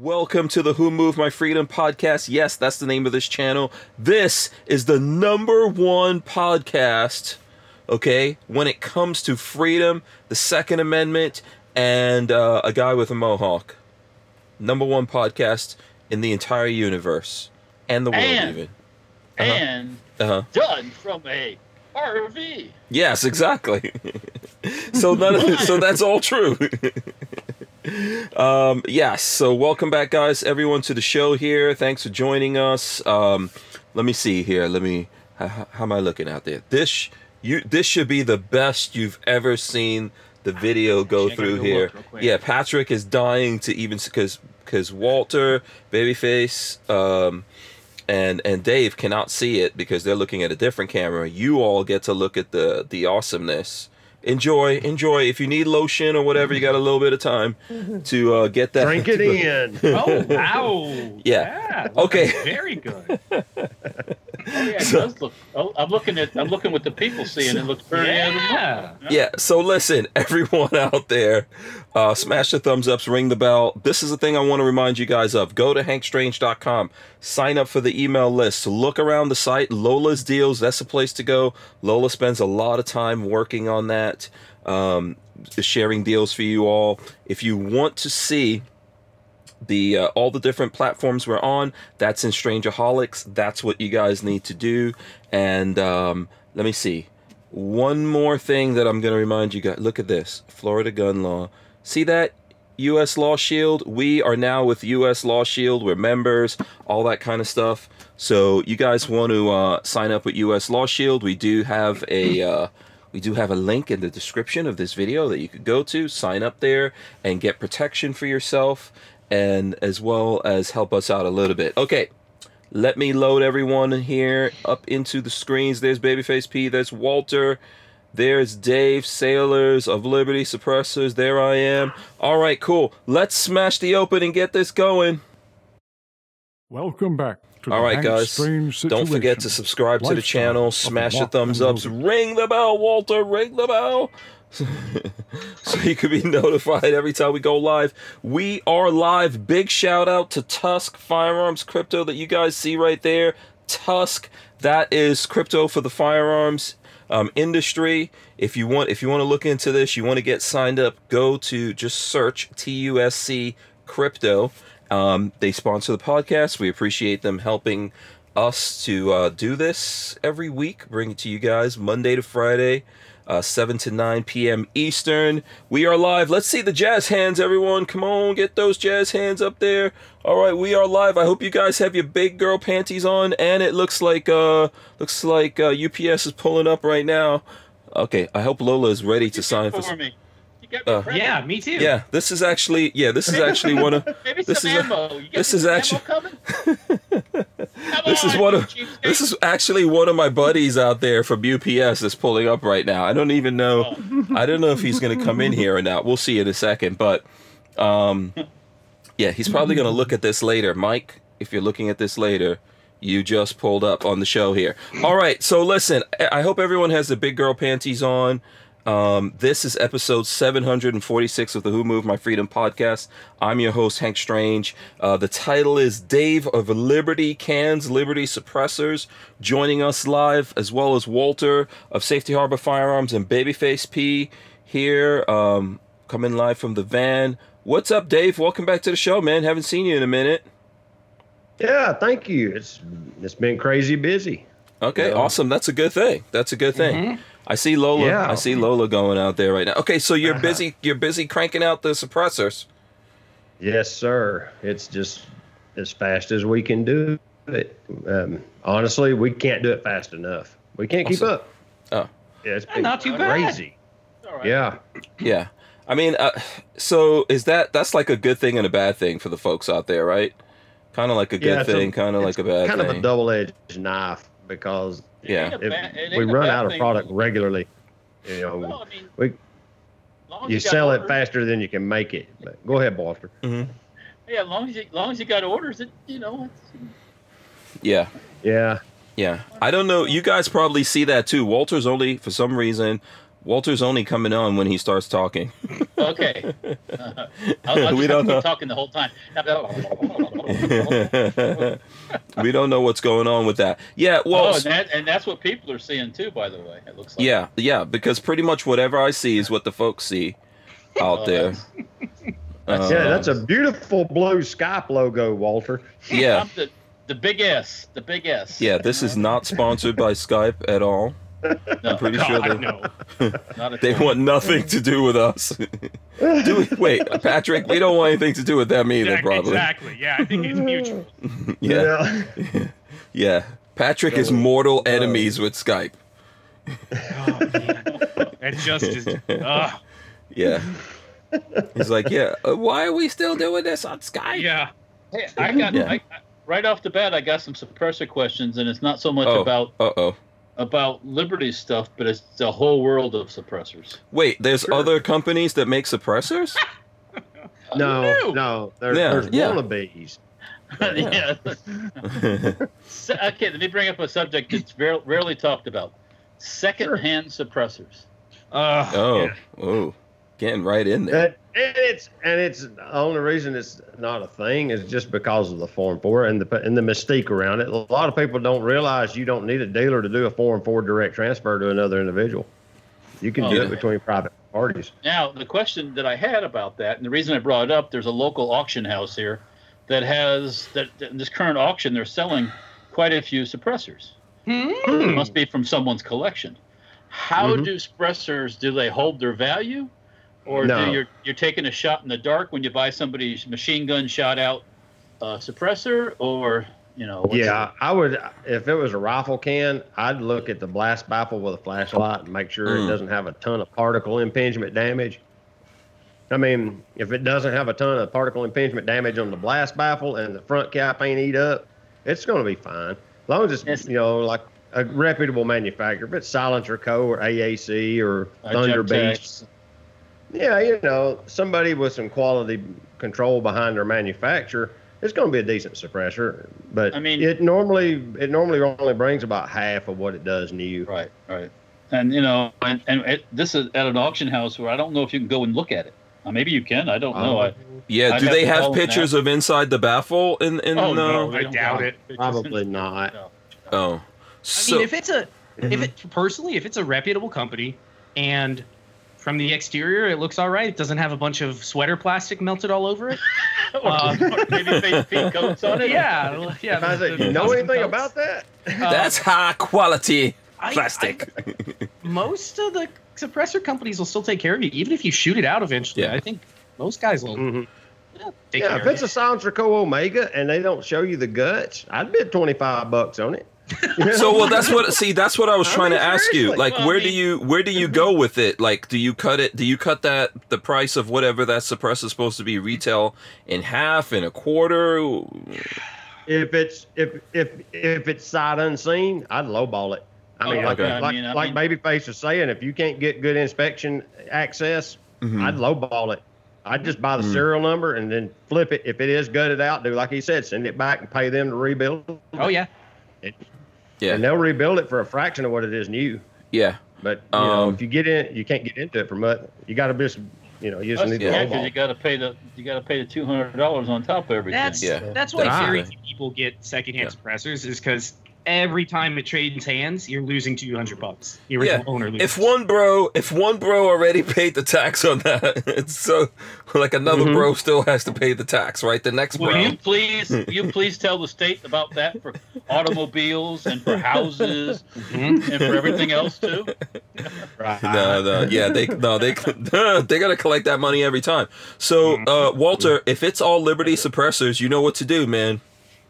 Welcome to the Who Moved My Freedom podcast. Yes, that's the name of this channel. This is the number one podcast, okay, when it comes to freedom, the Second Amendment, and uh, a guy with a mohawk. Number one podcast in the entire universe and the world, And- even. Uh-huh. and Uh huh. done from a RV. Yes, exactly. so none of, so that's all true. um, yes. So welcome back, guys, everyone, to the show here. Thanks for joining us. Um, let me see here. Let me. How, how am I looking out there? This you. This should be the best you've ever seen the video go through here. look real quick. Yeah, Patrick is dying to even because because Walter, Babyface, um, and and Dave cannot see it because they're looking at a different camera. You all get to look at the the awesomeness. Enjoy, enjoy. If you need lotion or whatever, you got a little bit of time to uh, get that. Drink it in. Oh wow! Yeah. that Okay. Very good. Oh, yeah, it So- does look. Oh, I'm looking at. I'm looking what the people see, and it looks very. Yeah. Yeah. So listen, everyone out there, uh, smash the thumbs ups, ring the bell. This is the thing I want to remind you guys of. Go to hankstrange.com, sign up for the email list, look around the site. Lola's deals. That's the place to go. Lola spends a lot of time working on that, um, sharing deals for you all. If you want to see the uh, all the different platforms we're on. That's in strangerholics. That's what you guys need to do. And um, let me see. One more thing that i'm going to remind you guys look at this. Florida gun law. See that? Us law shield? We are now with us law shield. We're members all that kind of stuff. So you guys want to uh, sign up with us law shield? We do have a uh, we do have a link in the description of this video that you could go to, sign up there, and get protection for yourself, and as well as help us out a little bit. Okay, let me load everyone here up into the screens. There's Babyface P, there's Walter, there's Dave, Sailors of Liberty Suppressors, there I am. All right, cool. Let's smash the open and get this going. Welcome back to All the right, guys. Don't forget to subscribe to the channel, smash the thumbs ups, ring the bell, Walter, ring the bell. so you can be notified every time we go live. We are live. Big shout out to Tusk Firearms Crypto that you guys see right there. Tusk, that is crypto for the firearms um, industry. If you want, if you want to look into this, you want to get signed up, go to just search TUSC Crypto. Um, they sponsor the podcast. We appreciate them helping us to uh, do this every week, bring it to you guys Monday to Friday, uh, 7 to 9 p.m. Eastern. We are live. Let's see the jazz hands, everyone. Come on, get those jazz hands up there. All right, we are live. I hope you guys have your big girl panties on, and it looks like uh looks like uh, UPS is pulling up right now. Okay, I hope Lola is ready to sign for. for me. You got me Uh. Yeah, me too. Yeah, this is actually yeah, this is actually one of Maybe this some is a- You got this some is ammo actu- coming? Come This is one of this is actually one of my buddies out there from UPS that's pulling up right now. I don't even know. I don't know if he's going to come in here or not. We'll see in a second. But um, yeah, he's probably going to look at this later. Mike, if you're looking at this later, you just pulled up on the show here. All right. So listen, I hope everyone has the big girl panties on. Um, this is episode 746 of the Who Moved My Freedom podcast. I'm your host, Hank Strange. Uh, the title is Dave of Liberty Cans Liberty Suppressors, joining us live, as well as Walter of Safety Harbor Firearms and Babyface P here, um, coming live from the van. What's up, Dave? Welcome back to the show, man. Haven't seen you in a minute. Yeah, thank you. It's it's been crazy busy. Okay, awesome. That's a good thing. That's a good thing. I see Lola. Yeah. I see Lola going out there right now. Okay, so you're Uh-huh. busy. You're busy cranking out the suppressors. Yes, sir. It's just as fast as we can do it. Um, honestly, we can't do it fast enough. We can't keep Awesome. up. Oh. Yeah, it's been not too bad. crazy. All right. Yeah. Yeah, I mean, uh, so is that that's like a good thing and a bad thing for the folks out there, right? Kind of like a good Yeah, thing, kind of like a bad thing. kind thing. of a double-edged knife because yeah, if bad- it we run out of thing. product regularly, you know, Well, I mean, we as long as you got sell it faster than you can make it. But go ahead, Walter. hmm Yeah, as long as you, as long as you got orders, it you know. It's, yeah, Yeah. yeah. I don't know. You guys probably see that too. Walter's only for some reason Walter's only coming on when he starts talking. Okay. Uh, I'll, I'll We don't know. talking the whole time. we don't know what's going on with that. Yeah, well, oh, and, that, and that's what people are seeing too. By the way, it looks like. yeah, yeah, because pretty much whatever I see is what the folks see out Oh, there. that's- Uh, yeah, that's a beautiful blue Skype logo, Walter. yeah, I'm the, the big S. The big S. yeah. This is not sponsored by Skype at all. No, I'm pretty sure they no. not they want nothing to do with us. do we, wait, Patrick, we don't want anything to do with them either. Yeah, Probably. Exactly. Yeah, I think it's mutual. Yeah, yeah. Patrick is mortal enemies with Skype. Oh, man. That's just as. Uh, Yeah. He's like, yeah. uh, why are we still doing this on Skype? yeah. Hey, I got Yeah. I, I- right off the bat. I got some suppressor questions, and it's not so much Oh. about Uh oh. About Liberty stuff, but it's the whole world of suppressors. Wait, there's Sure. other companies that make suppressors? No, No. no, there, Yeah, there's yeah. wannabes. yeah. So- okay, let me bring up a subject that's very rarely talked about: second-hand suppressors. Uh, oh, yeah. oh, getting right in there. And, and it's and it's the only reason it's not a thing is just because of the Form Four and the and the mystique around it. A lot of people don't realize you don't need a dealer to do a Form Four direct transfer to another individual. You can Oh, do yeah. it between private parties. Now, the question that I had about that, and the reason I brought it up, there's a local auction house here that has that in this current auction they're selling quite a few suppressors. It must be from someone's collection. How Mhm. do suppressors do they hold their value, or No. do you're you're taking a shot in the dark when you buy somebody's machine gun shot out uh, suppressor, or you know? what's Yeah, I would if it was a rifle can, I'd look at the blast baffle with a flashlight and make sure Mm. it doesn't have a ton of particle impingement damage. I mean, if it doesn't have a ton of particle impingement damage on the blast baffle and the front cap ain't eat up, it's going to be fine. As long as it's Yes. you know like a reputable manufacturer, if it's Silencer Co. or AAC or Thunder Beast, yeah, you know, somebody with some quality control behind their manufacturer, it's going to be a decent suppressor. But I mean- it normally it normally only brings about half of what it does new. Right, right. And you know, and, and it, this is at an auction house where I don't know if you can go and look at it. Uh, maybe you can. I don't know. Oh. I, Yeah, I'd do have they to have pictures of inside the baffle in in Oh, uh, no. I doubt it. Probably not. No. Oh. I mean, if it's a, if it personally, if it's a reputable company, and from the exterior it looks all right, it doesn't have a bunch of sweater plastic melted all over it. or, Uh, or maybe face paint coats on it. yeah, yeah. If I the- say, the you know anything coats. about that? Uh, that's high quality plastic. I- most of the suppressor companies will still take care of you, even if you shoot it out eventually. Yeah. I think most guys will Mhm. yeah, take Yeah, care if of it's you. a Silencer Co. Omega and they don't show you the guts, I'd bid twenty five bucks on it. You know? so well that's what see that's what I was I trying mean, to ask you. Like Well, I where do you where do you go with it? Like do you cut it do you cut that the price of whatever that suppressor is supposed to be retail in half in a quarter? if it's if if if it's sight unseen, I'd lowball it. I mean, Oh, like okay. like, I mean, I like mean- Babyface was saying, if you can't get good inspection access, Mhm. I'd lowball it. I'd just buy the Mm. serial number and then flip it. If it is gutted out, do like he said, send it back and pay them to rebuild. Oh yeah, Yeah. And they'll rebuild it for a fraction of what it is new. Yeah. But you know, Um, if you get in, you can't get into it for much. You got to just, you know, you just That's, need yeah, to because you got to pay the you got to pay the two hundred dollars on top of everything. that's Yeah. that's why Ah. very few people get secondhand suppressors is because every time it trades hands, you're losing two hundred bucks. The original Yeah. owner loses. If one bro, if one bro already paid the tax on that, it's so like another Mhm. bro still has to pay the tax, right? The next Will bro. you please you please tell the state about that for automobiles and for houses Mhm. and for everything else too? Right. No, no, yeah, they no, they they gotta collect that money every time. So, uh, Walter, if it's all Liberty suppressors, you know what to do, man.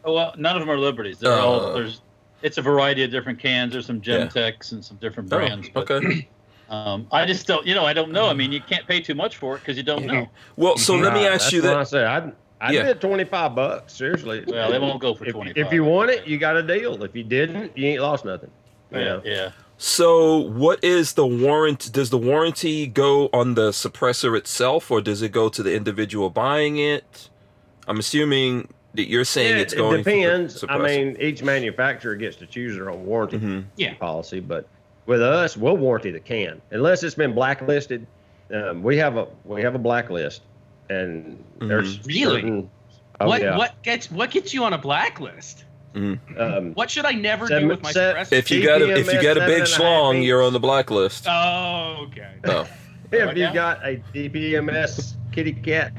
Well, none of them are liberties. They're Uh. all there's. It's a variety of different cans. There's some Yeah. Gemtech and some different Oh, brands. But okay. um, I just don't. You know, I don't know. I mean, you can't pay too much for it because you don't know. Well, so let me Right, ask that's you what I that. said. I'd, I'd Yeah. bid twenty five bucks. Seriously. Well, they won't go for If, twenty. if you want it, you got a deal. If you didn't, you ain't lost nothing. You yeah, yeah. So, what is the warrant? Does the warranty go on the suppressor itself, or does it go to the individual buying it? I'm assuming that you're saying Yeah, it's going. it depends. I mean, each manufacturer gets to choose their own warranty Mhm. Yeah. policy, but with us, we'll warranty the can unless it's been blacklisted. Um, we have a we have a blacklist, and there's Really? certain- oh, what yeah. what gets what gets you on a blacklist? Um, What should I never Seven- do with my se- suppressor? If you got a, if you got a big DPMS seven and a half schlong, inch. you're on the blacklist. oh, okay. Oh, if Right you now? got a DPMS kitty cat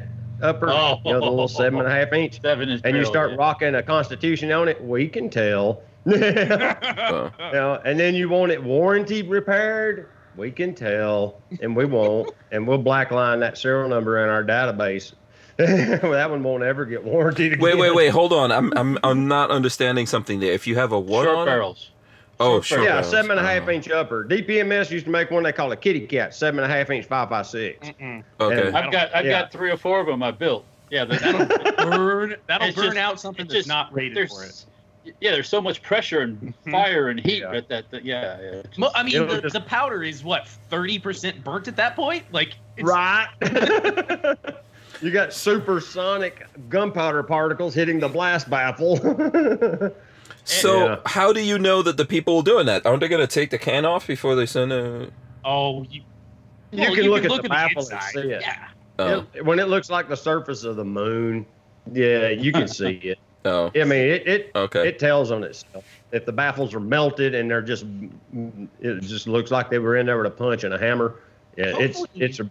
upper, Oh. you know, the little oh. seven and a half inch, Seven inch. and you start yeah. rocking a Constitution on it, we can tell. you oh. know, and then you want it warranty repaired, we can tell, and we won't, and we'll blackline that serial number in our database. well, that one won't ever get warranted again. Wait, wait, wait. Hold on. I'm I'm I'm not understanding something there. If you have a what Short on it? barrels. Oh, sure. Yeah, barrels. seven and a half Oh. inch upper. DPMS used to make one they call a kitty cat, seven and a half inch five by six. Mm-mm. Okay. And- I've got I've Yeah. got three or four of them I built. Yeah, that, That'll burn. That'll It's burn just- out something that's just- not rated for it. Yeah, there's so much pressure and Mhm. fire and heat Yeah. that, that, that yeah, yeah. Mo- I mean, the, just- the powder is what thirty percent burnt at that point. Like, it's, Right. you got supersonic gunpowder particles hitting the blast baffle. So Yeah. how do you know that the people doing that? Aren't they going to take the can off before they send a? Oh, you, You well, can look at the at baffle and see it. Yeah. Oh, It- when it looks like the surface of the moon, yeah, you can see it. oh, I mean, it it, okay. it tells on itself. If the baffles are melted and they're just, it just looks like they were in there with a punch and a hammer. Yeah, it's it's a.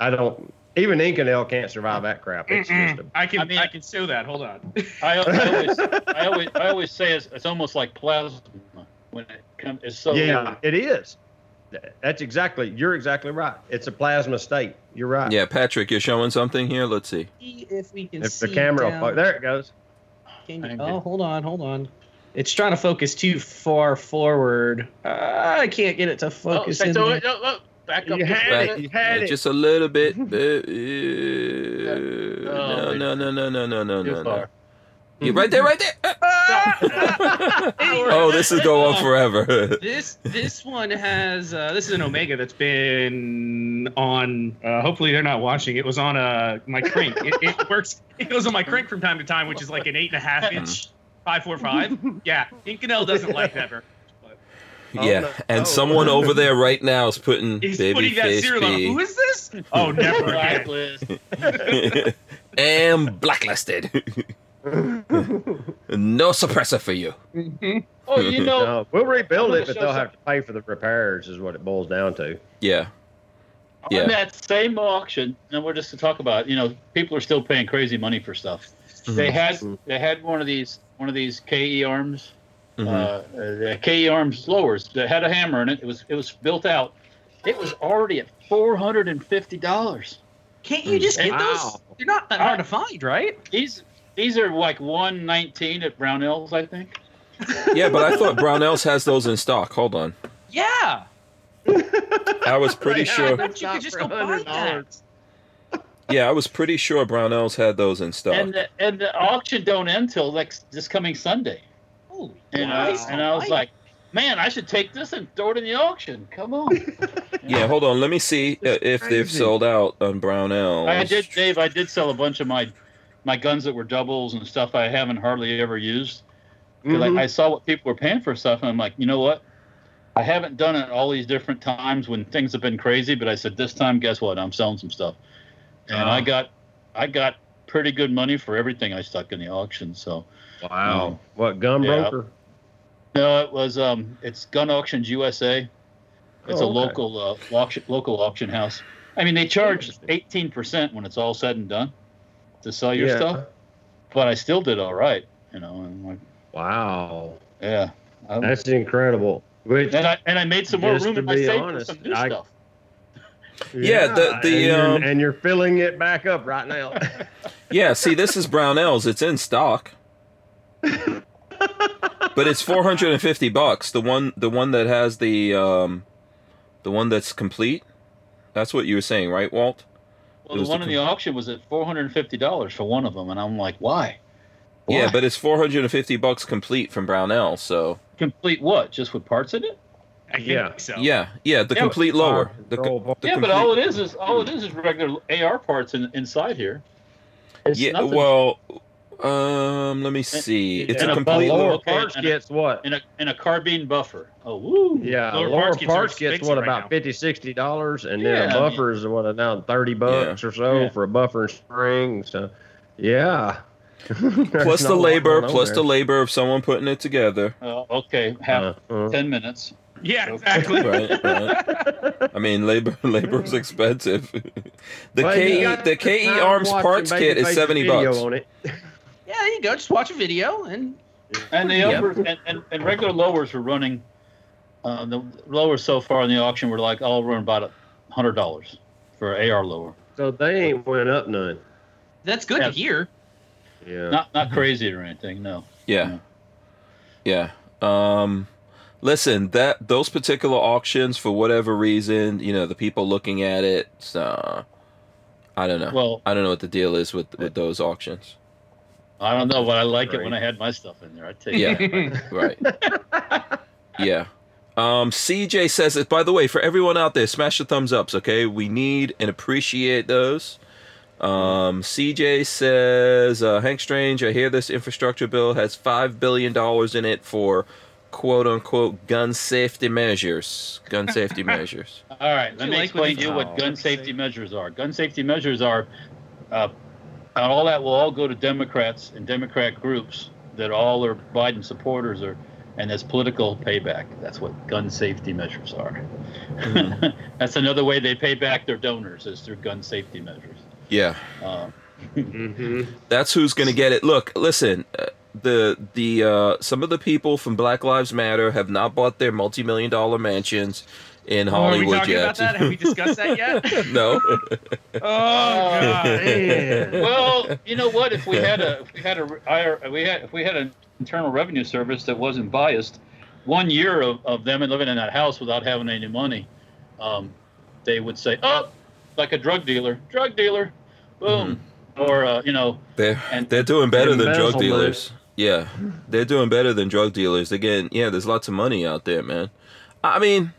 I don't. Even Inconel can't survive that crap. It's just a. I can I I, can show that. Hold on. I, I always I always I always say it's, it's almost like plasma when it comes. It's so Yeah, it is. That's exactly. You're exactly right. It's a plasma state. You're right. Yeah, Patrick, you're showing something here. Let's see. See if we can If see the camera, down- will there it goes. Can you- oh, hold on, hold on. It's trying to focus too far forward. Uh, I can't get it to Oh, focus. say in to there. Oh, oh, back up. You just a had little it. bit. You had it. Just a little bit. No, no, no, no, no, no, Too no, no. You right there, right there. oh, this is going on forever. This this one has uh, this is an Omega that's been on. Uh, hopefully they're not watching. It was on uh, my crank. It, it works. It goes on my crank from time to time, which is like an eight and a half inch five four five. Yeah, Inconel doesn't like that very much. but yeah, oh, no. and Oh. someone over there right now is putting He's baby putting that face serial on. Who B is this? Oh, never again. Blacklist. and blacklisted. no suppressor for you. Oh, you know, No, we'll rebuild it, but they'll some- have to pay for the repairs. Is what it boils down to. Yeah. Yeah. on that same auction, and we're just to talk about, you know, people are still paying crazy money for stuff. They mm-hmm. had they had one of these one of these KE arms, Mhm. uh, the KE arms lowers that had a hammer in it. It was it was built out. It was already at four hundred and fifty dollars. Can't you just get Wow. those? They're not that hard to find, right? These these are like one nineteen at Brownells, I think. yeah, but I thought Brownells has those in stock. Hold on. Yeah. I was pretty Yeah, sure. But you could just go buy that. Yeah, I was pretty sure Brownells had those in stock. And the, and the auction don't end till next this coming Sunday. Holy And, Wow. I, and I was like, man, I should take this and throw it in the auction. Come on. yeah, hold on. Let me see uh, if they've sold out on Brownell. I did, Dave. I did sell a bunch of my my guns that were doubles and stuff I haven't hardly ever used because Mhm. I, I saw what people were paying for stuff, and I'm like, you know what? I haven't done it all these different times when things have been crazy, but I said this time, guess what? I'm selling some stuff, and I Ah. got I got pretty good money for everything I stuck in the auction. So Wow. What gun Yeah. broker? no, it was um, it's Gun Auctions USA. It's Oh, a okay. local uh, auction local auction house. I mean, they charge 18 percent when it's all said and done to sell your Yeah. stuff. but I still did all right, you know. And like, Wow. yeah, I, That's incredible. Which, and I and I made some more room in my be safe honest, for some new I- stuff. Yeah, the- the, and, you're, um, and you're filling it back up right now. Yeah, see, this is Brownells. It's in stock, but it's four hundred and fifty bucks. The one, the one that has the, um, the one that's complete. That's what you were saying, right, Walt? Well, the one the in the auction was at four hundred and fifty dollars for one of them, and I'm like, why? Yeah, but it's four hundred and fifty bucks complete from Brownell. So complete what? Just with parts in it? I think Yeah. so. yeah, yeah, the Yeah, complete lower. The, control co- the yeah, but all it is is all it is is regular AR parts in, inside here. It's yeah, nothing. well, Um, let me see. It's and a a complete. bubble. lower okay, parts a- gets what? And a and a carbine buffer. Oh, woo. Yeah, Lower lower, parts gets parts gets what right about now. 50 60 dollars, and Yeah, then I a mean- buffer is what now thirty bucks or so Yeah. for a buffer and spring. So, yeah. Plus the labor, plus the labor of someone putting it together. Oh, okay, half Uh, ten minutes. Yeah, exactly. Right, right. I mean, labor labor is expensive. the Well, you K the KE Arms parts kit is Babyface's seventy video bucks. On it. Yeah, there you go. Just watch a video and And the Yep. uppers and, and, and regular lowers were running. Uh, the lowers so far in the auction were like all run about a hundred dollars for an AR lower. So they ain't went up none. that's good Yeah. to hear. Yeah. Not not crazy or anything. No. Yeah. Yeah. Um listen, that those particular auctions for whatever reason, you know, the people looking at it, uh I don't know. Well, I don't know what the deal is with with those auctions. I don't know, but I like it when I had my stuff in there. I tell you. Yeah. Right. yeah. Um, CJ says it. By the way, for everyone out there, smash the thumbs ups. Okay, we need and appreciate those. Um, CJ says uh, Hank Strange. I hear this infrastructure bill has five billion dollars in it for quote unquote gun safety measures. Gun safety measures. All right, let you me like explain when to you it's- what Oh, gun safety measures are. Gun safety measures are, uh, and all that will all go to Democrats and Democrat groups that all are Biden supporters are, and that's political payback. That's what gun safety measures are. that's another way they pay back their donors is through gun safety measures. Yeah. Uh, hmm That's who's gonna get it. Look, listen. Uh, the the uh, some of the people from Black Lives Matter have not bought their multi million dollar mansions in Oh, are we Hollywood talking yet. about that? Have we discussed that yet? no. Oh god. Man. well, you know what? If we had a, if we had a, IR we had, if we had an internal revenue service that wasn't biased, one year of, of them living in that house without having any money, um, they would say, "Oh, like a drug dealer, drug dealer, boom," or uh, you know, They're And- they're doing better than drug Embezzlement. dealers. Yeah, they're doing better than drug dealers. Again, yeah, there's lots of money out there, man. I mean,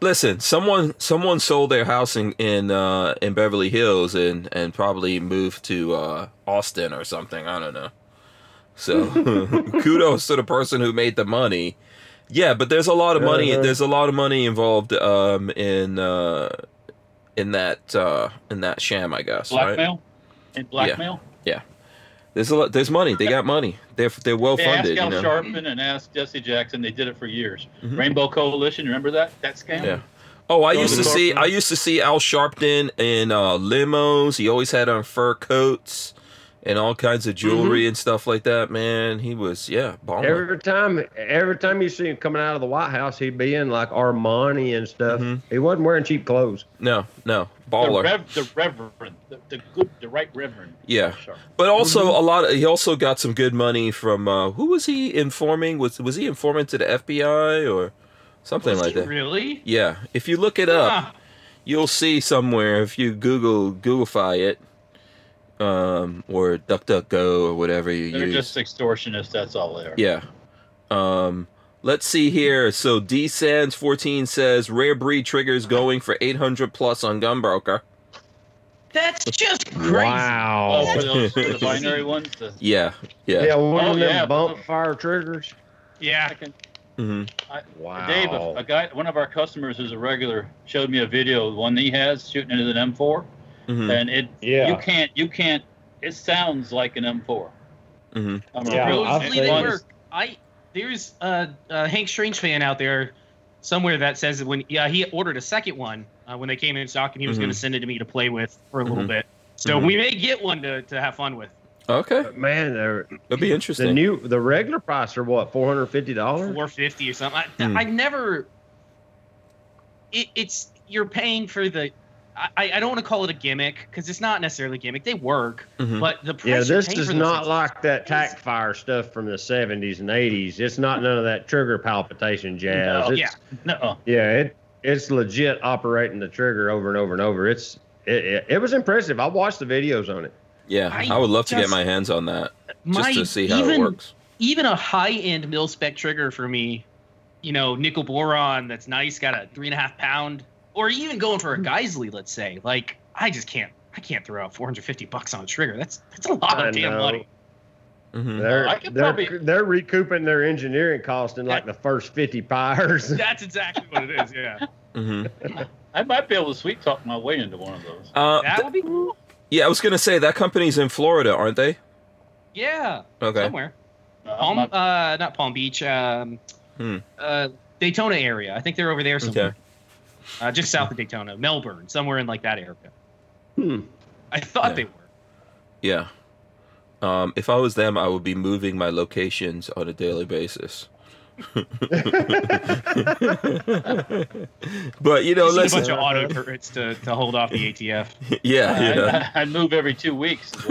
listen, someone someone sold their house in in uh, in Beverly Hills and and probably moved to uh, Austin or something. I don't know. So kudos to the person who made the money. Yeah, but there's a lot of money. Uh-huh. There's a lot of money involved um, in uh, in that uh, in that sham, I guess. Right? blackmail and blackmail. There's a lot. There's money. They got money. They're they're well They funded. Al You know. Sharpton and ask Jesse Jackson. They did it for years. Mhm. Rainbow Coalition. Remember that that scam? Yeah. Oh, I Go used to see. I used to see Al Sharpton in uh, limos. He always had on fur coats and all kinds of jewelry and stuff like that. Man, he was yeah, balling. Every time, every time you see him coming out of the White House, he'd be in like Armani and stuff. Mhm. He wasn't wearing cheap clothes. no, no, The, baller. rev, the reverend, the, the good, the right reverend. Yeah. Sharp. But also Mm-hmm. a lot. Of, he also got some good money from uh, who was he informing? Was was he informing to the FBI or something Was like he that? Really? Yeah. If you look it up, you'll see somewhere if you Google Googleify it, um, or DuckDuckGo or whatever you They're use. just extortionists. That's all they are. Yeah. Um, let's see here. So D Sands 14 says rare breed triggers going for 800 plus on Gunbroker. That's just crazy. Wow. Oh, for those for the binary ones. The, Yeah. Yeah. Yeah, one Oh, of them yeah, bump but- fire triggers. Yeah. I can- hmm Wow. Dave, a, a guy, one of our customers who's a regular, showed me a video of one he has shooting into an M4, hmm and it Yeah. you can't you can't. It sounds like an M4. hmm I'm a Yeah, real- I've Supposedly seen they it. work. I there's a, a Hank Strange fan out there somewhere that says that when yeah he ordered a second one uh, when they came in stock and he was Mhm. going to send it to me to play with for a little Mhm. bit. So Mhm. we may get one to, to have fun with. Okay. But man, they're, That'd be interesting. the new the regular price are what four hundred fifty dollars. Four fifty or something. I, Hmm. I never. It, it's you're paying for the. I, I don't want to call it a gimmick because it's not necessarily a gimmick. They work, Mhm. but the price Yeah, this paying is not things- like that tack fire stuff from the seventies and eighties. It's not none of that trigger palpitation jazz. No, It's, yeah. No, Yeah, it it's legit operating the trigger over and over and over. It's it, it, it was impressive. I watched the videos on it. yeah, I I, would love to get my hands on that My, just to see how even, it works. even a high end mil spec trigger for me, you know, nickel boron that's nice, got a three and a half pound, or even going for a Geissele, let's say. Like, I just can't, I can't throw out 450 bucks on a trigger. That's that's a lot I of damn know. money. Mhm. They're I could they're, probably- they're recouping their engineering cost in like the first fifty pyres. That's exactly what it is. Yeah, Mhm. I might be able to sweet talk my way into one of those. Uh, that would be cool. yeah, I was gonna say that company's in Florida, aren't they? Yeah, Okay. somewhere. Uh, Palm, not- uh, not Palm Beach. Um, Hmm. uh, Daytona area. I think they're over there somewhere. Okay. Uh, just south of Daytona, Melbourne, somewhere in like that area. Hmm. I thought Yeah. they were. Yeah. Um, if I was them, I would be moving my locations on a daily basis. but you know, Just need a bunch of auto turrets to, to hold off the ATF. yeah, yeah. I, I'd move every two weeks.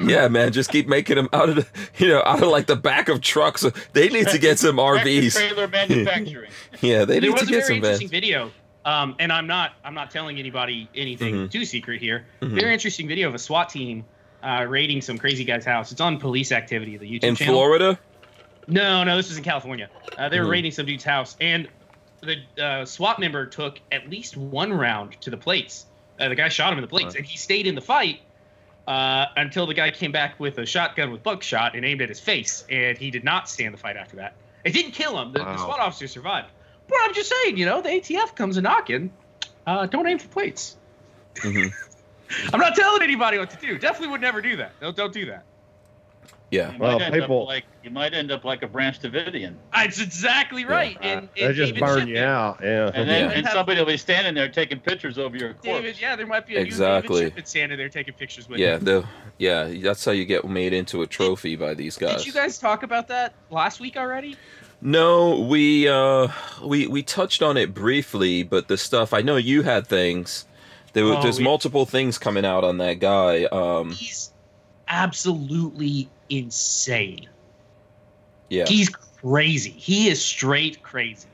yeah, man, just keep making them out of the, you know, out of like the back of trucks. They need to get some RVs. Trailer manufacturing. Yeah, they need to get there need was a very some interesting vans. video, um, and I'm not I'm not telling anybody anything Mhm. too secret here. Mhm. Very interesting video of a SWAT team uh, raiding some crazy guy's house. It's on Police Activity, the YouTube In channel. Florida? No, no, this was in California. Uh, they were Mhm. raiding some dude's house, and the uh, SWAT member took at least one round to the plates. Uh, the guy shot him in the plates, Right. and he stayed in the fight uh, until the guy came back with a shotgun with buckshot and aimed at his face, and he did not stand the fight after that. It didn't kill him. The, the SWAT officer survived. But I'm just saying, you know, the ATF comes a knocking. Uh, don't aim for plates. hmm I'm not telling anybody what to do. Definitely would never do that. Don't don't do that. Yeah. You Well, might end people- up like you might end up like a Branch Davidian, That's exactly right. And, they and just David burn Ship- you out. Yeah. and then Yeah. and somebody will be standing there taking pictures over your corpse. David, yeah, there might be a Exactly. new David Chipman standing there taking pictures with Yeah, you. the yeah, that's how you get made into a trophy by these guys. Did you guys talk about that last week already? No, we uh we we touched on it briefly, but the stuff I know you had things. There were, Oh, there's we- multiple things coming out on that guy. Um He's absolutely insane. yeah. He's crazy. He is straight crazy.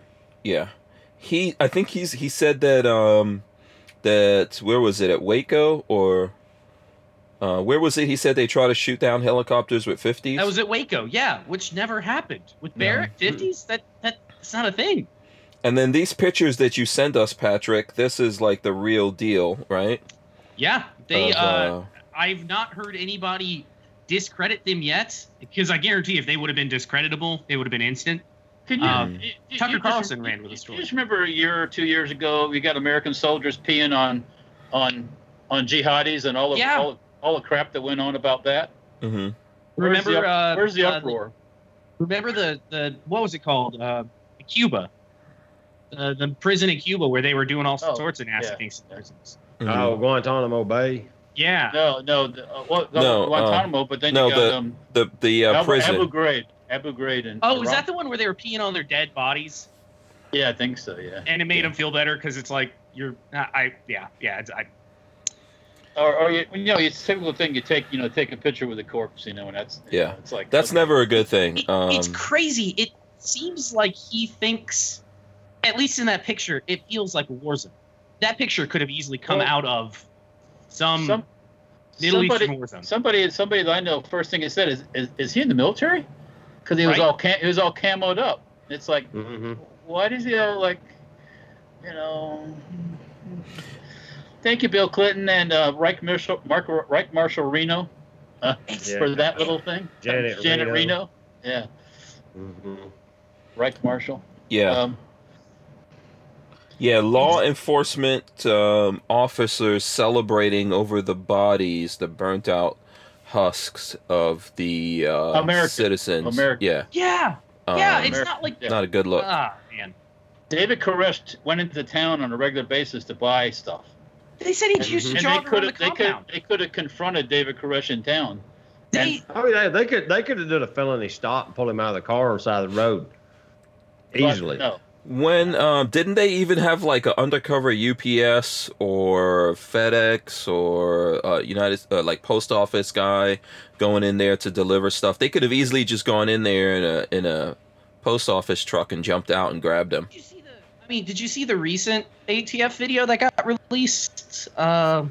Yeah. He I think he's he said that um that where was it at Waco or uh where was it he said they try to shoot down helicopters with 50s? That was at Waco, yeah, which never happened with Barrett fifties. That that that's not a thing. and then these pictures that you sent us Patrick, this is like the real deal, right? Yeah, they. Of, uh, I've not heard anybody discredit them yet because I guarantee if they would have been discreditable, it would have been instant. Can you, Um, you- you Tucker just- Carlson ran with the you story. just remember a year or two years ago, we got American soldiers peeing on, on, on jihadis and all of Yeah. all, all the crap that went on about that. hmm Where's Remember, the, up- uh, where's the uh, uproar? Remember the the what was it called? Uh, Cuba, uh, the prison in Cuba where they were doing all Oh, sorts of nasty yeah. things in prisons. Oh, Guantanamo Bay. Yeah, No, no, the, uh, well, No, uh, Guantanamo, but then no, you got the- um, The the uh, Abu, prison. Abu Ghraib, Abu Ghraib, and Oh, is that the one where they were peeing on their dead bodies Yeah, I think so. Yeah. and it made them feel better because it's like you're I, I yeah yeah it's, I, Or, or you, you know, it's a typical thing. You take, you know, take a picture with a corpse, you know, and that's Yeah. know, it's like That's okay. never a good thing. it- Um it's crazy. It seems like he thinks, at least in that picture, it feels like a war zone. That picture could have easily come Well, out of some, Some, Middle somebody, Eastern war zone. somebody, somebody that I know. First thing he said is, "Is, is he in the military?" Because he was Right. all cam- he was all camoed up. It's like, Mm-hmm. why does he all like, you know? Thank you, Bill Clinton and uh, Reich Marshal Mark Reich Marshal Reno uh, Yeah. for that little thing. Janet Janet Reno. Reno. Yeah, Mm-hmm. Reich Marshal. yeah. Um, Yeah, law enforcement um, officers celebrating over the bodies, the burnt out husks of the uh, American. citizens. American. Yeah, yeah, um, yeah. It's American- not like yeah. not a good look. ah man. David Koresh went into the town on a regular basis to buy stuff. They said he And, used to and they jog could around the have they could compound. they could have confronted David Koresh in town. They, I mean, they, they could they could have done a felony stop and pull him out of the car on the side of the road But easily. No. When um, didn't they even have like an undercover UPS or FedEx or uh, United uh, like post office guy going in there to deliver stuff? They could have easily just gone in there in a in a post office truck and jumped out and grabbed him. Did you see the? I mean, did you see the recent ATF video that got released uh,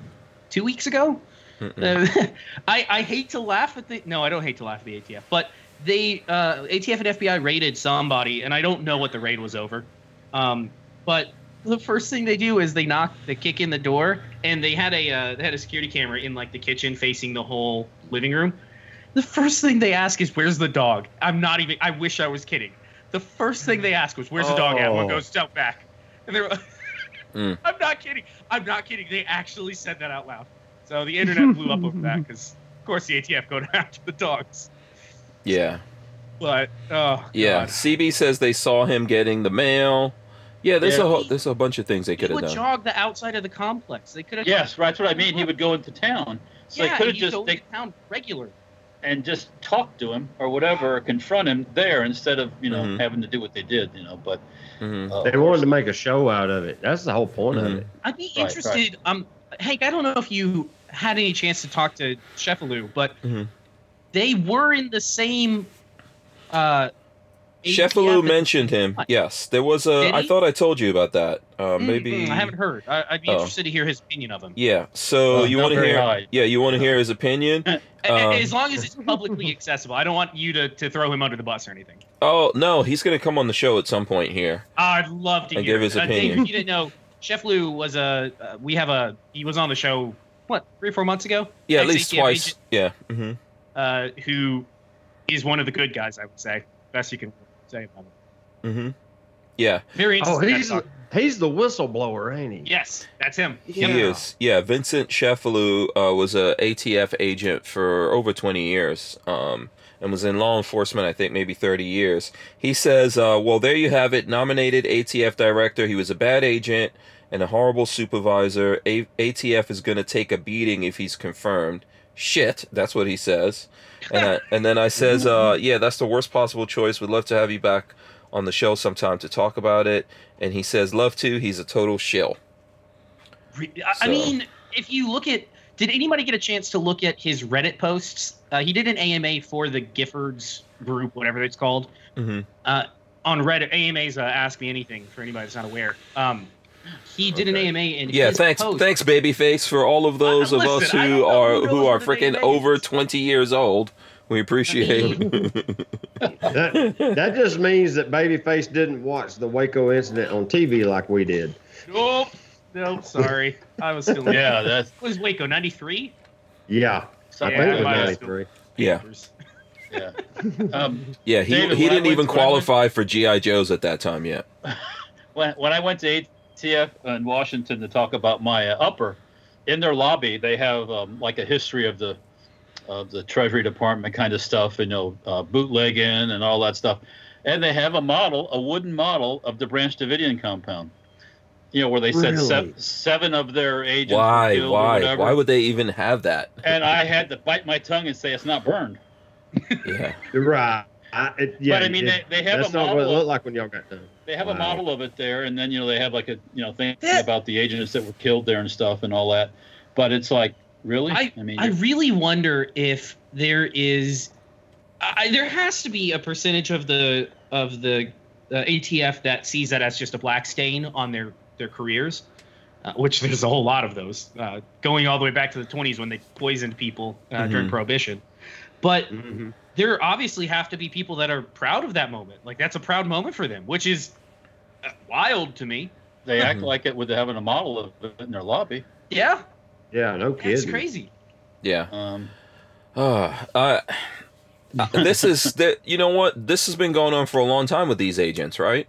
two weeks ago? I I hate to laugh at the no, I don't hate to laugh at the ATF, but they uh, ATF and FBI raided somebody, and I don't know what the raid was over, um, but the first thing they do is they knock, they kick in the door, and they had a uh, they had a security camera in like the kitchen facing the whole living room. The first thing they ask is, "Where's the dog?" I'm not even. I wish I was kidding. The first thing they ask was, "Where's the dog at?" One Oh. goes, "Step back," and they're. Mm. I'm not kidding. I'm not kidding. They actually said that out loud. So the internet blew up over that because, of course, the ATF go after the dogs. Yeah. But oh Yeah. God. CB says they saw him getting the mail. Yeah, there's Yeah. a whole, there's a bunch of things they could have would done. jog the outside of the complex. They could have. Yes, that's what I mean. He would go into town. So yeah, they could have he just goes they, to town regular. and just talk to him or whatever, or confront him there instead of you know Mhm. having to do what they did. You know, but hmm uh, They wanted to make a show out of it. That's the whole point Mhm. of it. I'd be Right, interested. Um, Hank, I don't know if you had any chance to talk to Cefalu, but Mhm. They were in the same. Uh, Cefalu ATF mentioned him. Yes, there was a. Did I he? thought I told you about that. Uh, Mm, maybe. mm, I haven't heard. I, I'd be Oh. interested to hear his opinion of him. Yeah. So Oh, you want to hear? high. Yeah, you want to hear his opinion? A- a- Um, as long as it's publicly accessible. I don't want you to, to throw him under the bus or anything. Oh no, he's gonna come on the show at some point here. I'd love to And hear give his it. Uh, Dave, opinion. you didn't know, Cefalu was a. Uh, we have a. He was on the show. What three or four months ago? Yeah, at least twice. agent, Yeah. hmm uh, who is one of the good guys, I would say. Best you can say about him. Mm-hmm. Yeah, Very Oh, interesting. he's he's the whistleblower, ain't he? yes, that's him. he Yeah. is. Yeah, Vincent Cefalu uh, was a ATF agent for over 20 years. Um, and was in law enforcement, I think maybe 30 years. He says, uh, well, there you have it. Nominated ATF director. He was a bad agent and a horrible supervisor. A- ATF is going to take a beating if he's confirmed. Shit, that's what he says. And, I, and then I says, uh, yeah, that's the worst possible choice. Would love to have you back on the show sometime to talk about it. And he says, love to. He's a total shill. I- I So- mean, if you look at, did anybody get a chance to look at his Reddit posts? Uh, he did an AMA for the Giffords group, whatever it's called. hmm Uh, on Reddit, AMA's uh, Ask Me Anything for anybody that's not aware. Um, he did an Okay. AMA and Yeah, his thanks, post- thanks, babyface, for all of those of us listen, I who are who who are freaking AMA over twenty years old. We appreciate. That, that just means that Babyface didn't watch the Waco incident on TV like we did. Nope. Nope. Sorry, I was still. yeah, that's What was Waco ninety three? Yeah, I something. think it was 93. yeah, Yeah. Um, yeah. He David, he didn't even when I went- qualify for GI Joes at that time yet. when, when I went to ATF in Washington to talk about my uh, upper, in their lobby they have um, like a history of the of the Treasury Department kind of stuff, you know, uh, bootlegging and all that stuff, and they have a model, a wooden model of the Branch Davidian compound. You know, where they said Really? seven, seven of their agents were Why? killed or Why? whatever. Why would they even have that? and I had to bite my tongue and say it's not burned. Yeah. Right. I, it, yeah, but I mean, it- they, they have that's a not what it model. looked Of, like when y'all got done. They have a model of it there, and then you know they have like a you know thing That- about the agents that were killed there and stuff and all that. But it's like really, I mean, I really wonder if there is, I, there has to be a percentage of the of the uh, ATF that sees that as just a black stain on their their careers, uh, which there's a whole lot of those, uh, going all the way back to the 20s when they poisoned people uh, during Mhm. Prohibition. But Mm-hmm. There obviously have to be people that are proud of that moment. Like that's a proud moment for them, which is uh, wild to me. they act Mhm. like it with having a model of it in their lobby. Yeah, Yeah, no that's kidding. crazy. Yeah. Um, Uh, uh, uh, this is that. You know what? This has been going on for a long time with these agents, right?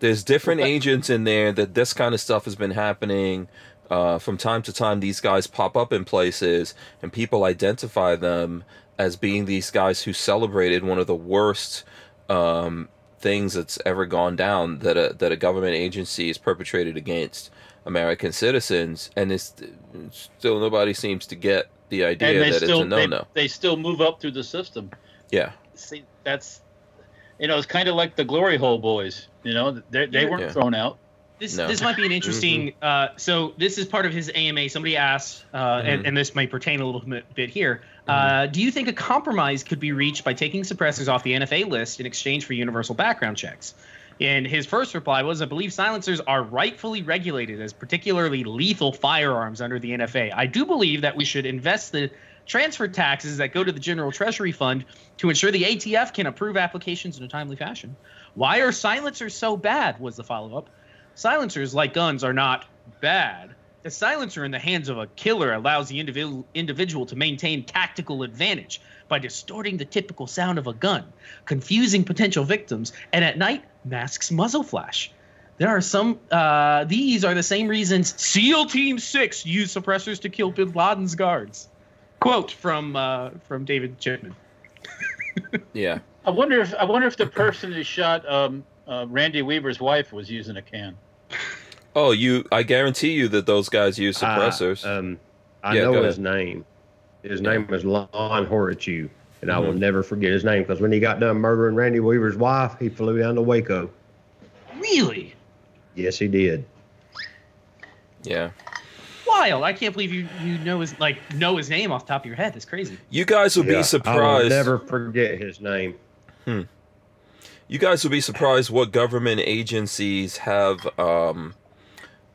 There's different agents in there that this kind of stuff has been happening. Uh, from time to time, these guys pop up in places, and people identify them as being these guys who celebrated one of the worst um, things that's ever gone down that a that a government agency has perpetrated against American citizens, and it's still nobody seems to get the idea that still it's a they, no-no. they still move up through the system. Yeah. See, that's you know, it's kind of like the glory hole boys. You know, they they weren't Yeah. thrown out. This No. this might be an interesting. Uh, so this is part of his AMA. Somebody asked, uh, and, Mhm. and this may pertain a little bit, here. Uh, do you think a compromise could be reached by taking suppressors off the NFA list in exchange for universal background checks? And his first reply was, I believe silencers are rightfully regulated as particularly lethal firearms under the NFA. I do believe that we should invest the transfer taxes that go to the General Treasury Fund to ensure the ATF can approve applications in a timely fashion. Why are silencers so bad? Was the follow up. Silencers, like guns, are not bad. A silencer in the hands of a killer allows the individual individual to maintain tactical advantage by distorting the typical sound of a gun, confusing potential victims, and at night masks muzzle flash. There are some. Uh, these are the same reasons SEAL Team Six used suppressors to kill Bin Laden's guards. Quote from uh, from David Chipman. Yeah. I wonder if I wonder if the person who shot um, uh, Randy Weaver's wife was using a can. Oh, you! I guarantee you that those guys use suppressors. I, um, I Yeah, know his name. His name was Lon Horiuchi, and I will Mhm. never forget his name because when he got done murdering Randy Weaver's wife, he flew down to Waco. Really Yes, he did. yeah. wild! I can't believe you you know his like know his name off the top of your head. That's crazy. You guys will Yeah, be surprised. I will never forget his name. You guys will be surprised what government agencies have um,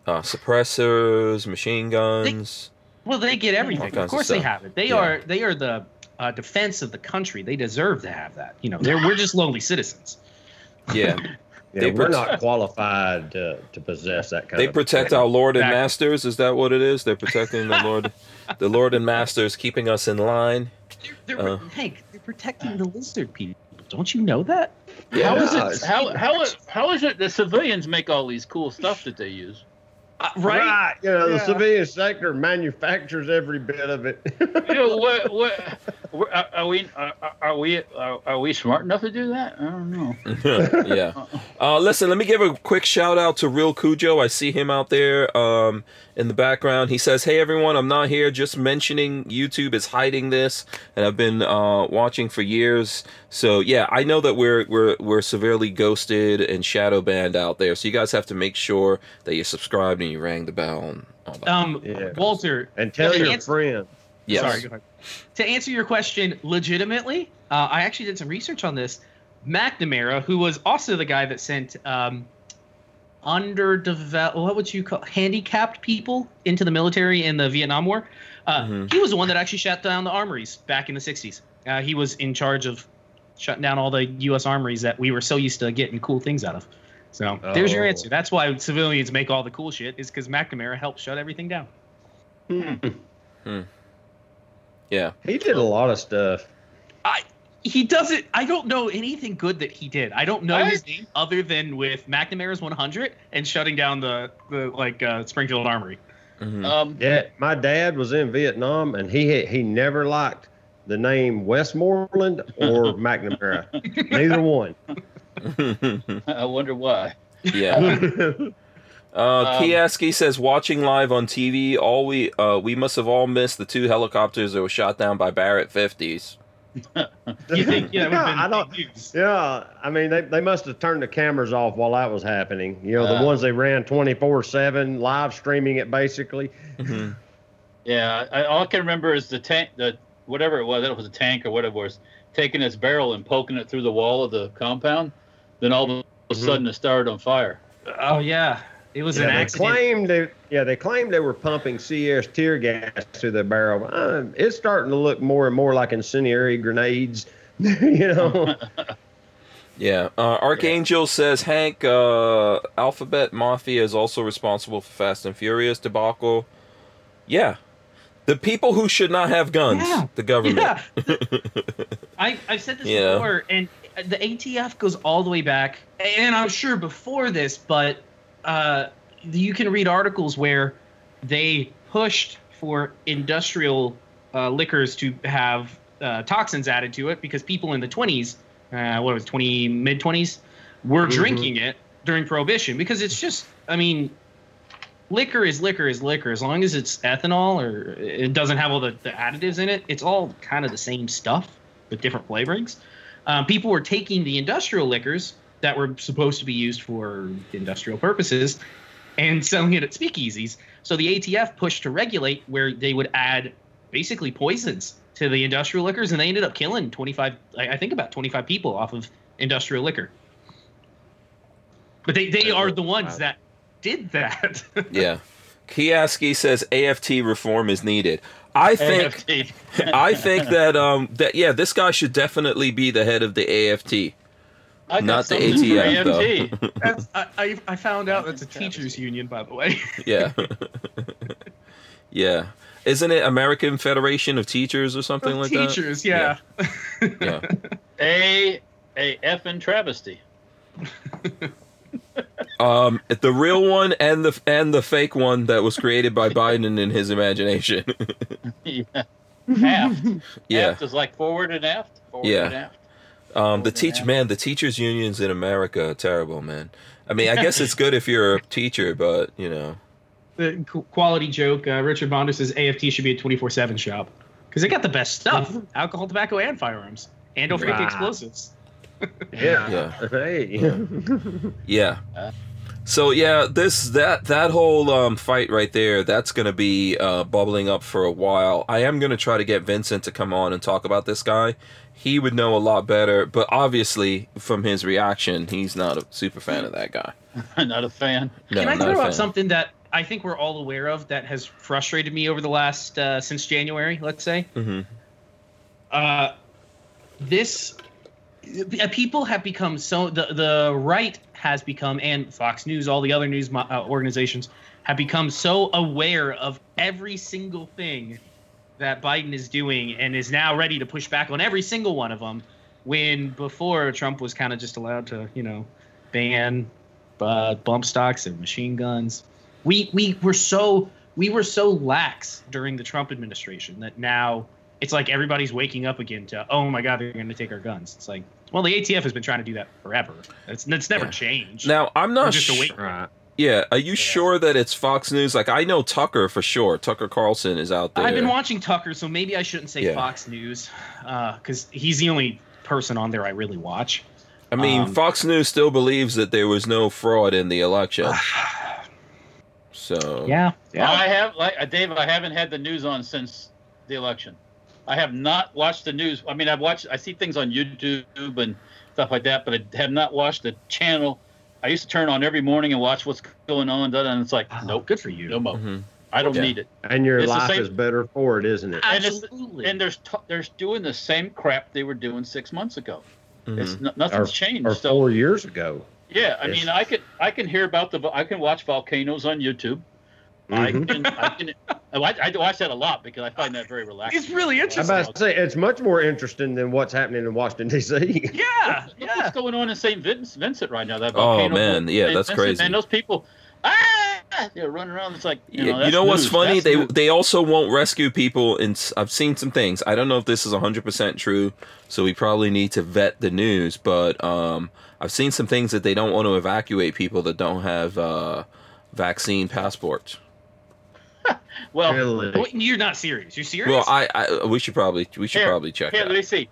uh, suppressors, machine guns. Well, they get everything. kinds Of of course, they have it. They Yeah. are they are the uh, defense of the country. They deserve to have that. You know, they're we're just lonely citizens. Yeah, Yeah, They we're prote- not qualified to, to possess that kind they of. protect thing. our Lord and Exactly. Masters. Is that what it is? They're protecting the Lord, the Lord and Masters, keeping us in line. They're, they're Uh. Hank, they're protecting the lizard people. Don't you know that? How is it? it's- How how is how is it the civilians make all these cool stuff that they use? Uh, Right. You know, the Yeah. civilian sector manufactures every bit of it. You know, what what what- are, are we are, are we are, are we smart enough to do that? I don't know. yeah. Uh, listen, let me give a quick shout out to Real Cujo. I see him out there um, in the background. He says, "Hey everyone, I'm not here. Just mentioning YouTube is hiding this, and I've been uh, watching for years. So yeah, I know that we're we're we're severely ghosted and shadow banned out there. So you guys have to make sure that you're subscribed and you rang the bell and all that. Um, Yeah. Walter. and tell your answer- friends. yes. Sorry. To answer your question legitimately, uh, I actually did some research on this. McNamara, who was also the guy that sent um, underdeveloped, what would you call handicapped people into the military in the Vietnam War, uh, Mhm. he was the one that actually shut down the armories back in the 60s. Uh, he was in charge of shutting down all the U.S. armories that we were so used to getting cool things out of. So there's your Oh. answer. That's why civilians make all the cool shit, is because McNamara helped shut everything down. Hmm. Yeah. He did a lot of stuff. I he doesn't i don't know anything good that he did i don't know I- his name other than with mcnamara's 100 and shutting down the the like uh, springfield armory Mhm. Um, Yeah, my dad was in Vietnam, and he he never liked the name Westmoreland or McNamara. Neither one. I wonder why. yeah. Uh, Um, Kieski says, watching live on TV, all we uh, we must have all missed the two helicopters that were shot down by Barrett 50s. you think yeah, that would've been I don't. big. Yeah, I mean they, they must have turned the cameras off while that was happening. You know, Uh. the ones they ran twenty four seven, live streaming it basically. Mhm. Yeah, I, all I can remember is the tank, the whatever it was, it was a tank or whatever it was, taking its barrel and poking it through the wall of the compound. Then all of a Mhm. sudden it started on fire. oh yeah it was Yeah, an they accident claimed they, yeah they claimed they were pumping CS tear gas through the barrel. Uh, it's starting to look more and more like incendiary grenades. you know. Yeah. Uh, Archangel says, Hank, uh, Alphabet Mafia is also responsible for Fast and Furious debacle. Yeah. The people who should not have guns, Yeah. the government. yeah I, i've said this Yeah. before and the atf goes all the way back and i'm sure before this but uh, you can read articles where they pushed for industrial uh, liquors to have uh, toxins added to it because people in the 20s, uh, what was it, 20 mid 20s, were Mhm. drinking it during prohibition because it's just, I mean, liquor is liquor is liquor as long as it's ethanol or it doesn't have all the, the additives in it. It's all kind of the same stuff with different flavorings. Um, people were taking the industrial liquors that were supposed to be used for industrial purposes and selling it at speakeasies. So the ATF pushed to regulate where they would add basically poisons to the industrial liquors, and they ended up killing 25, I I think about 25 people off of industrial liquor. But they, they are the ones that did that. Yeah. Kieski says AFT reform is needed. I think I think that um that yeah, this guy should definitely be the head of the AFT. I Not the something for ATF, though. AMT. That's, I, I, I found out that's a teachers union, by the way. yeah. yeah. Isn't it American Federation of Teachers or something like that? teachers, yeah. Yeah. A a effing travesty. Um, the real one and the and the fake one that was created by Biden in his imagination. yeah. Aft. yeah. Aft is like forward and aft. Forward Yeah. and aft. Um, the Forward and teach aft. man, the teachers unions in America are terrible, man. I mean, I guess it's good if you're a teacher, but you know, the quality joke. Uh, Richard Bonder says AFT should be a 24 7 shop because they got the best stuff alcohol, tobacco, and firearms. And don't forget the explosives. Yeah. Yeah. Hey. yeah. Uh. So yeah, this that that whole um, fight right there, that's gonna be uh, bubbling up for a while. I am gonna try to get Vincent to come on and talk about this guy. He would know a lot better, but obviously from his reaction, he's not a super fan of that guy. Not a fan. No, Can I not a throw fan. something that I think we're all aware of that has frustrated me over the last uh, since January? Let's say hmm uh, this people have become so the the right has become and Fox News, all the other news uh, organizations have become so aware of every single thing that Biden is doing and is now ready to push back on every single one of them. When before Trump was kind of just allowed to, you know, ban uh, bump stocks and machine guns. We we were so we were so lax during the Trump administration that now it's like everybody's waking up again to oh my god they're going to take our guns. It's like well the ATF has been trying to do that forever. It's it's never Yeah. changed. Now I'm not just sh- awake. Yeah, are you sure that it's Fox News? Like I know Tucker for sure. Tucker Carlson is out there. I've been watching Tucker, so maybe I shouldn't say Yeah. Fox News because he's the only person on there I really watch. I mean, um, Fox News still believes that there was no fraud in the election. So Yeah, yeah. I have like uh, Dave. I haven't had the news on since the election. I have not watched the news. I mean, I've watched. I see things on YouTube and stuff like that, but I have not watched the channel. I used to turn on every morning and watch what's going on, da- da, and it's like, Oh, nope, good for you. no more. Mhm. I don't Yeah. need it. And your It's life same- is better for it, isn't it? And Absolutely. And there's t- there's doing the same crap they were doing six months ago. mhm. It's n- nothing's changed. Or so four years ago. yeah, I Yes. mean, I could I can hear about the I can watch volcanoes on YouTube. I Mhm. can I can I watch, I watch that a lot because I find that very relaxing. It's really interesting. I'm interesting. about to say it's much more interesting than what's happening in Washington D.C. yeah, Look yeah. what's going on in St. Vincent, Vincent right now. That volcano. Oh, man, yeah, St. that's Vincent, crazy. Man, those people, ah, they're running around. It's like you Yeah, know, you know what's news. funny? That's They news. they also won't rescue people. And I've seen some things. I don't know if this is hundred percent true. So we probably need to vet the news. But um, I've seen some things that they don't want to evacuate people that don't have uh, vaccine passports. Well, Really? Wait, You're not serious. You're serious? Well, I, I we should probably we should Here, probably check here, let me see.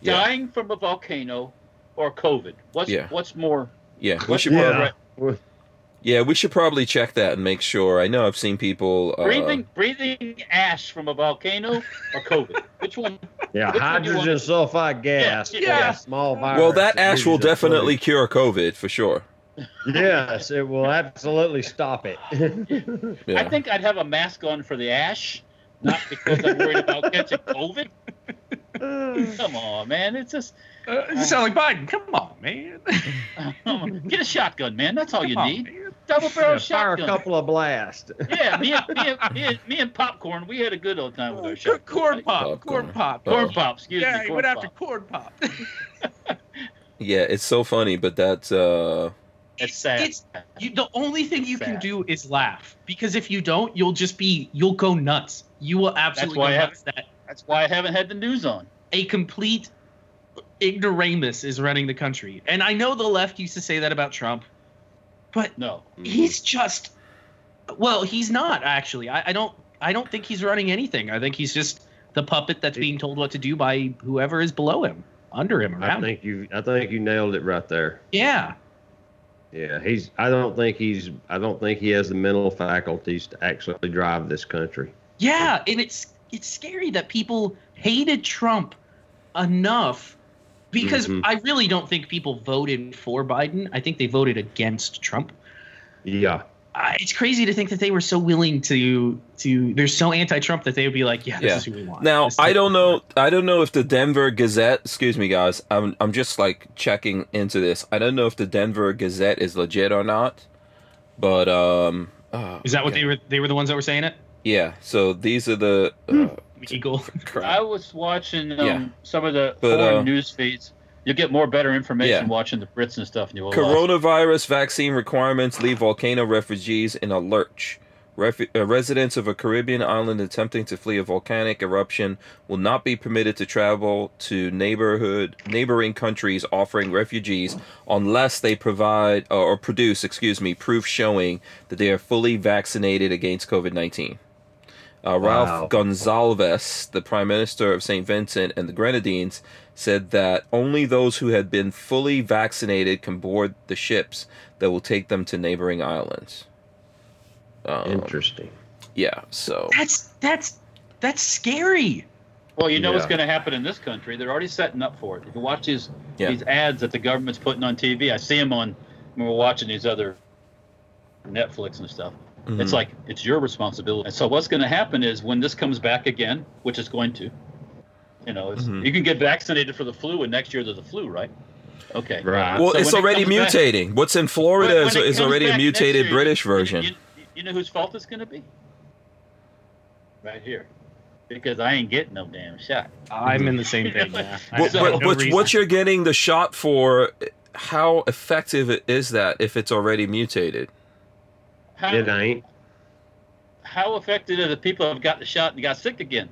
Yeah. Dying from a volcano or COVID. What's Yeah. what's more? Yeah, we What- should Yeah. probably yeah we should probably check that and make sure. I know I've seen people uh, breathing breathing ash from a volcano or COVID? Which one? Yeah, Which one hydrogen sulfide gas. Yeah, yeah. Small virus. Well, that that ash will gives you the definitely cure COVID for sure. Flu. Yes, it will absolutely stop it. Yeah. I think I'd have a mask on for the ash, not because I'm worried about catching COVID. Come on, man. It's just Uh, you sound like Biden. Come on, man. get a shotgun, man. That's all you on, need. man. Double barrel Yeah, fire a couple of blasts. Yeah, me and, me, and, me, and, me and popcorn, we had a good old time with our shotgun. corn pop, Popcorn. corn pop. Corn pop, excuse yeah, me. he Corn went after corn pop. Yeah, it's so funny, but that's uh It's sad. It's you, the only thing you can do is laugh because if you don't, you'll just be you'll go nuts. You will absolutely why go I nuts. That That's why I haven't had the news on. a complete ignoramus is running the country, and I know the left used to say that about Trump, but No. he's just well, he's not actually. I, I don't I don't think he's running anything. I think he's just the puppet that's being told what to do by whoever is below him, under him, I around him. think you. I think you nailed it right there. Yeah. Yeah, he's. I don't think he's. I don't think he has the mental faculties to actually drive this country. Yeah, and it's it's scary that people hated Trump enough because Mhm. I really don't think people voted for Biden. I think they voted against Trump. Yeah. Uh, it's crazy to think that they were so willing to to. They're so anti-Trump that they would be like, yeah, this Yeah. is who we want. Now I don't know. I don't know if the Denver Gazette. Excuse me, guys. I'm I'm just like checking into this. I don't know if the Denver Gazette is legit or not. But um. oh, Is that what okay. they were? They were the ones that were saying it. Yeah. So these are the. Uh, Eagle. I was watching um, Yeah. some of the But, foreign uh, news feeds. You'll get more better information Yeah. watching the Brits and stuff than you will us. Coronavirus vaccine requirements leave volcano refugees in a lurch. Refu- uh, residents of a Caribbean island attempting to flee a volcanic eruption will not be permitted to travel to neighborhood neighboring countries offering refugees unless they provide uh, or produce, excuse me, proof showing that they are fully vaccinated against COVID-19. Uh, Ralph Wow. Gonzalez, the Prime Minister of St. Vincent and the Grenadines, said that only those who had been fully vaccinated can board the ships that will take them to neighboring islands. Um, Interesting. yeah, so That's that's that's scary. Well, you know what's going to happen in this country. They're already setting up for it. If you watch these Yeah. these ads that the government's putting on TV, I see them on when we're watching these other Netflix and stuff. mhm. It's like it's your responsibility. And so what's going to happen is when this comes back again, which is going to, you know, it's, Mhm. you can get vaccinated for the flu, and next year there's the flu, right? Okay. Right. well, So it's when it already back- mutating. What's in Florida when- is, when it is comes already a mutated year, British you- you- version. You, you know whose fault it's going to be? Right here. Because I ain't getting no damn shot. I'm in the same thing. Yeah. I But, have but, no but reason. what you're getting the shot for, how effective is that if it's already mutated? How, It ain't. how affected are the people who have got the shot and got sick again?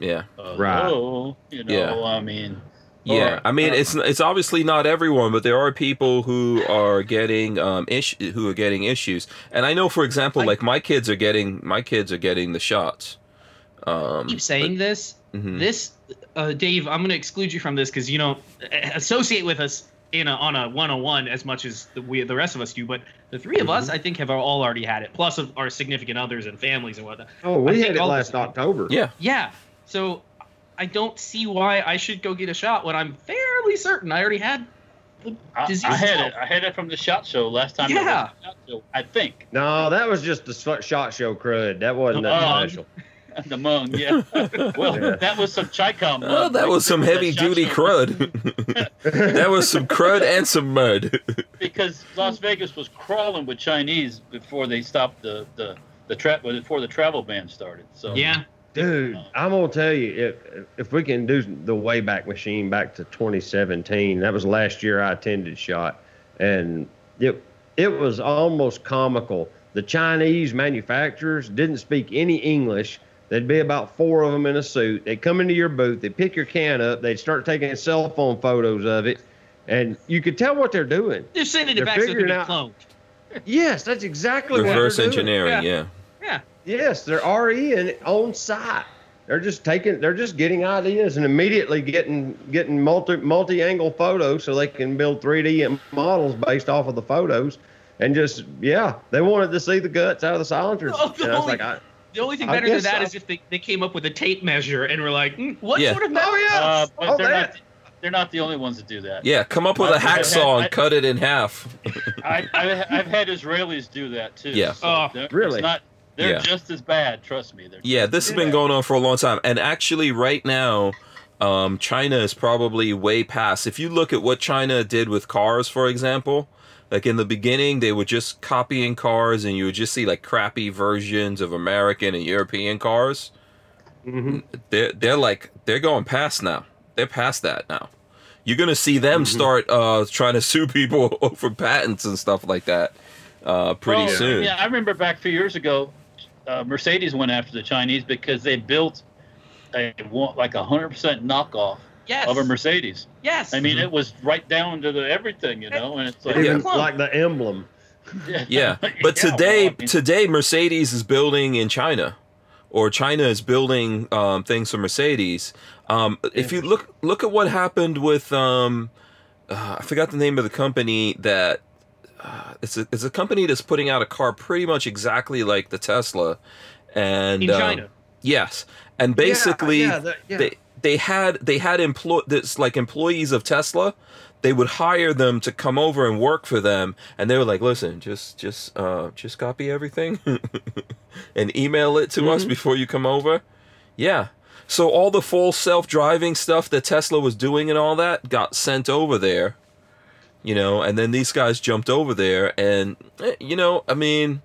Yeah. Right. Oh, you know, Yeah. I mean, Yeah, Or, I mean uh, it's it's obviously not everyone, but there are people who are getting um ish who are getting issues. And I know, for example, Like- like my kids are getting my kids are getting the shots. Um, keep saying this. mhm. This, uh, Dave, I'm going to exclude you from this because you don't associate with us in a, on a one-on-one as much as the, we the rest of us do. But the 3 of Mm-hmm. us, I think, have all already had it. Plus, of our significant others and families and whatnot. Oh, we think had it last October. Yeah, Yeah. So I don't see why I should go get a shot when I'm fairly certain I already had the I, disease. I had itself. it. I had it from the shot show last time. I Yeah. at shot show, I think No, that was just the shot show crud. That wasn't nothing Oh. special. the mung. Yeah. well, Yeah. that was some Chicom. oh, that right? was some heavy duty crud. that was some crud and some mud. because Las Vegas was crawling with Chinese before they stopped the the the tra- before the travel ban started. So Yeah. Dude, I'm gonna tell you if if we can do the Wayback Machine back to 2017, that was last year I attended shot, and it it was almost comical. The Chinese manufacturers didn't speak any English. There'd be about four of them in a suit. They'd come into your booth. They'd pick your can up. They'd start taking cell phone photos of it, and you could tell what they're doing. They're sending it They're back so it can be cloned. Yes, that's exactly Reverse what they're doing. engineering, Yeah. yeah. Yeah. Yes, they're RE and on site. They're just taking, they're just getting ideas and immediately getting getting multi multi angle photos so they can build 3D models based off of the photos, and just yeah, they wanted to see the guts out of the silencers. Oh, the and I was only- like, I, The only thing better than guess that so. is if they, they came up with a tape measure and were like, "Hmm, what Yeah. sort of metal? oh yeah, Uh, but oh they're that. not. They're not the only ones that do that. Yeah, come up with a I've had- hacksaw I- and cut it in half. I, I, I've had Israelis do that too. Yeah. Oh, they're- really? It's not. They're Yeah. just as bad. Trust me. They're Yeah, this has been Yeah. going on for a long time. And actually, right now, um, China is probably way past. If you look at what China did with cars, for example, like in the beginning, they were just copying cars, and you would just see like crappy versions of American and European cars. Mhm. They're they're like they're going past now. They're past that now. You're gonna see them Mm-hmm. start uh, trying to sue people over patents and stuff like that uh, pretty Well, soon. Yeah, I remember back a few years ago, uh, Mercedes went after the Chinese because they built a like a hundred percent knockoff Yes. of a Mercedes. yes. I mean, it was right down to the everything, you know, and it's like Even like the emblem. Yeah, but Yeah, today, well, I mean, today Mercedes is building in China, or China is building um, things for Mercedes. Um, If you look look at what happened with, um, uh, I forgot the name of the company that. Uh, it's a it's a company that's putting out a car pretty much exactly like the Tesla, and in um, China. yes, and basically yeah, the- yeah. they they had they had employ this like employees of Tesla. They would hire them to come over and work for them, and they were like, "Listen, just just uh just copy everything and email it to us before you come over." Yeah. So all the full self-driving stuff that Tesla was doing and all that got sent over there. You know, and then these guys jumped over there and eh, you know, I mean,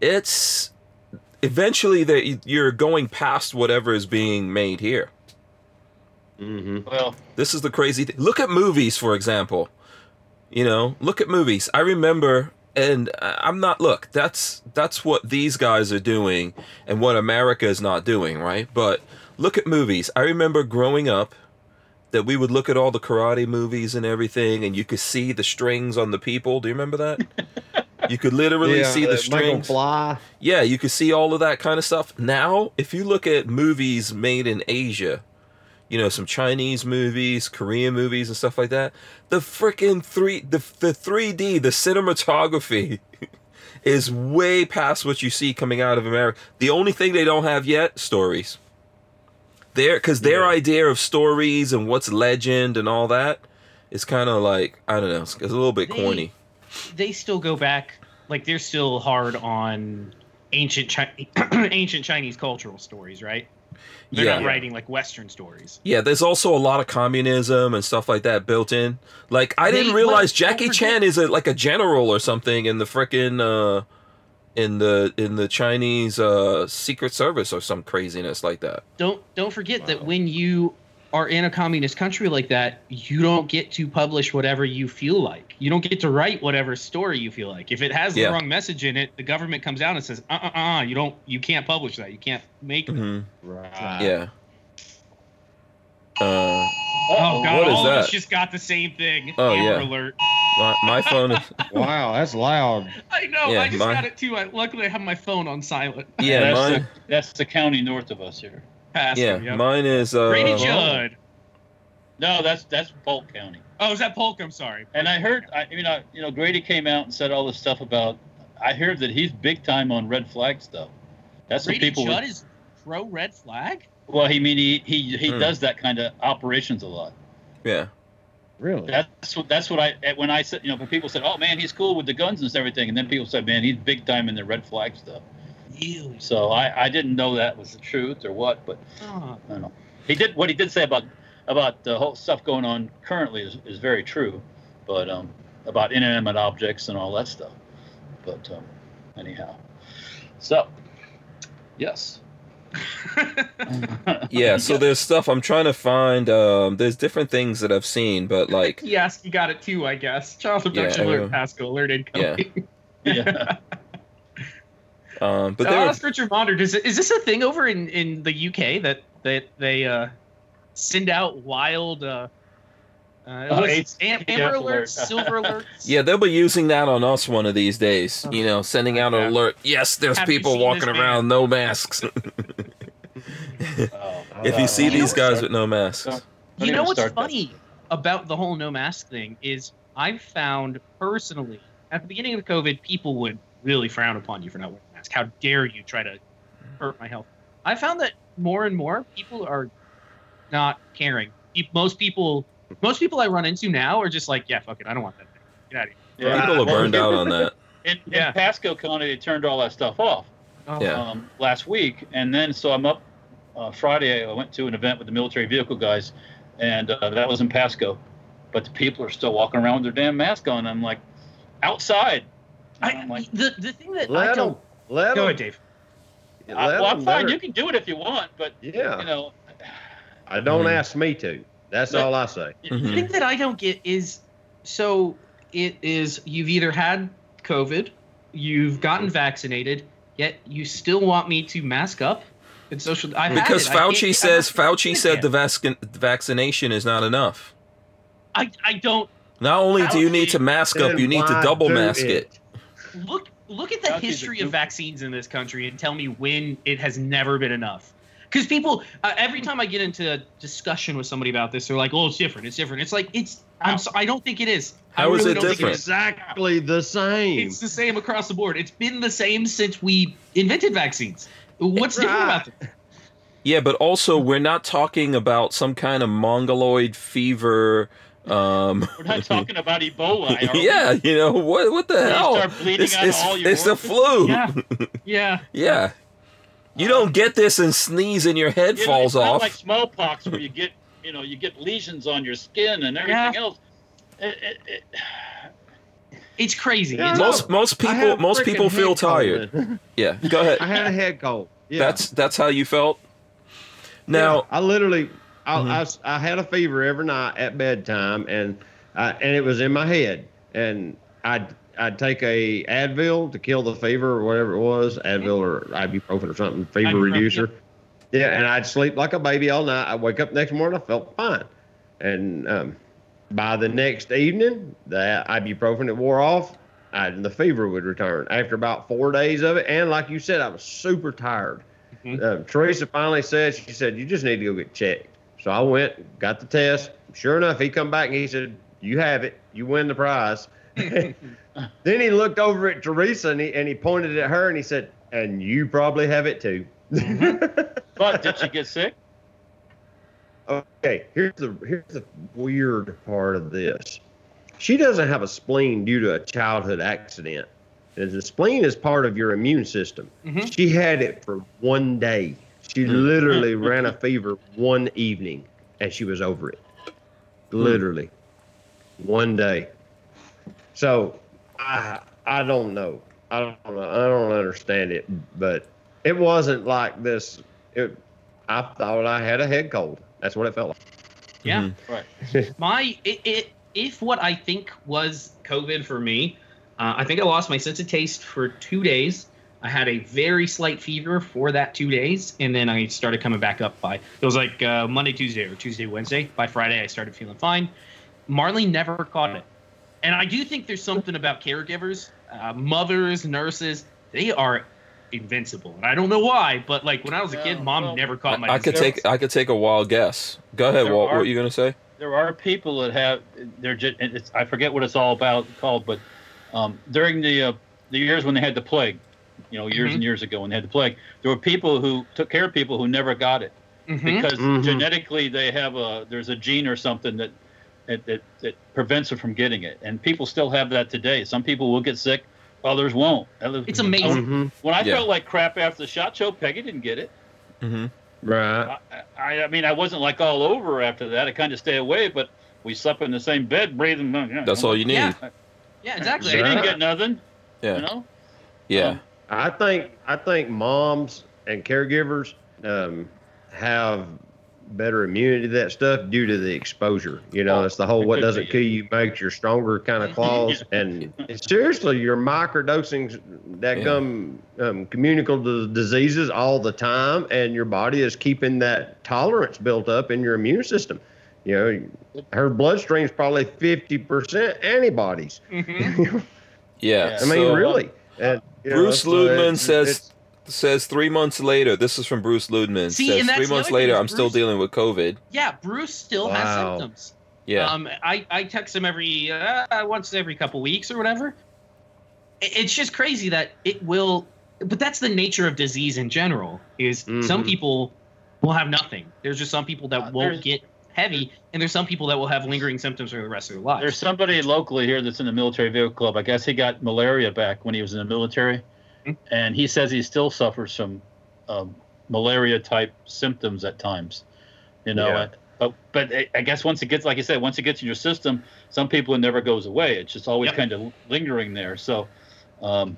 it's eventually that you're going past whatever is being made here. Mm-hmm. Well, This is the crazy thing. Look at movies, for example. You know, look at movies. I remember, and I- I'm not. Look, that's that's what these guys are doing, and what America is not doing, right? But look at movies. I remember growing up that we would look at all the karate movies and everything, and you could see the strings on the people. Do you remember that? you could literally see the uh, that strings. fly. Yeah, you could see all of that kind of stuff. Now, if you look at movies made in Asia, you know, some Chinese movies, Korean movies and stuff like that, the freaking 3 the the 3D, the cinematography is way past what you see coming out of America. The only thing they don't have yet, stories. Their cuz their idea of stories and what's legend and all that is kind of like, I don't know, it's, it's a little bit They- corny. they still go back like they're still hard on ancient Chi- ancient Chinese cultural stories, right? They're Yeah. not writing like Western stories. Yeah, there's also a lot of communism and stuff like that built in. Like I didn't realize Jackie Chan is a, like a general or something in the frickin' uh in the in the Chinese uh secret service or some craziness like that. Don't don't forget that when you are in a communist country like that, you don't get to publish whatever you feel like. You don't get to write whatever story you feel like. If it has Yeah. the wrong message in it, the government comes out and says, "Uh, uh, uh, you don't, you can't publish that. You can't make." that." hmm Right. Yeah. Uh, Oh God! What is all of us that? just got the same thing. Oh, Amber yeah. Alert. my, my phone is Wow, that's loud. I know. Yeah, I just mine- got it too. I, luckily, I have my phone on silent. yeah, that's, mine the, that's the county north of us here. Pastor, yeah, yep. mine is uh Grady Judd. No, that's that's Polk County. Oh, is that Polk? I'm sorry. And I heard, I you know, you know, Grady came out and said all this stuff about. I heard that he's big time on red flag stuff. That's what Grady people. Judd would- is pro red flag. Well, he mean he he he Hmm. does that kind of operations a lot. yeah. Really? That's what that's what I when I said you know when people said oh man he's cool with the guns and everything and then people said man he's big time in the red flag stuff. Really? So I I didn't know that was the truth or what, but Oh, I don't know. He did what he did say about about the whole stuff going on currently is, is very true, but um about inanimate objects and all that stuff. But um, anyhow, so yes. Yeah, so there's stuff I'm trying to find um there's different things that I've seen, but like yes, you got it too, I guess. Child abduction Yeah, alert. Pasco alert incoming. yeah. um but But there ask Richard Monder. Does is this a thing over in in the UK that that they uh, send out wild uh, uh, Oh, was it's- Am- yeah, Amber alert. alerts, silver alerts? Yeah, they'll be using that on us one of these days. You know, sending out an Yeah. alert. Yes, there's Have people walking this man? around no masks. Oh, if you see Uh, these know- guys with no masks, Don't You know what's start that. funny about the whole no mask thing is I've found personally at the beginning of COVID, people would really frown upon you for not wearing a mask. How dare you try to hurt my health? I found that more and more people are not caring. Most people, most people I run into now are just like, yeah, fuck it, I don't want that. Thing. Get out of here. Yeah. people are Well, burned out on that. In, Yeah. in Pasco County, they turned all that stuff off. Oh, Yeah. um, last week, and then so I'm up uh, Friday. I went to an event with the military vehicle guys, and uh, that was in Pasco. But the people are still walking around with their damn mask on. I'm like, outside. I, I'm like, the the thing that I don't. them. Let Go ahead, Dave. I, well, I'm fine. better- You can do it if you want, but Yeah. you know, I don't Mhm. ask me to. That's But- all I say. The Mhm. thing that I don't get is so it is you've either had COVID, you've gotten vaccinated, yet you still want me to mask up and social. I've had Because it. I can't- Fauci I'm says not Fauci said it. the vac- vaccination is not enough. I I don't Not only do you need to mask up, you need to double do mask it. look look at the Fauci's history of vaccines in this country and tell me when it has never been enough. Because people, uh, every time I get into a discussion with somebody about this, they're like, "Oh, it's different. It's different." It's like it's. I'm. So, I don't think it is. I How is really it don't think different? is. Exactly the same. It's the same across the board. It's been the same since we invented vaccines. What's different Right. about them? Yeah, but also we're not talking about some kind of mongoloid fever. Um, We're not talking about Ebola. Are we? yeah, you know what? What the You hell? start bleeding It's, out it's, all your it's the flu. Yeah. Yeah. Yeah. You don't get this and sneeze and your head You know, falls it's not off. like smallpox where you get, you know, you get lesions on your skin and everything Yeah. else. It, it, it, It's crazy. Yeah, It's- most most people most people feel head cold tired. Yeah, go ahead. I had a head cold. Yeah. That's that's how you felt. Now, Yeah, I literally, I, Mhm. I s- I had a fever every night at bedtime, and I, and it was in my head, and I'd I'd take a Advil to kill the fever or whatever it was, Advil or ibuprofen or something, fever Ibuprofen, reducer. Yeah, and I'd sleep like a baby all night. I'd wake up next morning, I felt fine, and um, by the next evening, the ibuprofen it wore off. I, the fever would return after about four days of it, and like you said, I was super tired. Mhm. Uh, Teresa finally said, she said, you just need to go get checked. So I went, got the test. Sure enough, he come back and he said, you have it. You win the prize. then he looked over at Teresa and he, and he pointed at her and he said, and you probably have it too. but did she get sick? okay, here's the here's the weird part of this. She doesn't have a spleen due to a childhood accident. And the spleen is part of your immune system. Mhm. She had it for one day. She Hmm. literally ran a fever one evening and she was over it. Literally. One day. So I I don't know. I don't know. I don't understand it, but it wasn't like this. It I thought I had a head cold. That's what it felt like. Yeah. Mhm. Right. my it, it if what I think was COVID for me, uh, I think I lost my sense of taste for two days. I had a very slight fever for that two days, and then I started coming back up by it was like uh, Monday, Tuesday, or Tuesday, Wednesday. By Friday, I started feeling fine. Marlene never caught it, and I do think there's something about caregivers, uh, mothers, nurses. They are invincible, and I don't know why, but like when I was a kid, mom well, never caught my. I could take I could take a wild guess. Go ahead, There Walt. are- What were you gonna say? there are people that have they're just it's, I forget what it's all about called, but um, during the uh, the years when they had the plague, you know, years Mhm. and years ago when they had the plague, there were people who took care of people who never got it Mhm. because Mhm. genetically they have a there's a gene or something that that, that that prevents them from getting it, and people still have that today. Some people will get sick, others won't. It's amazing. Mhm. When I Yeah. felt like crap after the shot show, Peggy didn't get it. Mm-hmm. Right. I, I, I mean, I wasn't like all over after that. I kind of stay away, but we slept in the same bed, breathing. you know. That's all you need. Yeah. Yeah. Yeah, exactly. She Right. didn't get nothing. You Yeah. know. Yeah. I think I think moms and caregivers um, have better immunity to that stuff due to the exposure. You know, it's the whole what doesn't kill you makes you stronger kind of clause. and seriously, your microdosings that Yeah. come um, communicable diseases all the time, and your body is keeping that tolerance built up in your immune system. You know, her bloodstream's probably fifty percent antibodies. Mhm. Yeah. Yeah. I mean, so, really. And, you know, Bruce so Ludman it's- says it's- says three months later. This is from Bruce Ludman. See, says and that's three months later, I'm is still dealing with COVID. Yeah, Bruce still has symptoms. Yeah. Um, I, I text him every uh, once every couple weeks or whatever. It's just crazy that it will, but that's the nature of disease in general. Is some Mhm. people will have nothing. There's just some people that Uh, won't get heavy, and there's some people that will have lingering symptoms for the rest of their lives. There's somebody locally here that's in the military vehicle club. I guess he got malaria back when he was in the military. And he says he still suffers from um, malaria type symptoms at times. You know, Yeah. but but I- guess once it gets, like I said, once it gets in your system, some people it never goes away. It's just always Yep. kind of lingering there. So, um,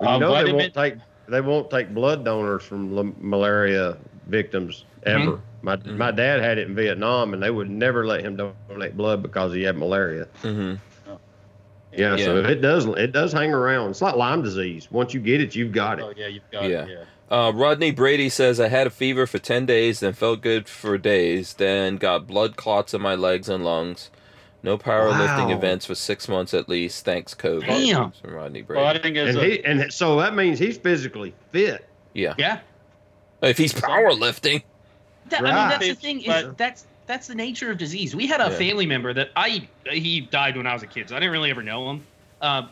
You know they vitamin- won't take they won't take blood donors from la- malaria victims ever. My Mhm. my dad had it in Vietnam, and they would never let him donate blood because he had malaria. hmm Yeah, so Yeah. it does it does hang around. It's like Lyme disease. Once you get it, you've got it. Oh yeah, you've got Yeah. it. Yeah. Uh, Rodney Brady says I had a fever for ten days, then felt good for days, then got blood clots in my legs and lungs. No powerlifting Wow. events for six months at least. Thanks, COVID. Damn. From Rodney Well, I Brady. think it's And a, he and so that means he's physically fit. yeah. yeah, If he's powerlifting. That, I mean that's the thing is But- that's that's the nature of disease. We had a Yeah. family member that I he died when I was a kid, so I didn't really ever know him. Uh,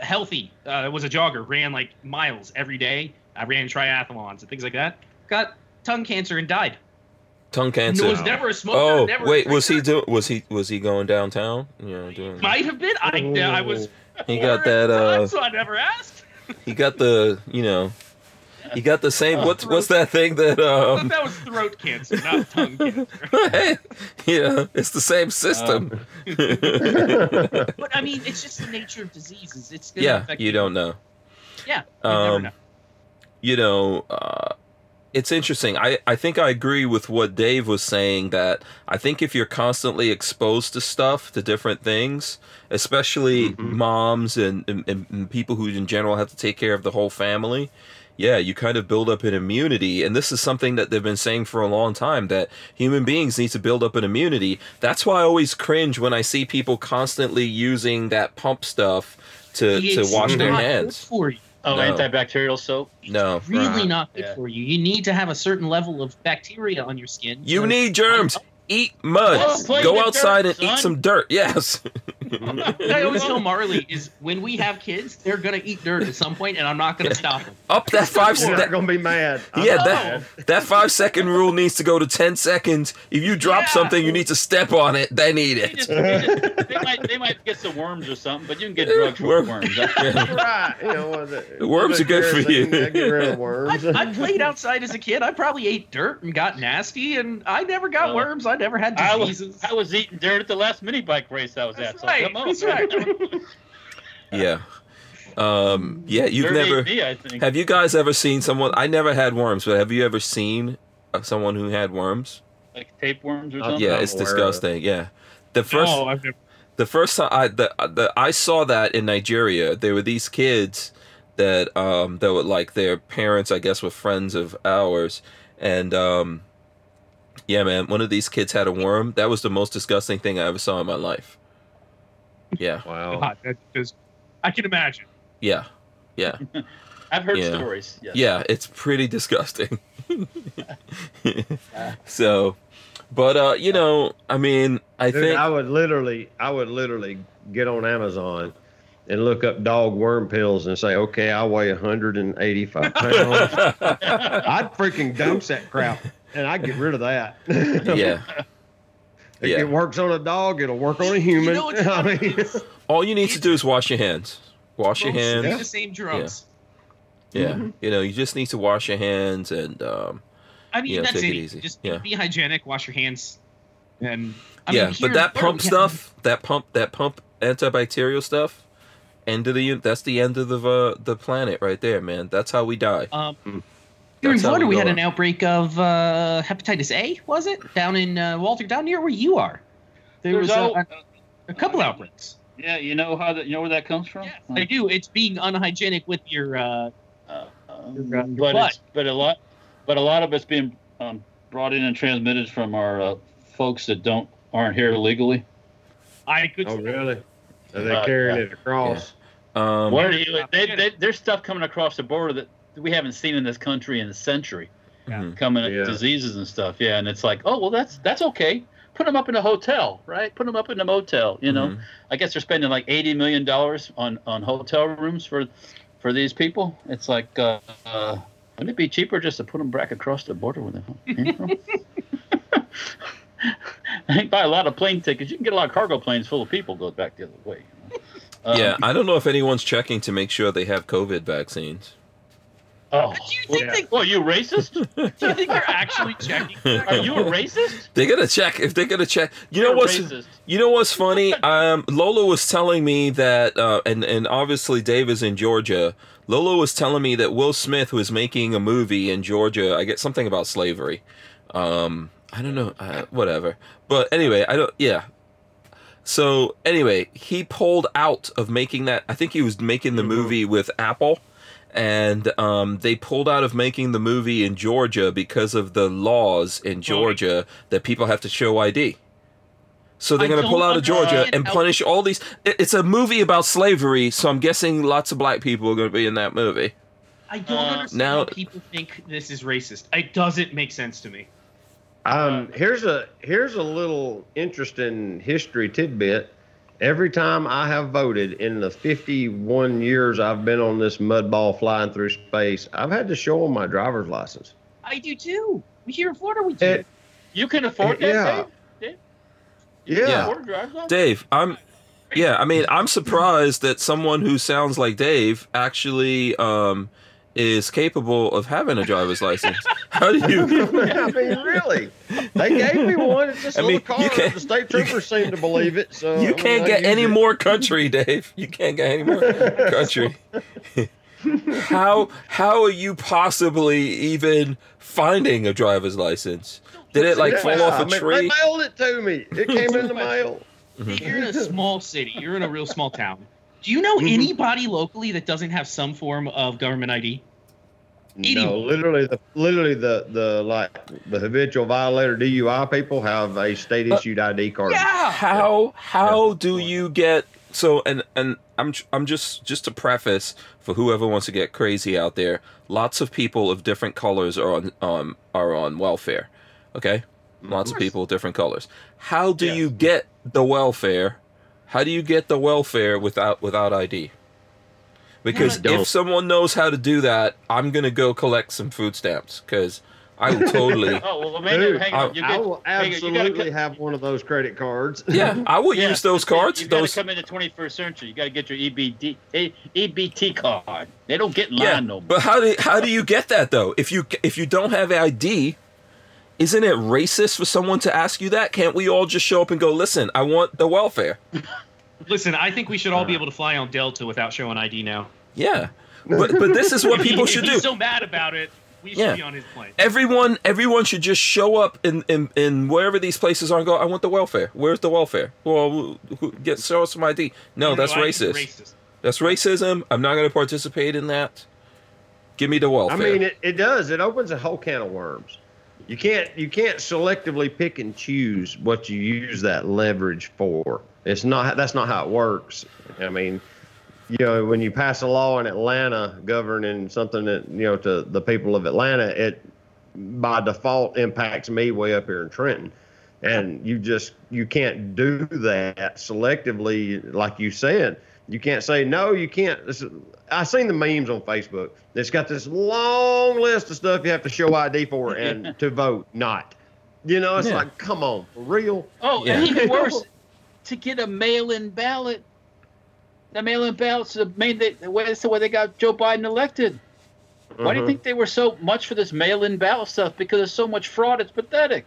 healthy, uh, was a jogger, ran like miles every day. I ran triathlons and things like that. got tongue cancer and died. Tongue He cancer. was never a smoker. Oh never wait, was he doing? Was he was he going downtown? You know, doing. Might have been. I I was. He got at the that, time, uh, so I never asked. He got the you know. He got the same. What's what's that thing that um? that was throat cancer, not tongue cancer. hey, yeah, it's the same system. But I mean, it's just the nature of diseases. It's gonna yeah, affect you don't know. Yeah, you never Um, know. you know, uh, it's interesting. I, I think I agree with what Dave was saying that I think if you're constantly exposed to stuff, to different things, especially Mhm. moms and, and, and people who in general have to take care of the whole family, yeah, you kind of build up an immunity. And this is something that they've been saying for a long time that human beings need to build up an immunity. That's why I always cringe when I see people constantly using that pump stuff to, to wash their hands. for you. Oh, No. antibacterial soap. No. Really Right. not good Yeah. for you. You need to have a certain level of bacteria on your skin. You So- need germs. Eat mud. Oh, well, Go outside dirt, and eat some dirt. Yes. What I always tell Marley is when we have kids, they're gonna eat dirt at some point, and I'm not gonna stop them. Up that five. You're That, gonna be mad. I'm yeah, that mad. that five second rule needs to go to ten seconds. If you drop Yeah. something, you need to step on it, then eat They, it. just, they, just, they might they might get some worms or something, but you can get drugs for Worm- worms. Right. You know, what the, The worms are good for you. Get rid of worms. I, I played outside as a kid. I probably ate dirt and got nasty, and I never got Uh, worms. I never had I was diseases. I was eating dirt at the last mini bike race I was That's at. So right. Come on, That's right. Yeah. Um. Yeah. You've never. me, I think. Have you guys ever seen someone? I never had worms, but have you ever seen uh, someone who had worms? like tapeworms or Uh, something. Yeah, it's aware disgusting. Yeah. The first. no, I've never. the first time I the, the I saw that in Nigeria, there were these kids that um that were like their parents, I guess, were friends of ours, and um yeah, man, one of these kids had a worm. That was the most disgusting thing I ever saw in my life. Yeah, Wow. God, that just, I can imagine. yeah, yeah, I've heard Yeah. stories. Yes. yeah. It's pretty disgusting. so, but uh, you know, I mean, I Dude, think I would literally, I would literally get on Amazon and look up dog worm pills and say, okay, I weigh 185 pounds. I'd freaking dump that crap and I'd get rid of that. yeah. If Yeah. it works on a dog, it'll work on a human. know what's I mean, All you need to do is wash your hands. Wash your hands. use the same drugs. Yeah, Mhm. you know, you just need to wash your hands and um, I mean, Yeah, that's take it. it easy. Just Yeah. be hygienic, wash your hands, and I yeah. mean, but that pump we stuff, that pump, that pump antibacterial stuff, end of the that's the end of the uh, the planet right there, man. That's how we die. Um, Mm. Here in That's Florida, we we had an outbreak of uh, hepatitis A. Was it down in uh, Walter, down near where you are? There There's was uh, a, a couple outbreaks. Yeah, you know how that you know where that comes from? Yes, I do. It's being unhygienic with your. Uh, Uh, um, Your, uh, your but blood. it's, but a lot but a lot of it's being um, brought in and transmitted from our uh, folks that don't aren't here legally. I could. oh, really? Are they Uh, carrying yeah. it across? Um, Where do you, they, they, there's stuff coming across the border that we haven't seen in this country in a century. mhm. Coming Yeah. diseases and stuff. Yeah, and it's like, oh well, that's that's okay. Put them up in a hotel, right? Put them up in a motel. You know, Mhm. I guess they're spending like eighty million dollars on on hotel rooms for for these people. It's like, uh, uh, wouldn't it be cheaper just to put them back across the border with them? came from? I think buy a lot of plane tickets. You can get a lot of cargo planes full of people go back the other way. you know? Um, yeah, I don't know if anyone's checking to make sure they have COVID vaccines. Oh, Do you think Yeah. they? well, you racist? Do you think they're actually checking? Are you a racist? They're gonna check if they're gonna check. You know You're a what's racist. you know what's funny? Um, Lola was telling me that, uh, and and obviously Dave is in Georgia. Lola was telling me that Will Smith was making a movie in Georgia. I get something about slavery. Um, I don't know, uh, whatever. But anyway, I don't. Yeah. So anyway, he pulled out of making that. I think he was making the movie with Apple, and um, they pulled out of making the movie in Georgia because of the laws in Georgia that people have to show ID. So they're going to pull out of Georgia and punish all these. It's a movie about slavery, so I'm guessing lots of black people are going to be in that movie. I don't Uh, understand now- how people think this is racist. It doesn't make sense to me. Um, here's a here's a little interesting history tidbit. Every time I have voted in the 51 years I've been on this mud ball flying through space, I've had to show them my driver's license. I do too. We here in Florida, we do. It- You can afford that, Yeah. Dave? Yeah. You can afford a driver's license? Dave, I'm yeah, I mean, I'm surprised that someone who sounds like Dave actually um is capable of having a driver's license. How do you I mean, really? They gave me one. It's just I a mean, little car. you can't- the state troopers seem to believe it. So You can't I get use any it. more country, Dave. You can't get any more country. how how are you possibly even finding a driver's license? Did it like Yeah, fall off I a mean, tree? They mailed it to me. It came in the mail. Hey, You're in a small city. You're in a real small town. Do you know Mhm. anybody locally that doesn't have some form of government ID? No, literally the literally the the like the habitual violator DUI people have a state issued ID card. Yeah. How how do you get so and and I'm I'm just just to preface for whoever wants to get crazy out there. Lots of people of different colors are on um are on welfare. Okay, lots of course. people of different colors. How do Yes. you get the welfare? How do you get the welfare without without ID? Because Yeah. If someone knows how to do that, I'm gonna go collect some food stamps because I will totally. Oh well, maybe Dude, hang I- on. You I get, will hang on, you absolutely have one of those credit cards. Yeah, I will yeah, use those but you- cards. You got Those to come in the 21st century. You got to get your E EBD, EBT card. They don't get in line Yeah, no more. but how do how do you get that though? If you if you don't have ID, isn't it racist for someone to ask you that? Can't we all just show up and go, "Listen, I want the welfare." Listen, I think we should all be able to fly on Delta without showing ID now. Yeah, but but this is what people If should he's do. so mad about it, we should Yeah. be on his plane. Everyone everyone should just show up in in, in wherever these places are and go, "I want the welfare." Where's the welfare? Well, who- who- get show us some ID. No, that's I think racist. racist. That's racism. I'm not going to participate in that. Give me the welfare. I mean, it, it does. It opens a whole can of worms. You can't you can't selectively pick and choose what you use that leverage for. It's not that's not how it works. I mean, you know, when you pass a law in Atlanta governing something that you know to the people of Atlanta, it by default impacts me way up here in Trenton. And you just you can't do that selectively, like you said. You can't say no. You can't. This is, I seen the memes on Facebook. It's got this long list of stuff you have to show ID for and to vote not. You know, it's Yeah. like, come on, for real. Oh, Yeah. and even worse, to get a mail-in ballot. The mail-in ballots the main the the way that's the way they got Joe Biden elected. Why do you Mhm. think they were so much for this mail-in ballot stuff? Because there's so much fraud. It's pathetic.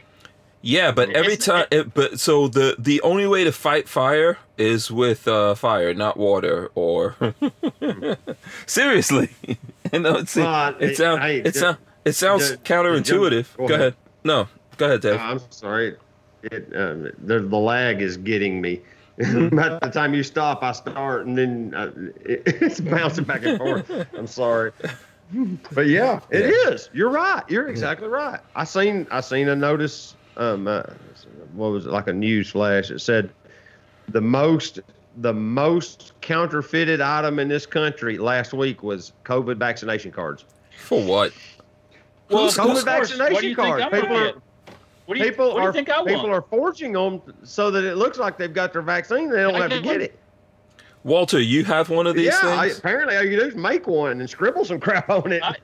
Yeah, but every time, it, but so the the only way to fight fire is with uh, fire, not water. Or seriously, I know it's Well, it, it- sounds hey, it sounds it sounds the- counterintuitive. go Go, ahead. ahead. No, go ahead, Dave. I'm sorry. It, um, the, the lag is getting me. By the time you stop, I start, and then uh, it, it's bouncing back and forth. I'm sorry, but yeah, it is. Yeah. You're right. You're exactly right. I seen I seen a notice. Um, uh, what was it like a news flash? It said the most the most counterfeited item in this country last week was COVID vaccination cards. For what? Well, Who's- COVID vaccination what do you think cards. I'm gonna People are- What do you, people what do you are think I people are forging them so that it looks like they've got their vaccine. They don't I have to get get it. Walter, you have one of these yeah, I, things. apparently all you do is make one and scribble some crap on it. I-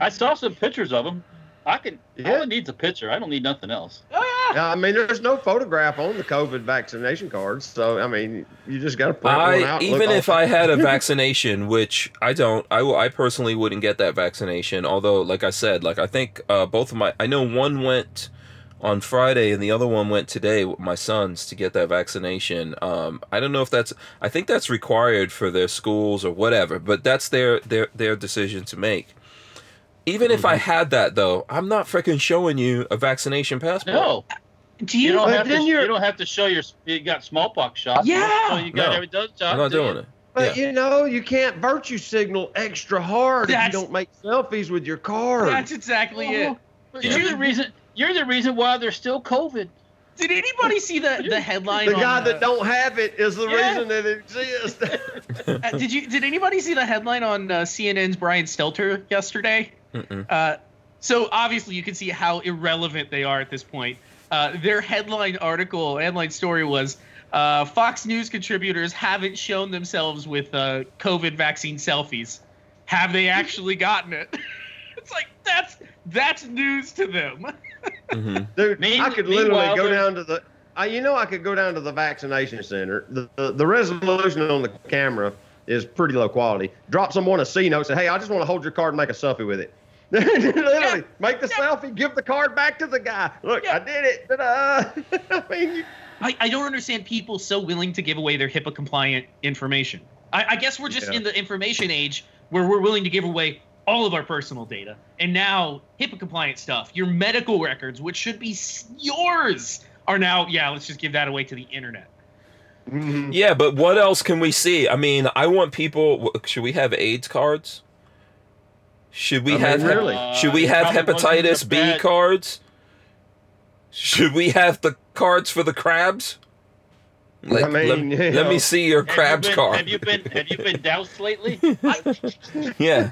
I saw some pictures of them. I can. Yeah. All it needs a picture. I don't need nothing else. Oh yeah. I mean, there's no photograph on the COVID vaccination cards, so I mean, you just got to print one out. and even if all- I had a vaccination, which I don't, I will- I personally wouldn't get that vaccination. Although, like I said, like I think uh, both of my, I know one went on Friday and the other one went today with my sons to get that vaccination. Um, I don't know if that's, I think that's required for their schools or whatever, but that's their their their decision to make. Even if Mm-hmm. I had that though, I'm not freaking showing you a vaccination passport. No, Do you you? don't have to. then You you're- don't have to show your you got smallpox shots. Yeah. So you got No. every dose shot. I'm not do you? doing it. But yeah. you know, you can't virtue signal extra hard if you don't make selfies with your card. That's exactly it. Well, Yeah. You're the reason. You're the reason why there's still COVID. Did anybody see the the headline? the on, guy uh, that don't have it is the Yeah. reason that it exists. uh, did you? Did anybody see the headline on uh, CNN's Brian Stelter yesterday? Uh, so obviously you can see how irrelevant they are at this point. Uh, their headline article, headline story was uh, Fox News contributors haven't shown themselves with uh, COVID vaccine selfies. Have they actually gotten it? it's like that's That's news to them. Hmm Dude, Me- I could literally go down to the. I, you know, I could go down to the vaccination center. The, the the resolution on the camera is pretty low quality. Drop someone a C note. Say, hey, I just want to hold your card and make a selfie with it. literally, make the selfie, give the card back to the guy. Look, Yeah. I did it. I mean, you- I, I don't understand people so willing to give away their HIPAA compliant information. I, I guess we're just Yeah. in the information age where we're willing to give away all of our personal data. And now HIPAA compliant stuff, your medical records, which should be yours, are now, yeah, let's just give that away to the internet. Mhm. Yeah, but what else can we see? I mean, I want people. Should we have AIDS cards? Should we I mean, have hep- really? Should we have hepatitis B bad- cards? Should we have the cards for the crabs? Like, I mean, let, you let me see your Have you crabs been- card. Have you been Have you been doused lately? yeah,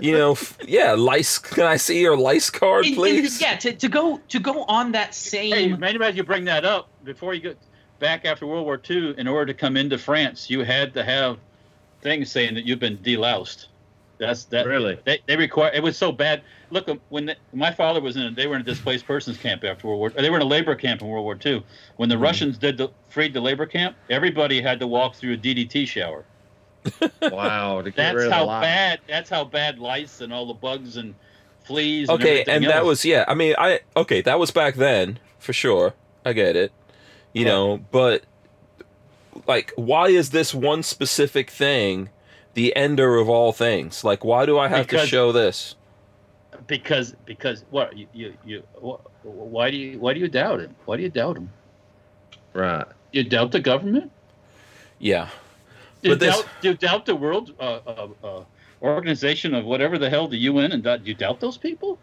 you know, f- yeah, lice. Can I see your lice card, And- and, please? yeah, to, to go to go on that same. hey, same maybe you bring that up before you go back after World War II. In order to come into France, you had to have things saying that you've been deloused. That's that. Really? They, they require. It was so bad. Look, um, when the, my father was in, a, they were in a displaced persons camp after World War. They were in a labor camp in World War II. When the mm-hmm. Russians did the freed the labor camp, everybody had to walk through a DDT shower. Wow. To get That's rid of how lice. bad. That's how bad lice and all the bugs and fleas. Okay, everything and that else. was yeah. I mean, I okay, that was back then for sure. I get it, you Right. know, but like, why is this one specific thing the ender of all things? Like, why do I have to show this? because because what you you, you wh- why do you why do you doubt him? Why do you doubt him? Right. You doubt the government? Yeah, Do you But this- doubt do you doubt the world uh, uh, uh, organization of whatever the hell the UN and that you doubt those people?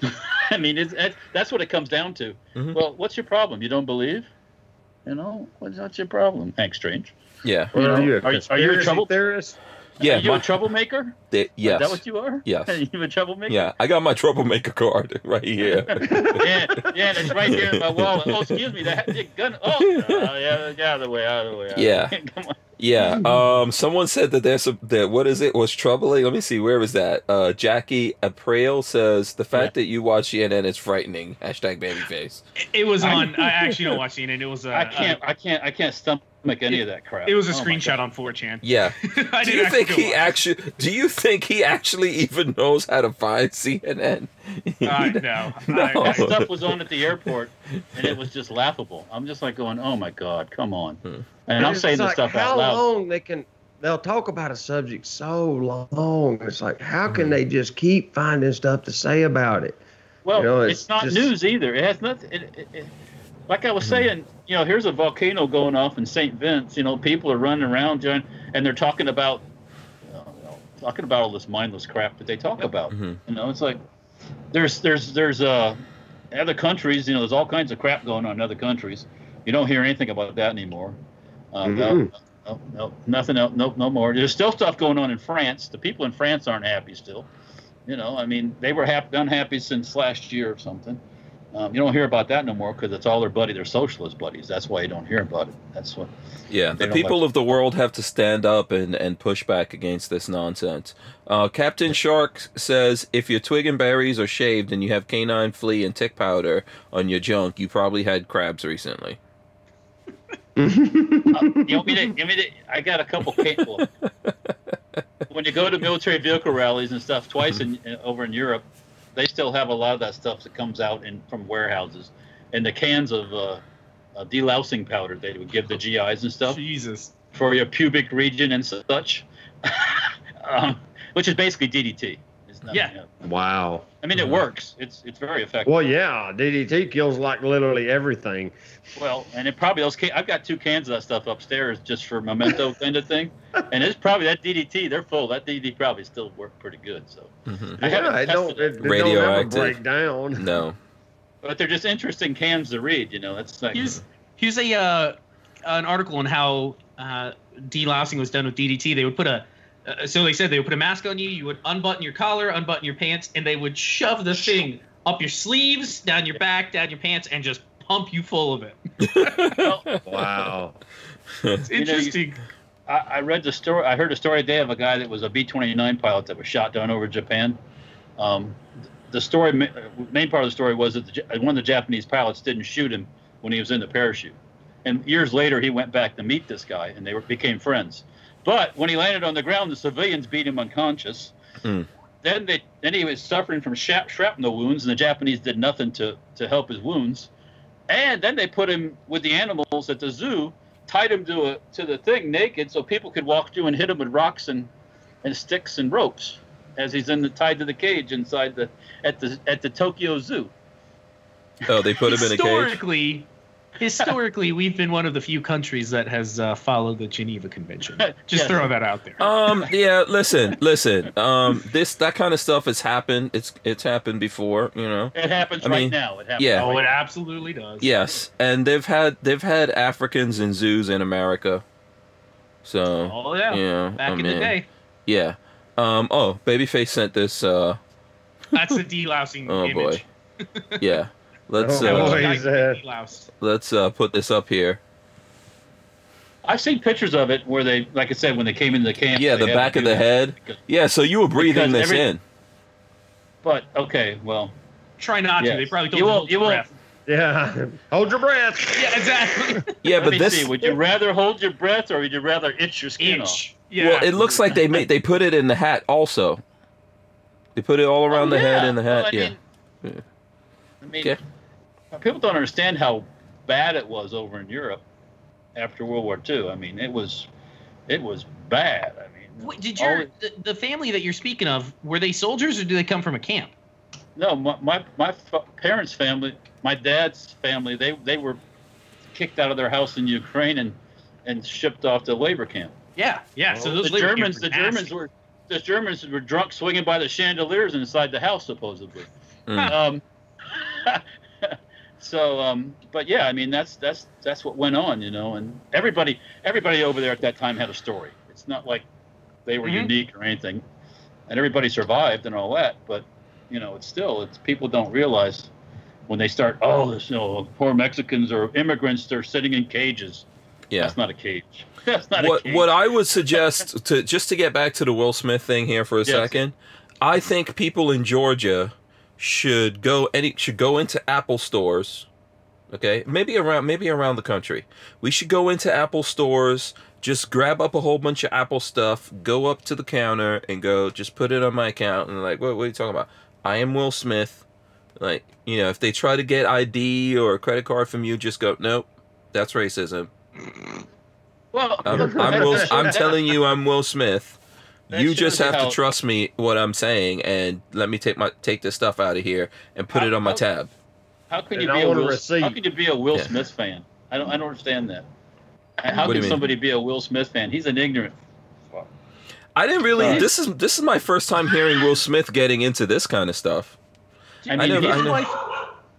I mean, it's, it's, that's what it comes down to. Mhm. Well, what's your problem? You don't believe? You know, what's what's your problem, Hank Strange? yeah, You Or know, are you a are- are you a trouble- theorist? Yeah. You my- a troublemaker? they- yes, Is that what you are? Yes. Are you a troublemaker? yeah. I got my troublemaker card right here. yeah, yeah, that's right there in my wallet. Oh, excuse me, that the gun. Oh, uh, yeah, get out of the way, out of the way. out Yeah. way. Come on. Yeah. Um. Someone said that there's some that what is it was troubling. Let me see. Where was that? Uh. Jackie April says the fact that you watch CNN is frightening. Hashtag babyface. it was on I actually don't watch CNN. It was I can't, I can't, I can't stomach any of that crap. it was a Oh, screenshot on 4chan. Yeah. I Do didn't you think he actually? Do you think he actually even knows how to find CNN? Uh, know? no. No. I- That stuff was on at the airport, and it was just laughable. I'm just like going, "Oh my God, come on!" Hmm. And I'm It's saying this stuff how out loud. long they can they'll talk about a subject so long. It's like how can Mhm. they just keep finding stuff to say about it? Well, You know, it's, it's not just- news either. It has nothing. It, it, it, like I was saying, you know, here's a volcano going off in St. Vince. You know, people are running around doing, and they're talking about, uh, talking about all this mindless crap that they talk about. Mhm. You know, it's like there's there's there's uh other countries. You know, there's all kinds of crap going on in other countries. You don't hear anything about that anymore. Um, no, Mhm. no, no, nothing else. No, no more. There's still stuff going on in France. The people in France aren't happy still. You know, I mean, they were happy, unhappy since last year or something. Um, you don't hear about that no more because it's all their buddy, their socialist buddies. That's why you don't hear about it. That's what. Yeah, the people like- of the world have to stand up and, and push back against this nonsense. Uh, Captain Shark says if your twig and berries are shaved and you have canine flea and tick powder on your junk, you probably had crabs recently. Uh, you want me to? You want me to? I got a couple. Can- well, when you go to military vehicle rallies and stuff, twice in, in over in Europe, they still have a lot of that stuff that comes out in from warehouses, and the cans of uh, uh, delousing powder they would give the GIs and stuff. Jesus. for your pubic region and such, um, which is basically DDT. It's Yeah. else. Wow. I mean, it works. It's it's very effective. Well, yeah, DDT kills like literally everything. Well, and it probably those. Can- I've got two cans of that stuff upstairs just for memento kind of thing, and it's probably that DDT. They're full. That DDT probably still work pretty good. So, Mhm. I yeah, it tested don't, it. it, it don't ever Radioactive. break down. No. but they're just interesting cans to read. You know, that's like Here's here's a uh, an article on how uh, delousing was done with DDT. They would put a uh, so they said they would put a mask on you. You would unbutton your collar, unbutton your pants, and they would shove the thing up your sleeves, down your back, down your pants, and just pump you full of it. well, Wow. It's You know, you- interesting. I, I read the story. I heard a story today of a guy that was a B 29 pilot that was shot down over Japan. Um, the story, ma- main part of the story was that the, one of the Japanese pilots didn't shoot him when he was in the parachute, and years later he went back to meet this guy, and they were, became friends. But when he landed on the ground, the civilians beat him unconscious. Hmm. Then they then he was suffering from shrapnel wounds, and the Japanese did nothing to to help his wounds. And then they put him with the animals at the zoo, tied him to a to the thing naked, so people could walk through and hit him with rocks and and sticks and ropes as he's in the tied to the cage inside the at the at the Tokyo Zoo. Oh, they put him in a cage. historically, historically, we've been one of the few countries that has uh, followed the Geneva Convention. Just Yes. throw that out there. Um. Yeah. Listen. Listen. Um. This that kind of stuff has happened. It's it's happened before. You know. It happens I right mean, now. It happens. yeah. oh, it absolutely does. Yes, and they've had they've had Africans in zoos in America. So Oh yeah. yeah, Back I in the day, Yeah. Um. Oh, Babyface sent this. Uh. that's the delousing Oh image. boy. Yeah. Let's Oh, That was uh, boy. the guy he's, who uh, let's uh put this up here. I've seen pictures of it where they, like I said, when they came into the camp. Yeah, the back of the head. Because- Yeah. So you were breathing this every- in. But okay, well, Try not yes. to. They probably told you you, won't. hold You your won't. breath. Yeah. Hold your breath. Yeah, exactly. Yeah, Let but me this. see. Would you rather hold your breath or would you rather itch your skin off? Yeah. Well, it looks like they made they put it in the hat also. They put it all around Oh, the head in and the Well, hat. I yeah. mean- Yeah. I mean, Okay. People don't understand how bad it was over in Europe after World War II. I mean, it was, it was bad. I mean, Wait, did all your the, the family that you're speaking of were they soldiers or do they come from a camp? no, my, my my fa- parents' family, my dad's family, they they were kicked out of their house in Ukraine and and shipped off to labor camp. Yeah, yeah. so those the Germans, the were Germans were the Germans were drunk swinging by the chandeliers inside the house supposedly. Mm. Um, so, um, but yeah, I mean that's that's that's what went on, you know, and everybody everybody over there at that time had a story. It's not like they were Mhm. unique or anything, and everybody survived and all that. But you know, it's still it's people don't realize when they start. Oh, this, you know, poor Mexicans or immigrants they're sitting in cages. Yeah. That's not a cage. That's not a what cage. what I would suggest to just to get back to the Will Smith thing here for a Yes. second, I think people in Georgia should go any should go into Apple stores. Okay, maybe around maybe around the country. We should go into Apple stores, just grab up a whole bunch of Apple stuff, go up to the counter and go just put it on my account and like what, what are you talking about? I am Will Smith. Like, you know, if they try to get ID or a credit card from you, just go, nope, that's racism. Well, I'm, I'm, Will, I'm telling you, I'm Will Smith. That You just have how- to trust me what I'm saying and let me take my take this stuff out of here and put How- it on my how- tab. How can And you I be a a Will? receipt. How can you be a Will Yeah. Smith fan? I don't. I don't understand that. How What can somebody be a Will Smith fan? He's an ignorant. fuck. I didn't really. Sorry. This is this is my first time hearing Will Smith getting into this kind of stuff. I I mean, never- he's, I never- Like,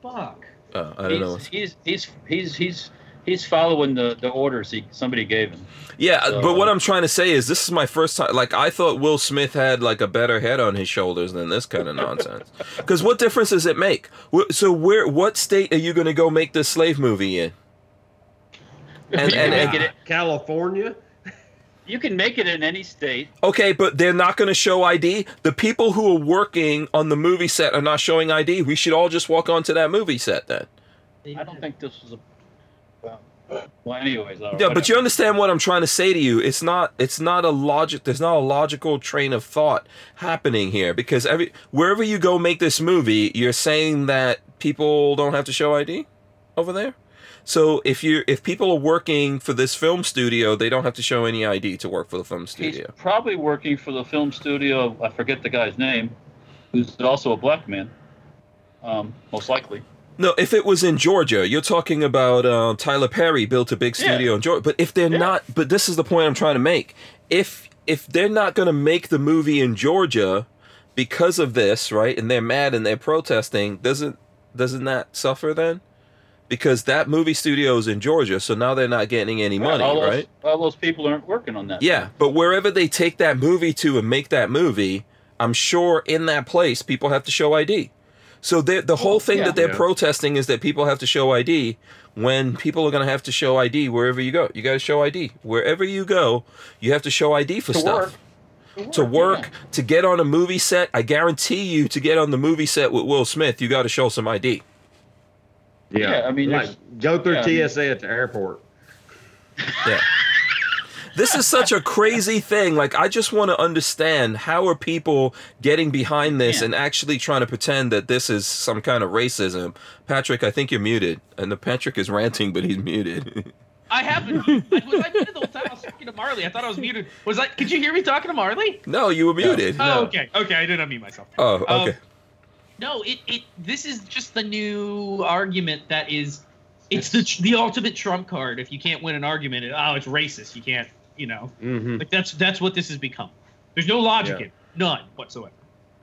fuck. Oh, I don't know. he's, he's he's he's he's he's following the, the orders he somebody gave him. Yeah, So- but what I'm trying to say is this is my first time. Like I thought Will Smith had like a better head on his shoulders than this kind of nonsense. Because what difference does it make? So where, what state are you going to go make this slave movie in? And- you, and- can and- make it, California. you can make it in any state. Okay, but they're not going to show ID. The people who are working on the movie set are not showing ID. We should all just walk onto that movie set then. I don't think this was a. Well, anyways. Yeah, but you understand what I'm trying to say to you. It's not it's not a logic there's not a logical train of thought happening here because every wherever you go make this movie, you're saying that people don't have to show ID over there. So if you if people are working for this film studio, they don't have to show any ID to work for the film studio. He's probably working for the film studio. I forget the guy's name, who's also a black man. Um, most likely. No, if it was in Georgia, you're talking about uh, Tyler Perry built a big Yeah. studio in Georgia. But if they're Yeah. not, but this is the point I'm trying to make. If if they're not going to make the movie in Georgia because of this, right? And they're mad and they're protesting, doesn't doesn't that suffer then? Because that movie studio is in Georgia, so now they're not getting any money, all those, right? All those people aren't working on that. Yeah, but wherever they take that movie to and make that movie, I'm sure in that place people have to show ID. So the the whole thing yeah. that they're Yeah. protesting is that people have to show ID. When people are going to have to show ID wherever you go, you got to show ID wherever you go. You have to show ID for To stuff. work. to work, to get on a movie set. I guarantee you, to get on the movie set with Will Smith, you got to show some ID. Yeah, Yeah, I mean, like go through yeah, I mean- TSA at the airport. Yeah. this is such a crazy thing. Like, I just want to understand how are people getting behind this Yeah. and actually trying to pretend that this is some kind of racism. Patrick, I think you're muted. And the Patrick is ranting, but he's muted. I haven't. I, was I muted the whole time? I was talking to Marley. I thought I was muted. Was I? Could you hear me talking to Marley? no, you were muted. No. Oh, okay. Okay, I didn't unmute myself. Oh, Um, okay. No, it, it this is just the new argument that is it's the the ultimate trump card. If you can't win an argument, it, oh, it's racist. You can't, you know. hmm Like that's that's what this has become. There's no logic Yeah. in it. None whatsoever.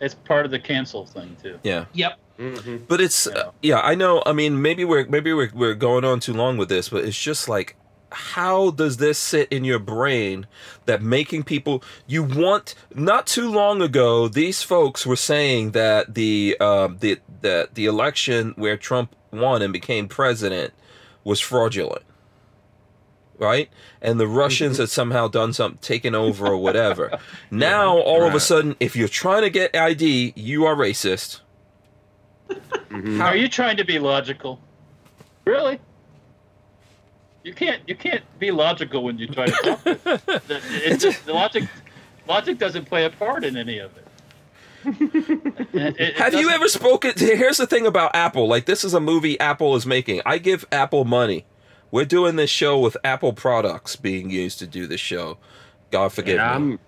It's part of the cancel thing too. yeah. Yep. hmm But it's Yeah. uh, yeah, I know. I mean, maybe we're maybe we're we're going on too long with this, but it's just like how does this sit in your brain that making people you want not too long ago these folks were saying that the um the that the election where Trump won and became president was fraudulent right and the Russians had somehow done something taken over or whatever now all of a sudden if you're trying to get ID you are racist hmm Are you trying to be logical? Really? You can't. You can't be logical when you try to talk. the, it's just, the logic. Logic doesn't play a part in any of it. It- it Have you doesn't- ever spoken? Here's the thing about Apple. Like, this is a movie Apple is making. I give Apple money. We're doing this show with Apple products being used to do this show. God forgive Yeah, me. I'm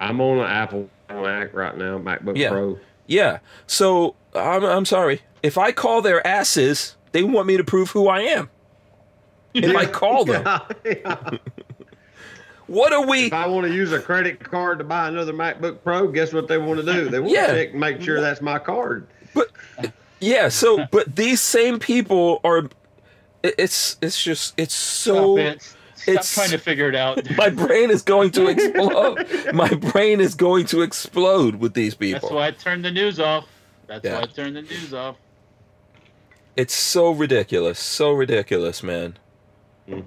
I'm on an Apple Mac right now, MacBook Yeah. Pro. Yeah. So I'm, I'm sorry. If I call their asses, they want me to prove who I am. If I call them, Yeah. what are we? If I want to use a credit card to buy another MacBook Pro, guess what they want to do? They want Yeah. to check, make sure that's my card. But yeah. So, but these same people are. It- It's it's just it's so. Stop it. Stop it's- trying to figure it out. My brain is going to explode. My brain is going to explode with these people. That's why I turned the news off. That's Yeah. why I turned the news off. It's so ridiculous. So ridiculous, man. Mm.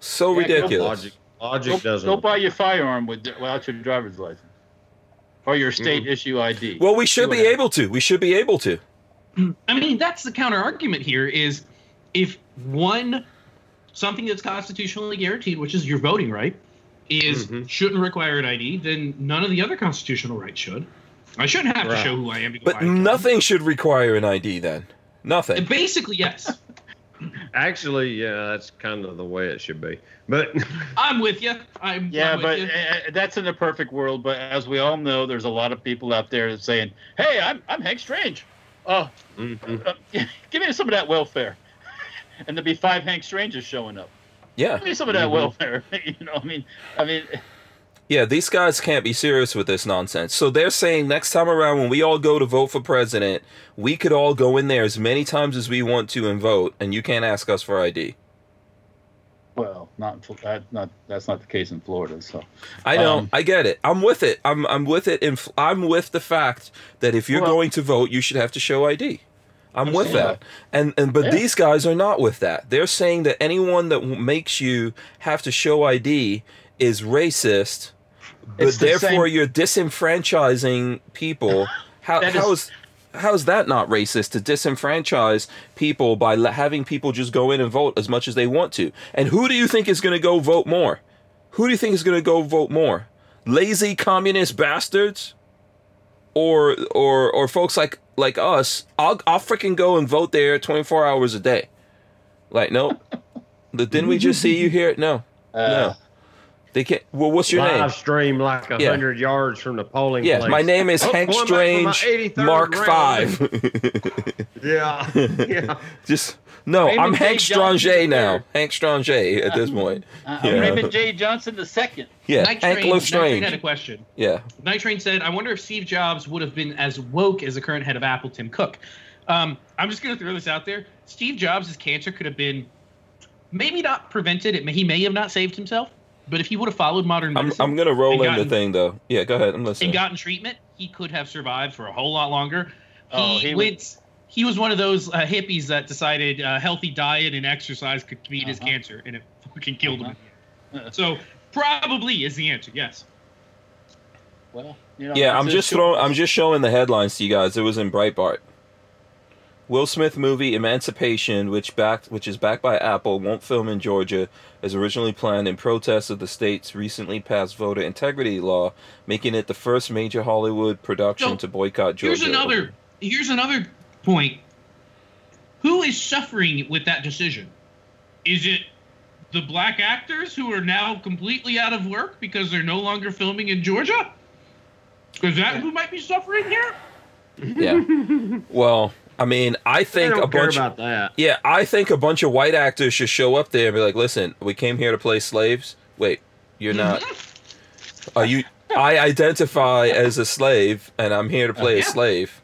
So Yeah, go ridiculous. Logic, logic Go, doesn't. go buy your firearm with, without your driver's license or your state issue ID. Well, we should be able to. We should be able to. I mean, that's the counter argument here is if one something that's constitutionally guaranteed, which is your voting right, is Mhm. shouldn't require an ID, then none of the other constitutional rights should. I shouldn't have to show who I am to go But buy a nothing should require an ID then. Nothing. Basically, yes. Actually, yeah, that's kind of the way it should be. But I'm with you. I'm Yeah, I'm but you. uh, that's in a perfect world. But as we all know, there's a lot of people out there that's saying, "Hey, I'm I'm Hank Strange. Oh, Mhm. uh, give me some of that welfare." And there'll be five Hank Strangers showing up. Yeah. Give me some of that Mhm. welfare. you know, I mean, I mean, Yeah, these guys can't be serious with this nonsense. So they're saying next time around when we all go to vote for president, we could all go in there as many times as we want to and vote, and you can't ask us for ID. well, not that, not that's not the case in Florida. So I know, Um, I get it. I'm with it. I'm I'm with it. In, I'm with the fact that if you're Well- going to vote, you should have to show ID. I'm with that. And and but Yeah. these guys are not with that. They're saying that anyone that makes you have to show ID is racist. But the therefore, same- you're disenfranchising people. How That how is- is how is that not racist to disenfranchise people by having people just go in and vote as much as they want to? And who do you think is going to go vote more? Who do you think is going to go vote more? Lazy communist bastards, or or or folks like like us? I'll I'll freaking go and vote there twenty four hours a day. Like no, didn't we just see you here? No, uh, no, they can't. Well, what's your live name? stream like a Yeah. hundred yards from the polling Yeah, place. my name is Oh, Hank going back for my Strange Mark round. Five. Yeah, yeah. Just no, Raymond I'm J. Hank Strange now. third. Hank Strange at this point. uh, Yeah. Raymond J. Johnson the second. Yeah, Night Hank Train, Love Night Train had a question. Yeah, Night Train said, "I wonder if Steve Jobs would have been as woke as the current head of Apple, Tim Cook." Um, I'm just gonna throw this out there. Steve Jobs' cancer could have been maybe not prevented. It may, he may have not saved himself, but if he would have followed modern I'm medicine I'm gonna roll And in the gotten- thing though. Yeah, go ahead. I'm listening. and gotten treatment, he could have survived for a whole lot longer. Oh, he, he would- went. He was one of those uh, hippies that decided uh, healthy diet and exercise could beat his Uh-huh. cancer, and it fucking killed him. Uh-huh. So probably is the answer. Yes. Well, you know, Yeah, I'm just throwing. I'm just showing the headlines to you guys. It was in Breitbart. Will Smith movie Emancipation, which backed, which is backed by Apple, won't film in Georgia as originally planned in protest of the state's recently passed voter integrity law, making it the first major Hollywood production So, to boycott Georgia. Here's another. Here's another point. Who is suffering with that decision? Is it the black actors who are now completely out of work because they're no longer filming in Georgia? Is that who might be suffering here? Yeah. Well, I mean, I think a bunch. about that. Yeah, I think a bunch of white actors should show up there and be like, "Listen, we came here to play slaves. Wait, you're not. Are you? I identify as a slave, and I'm here to oh, play a Yeah. slave.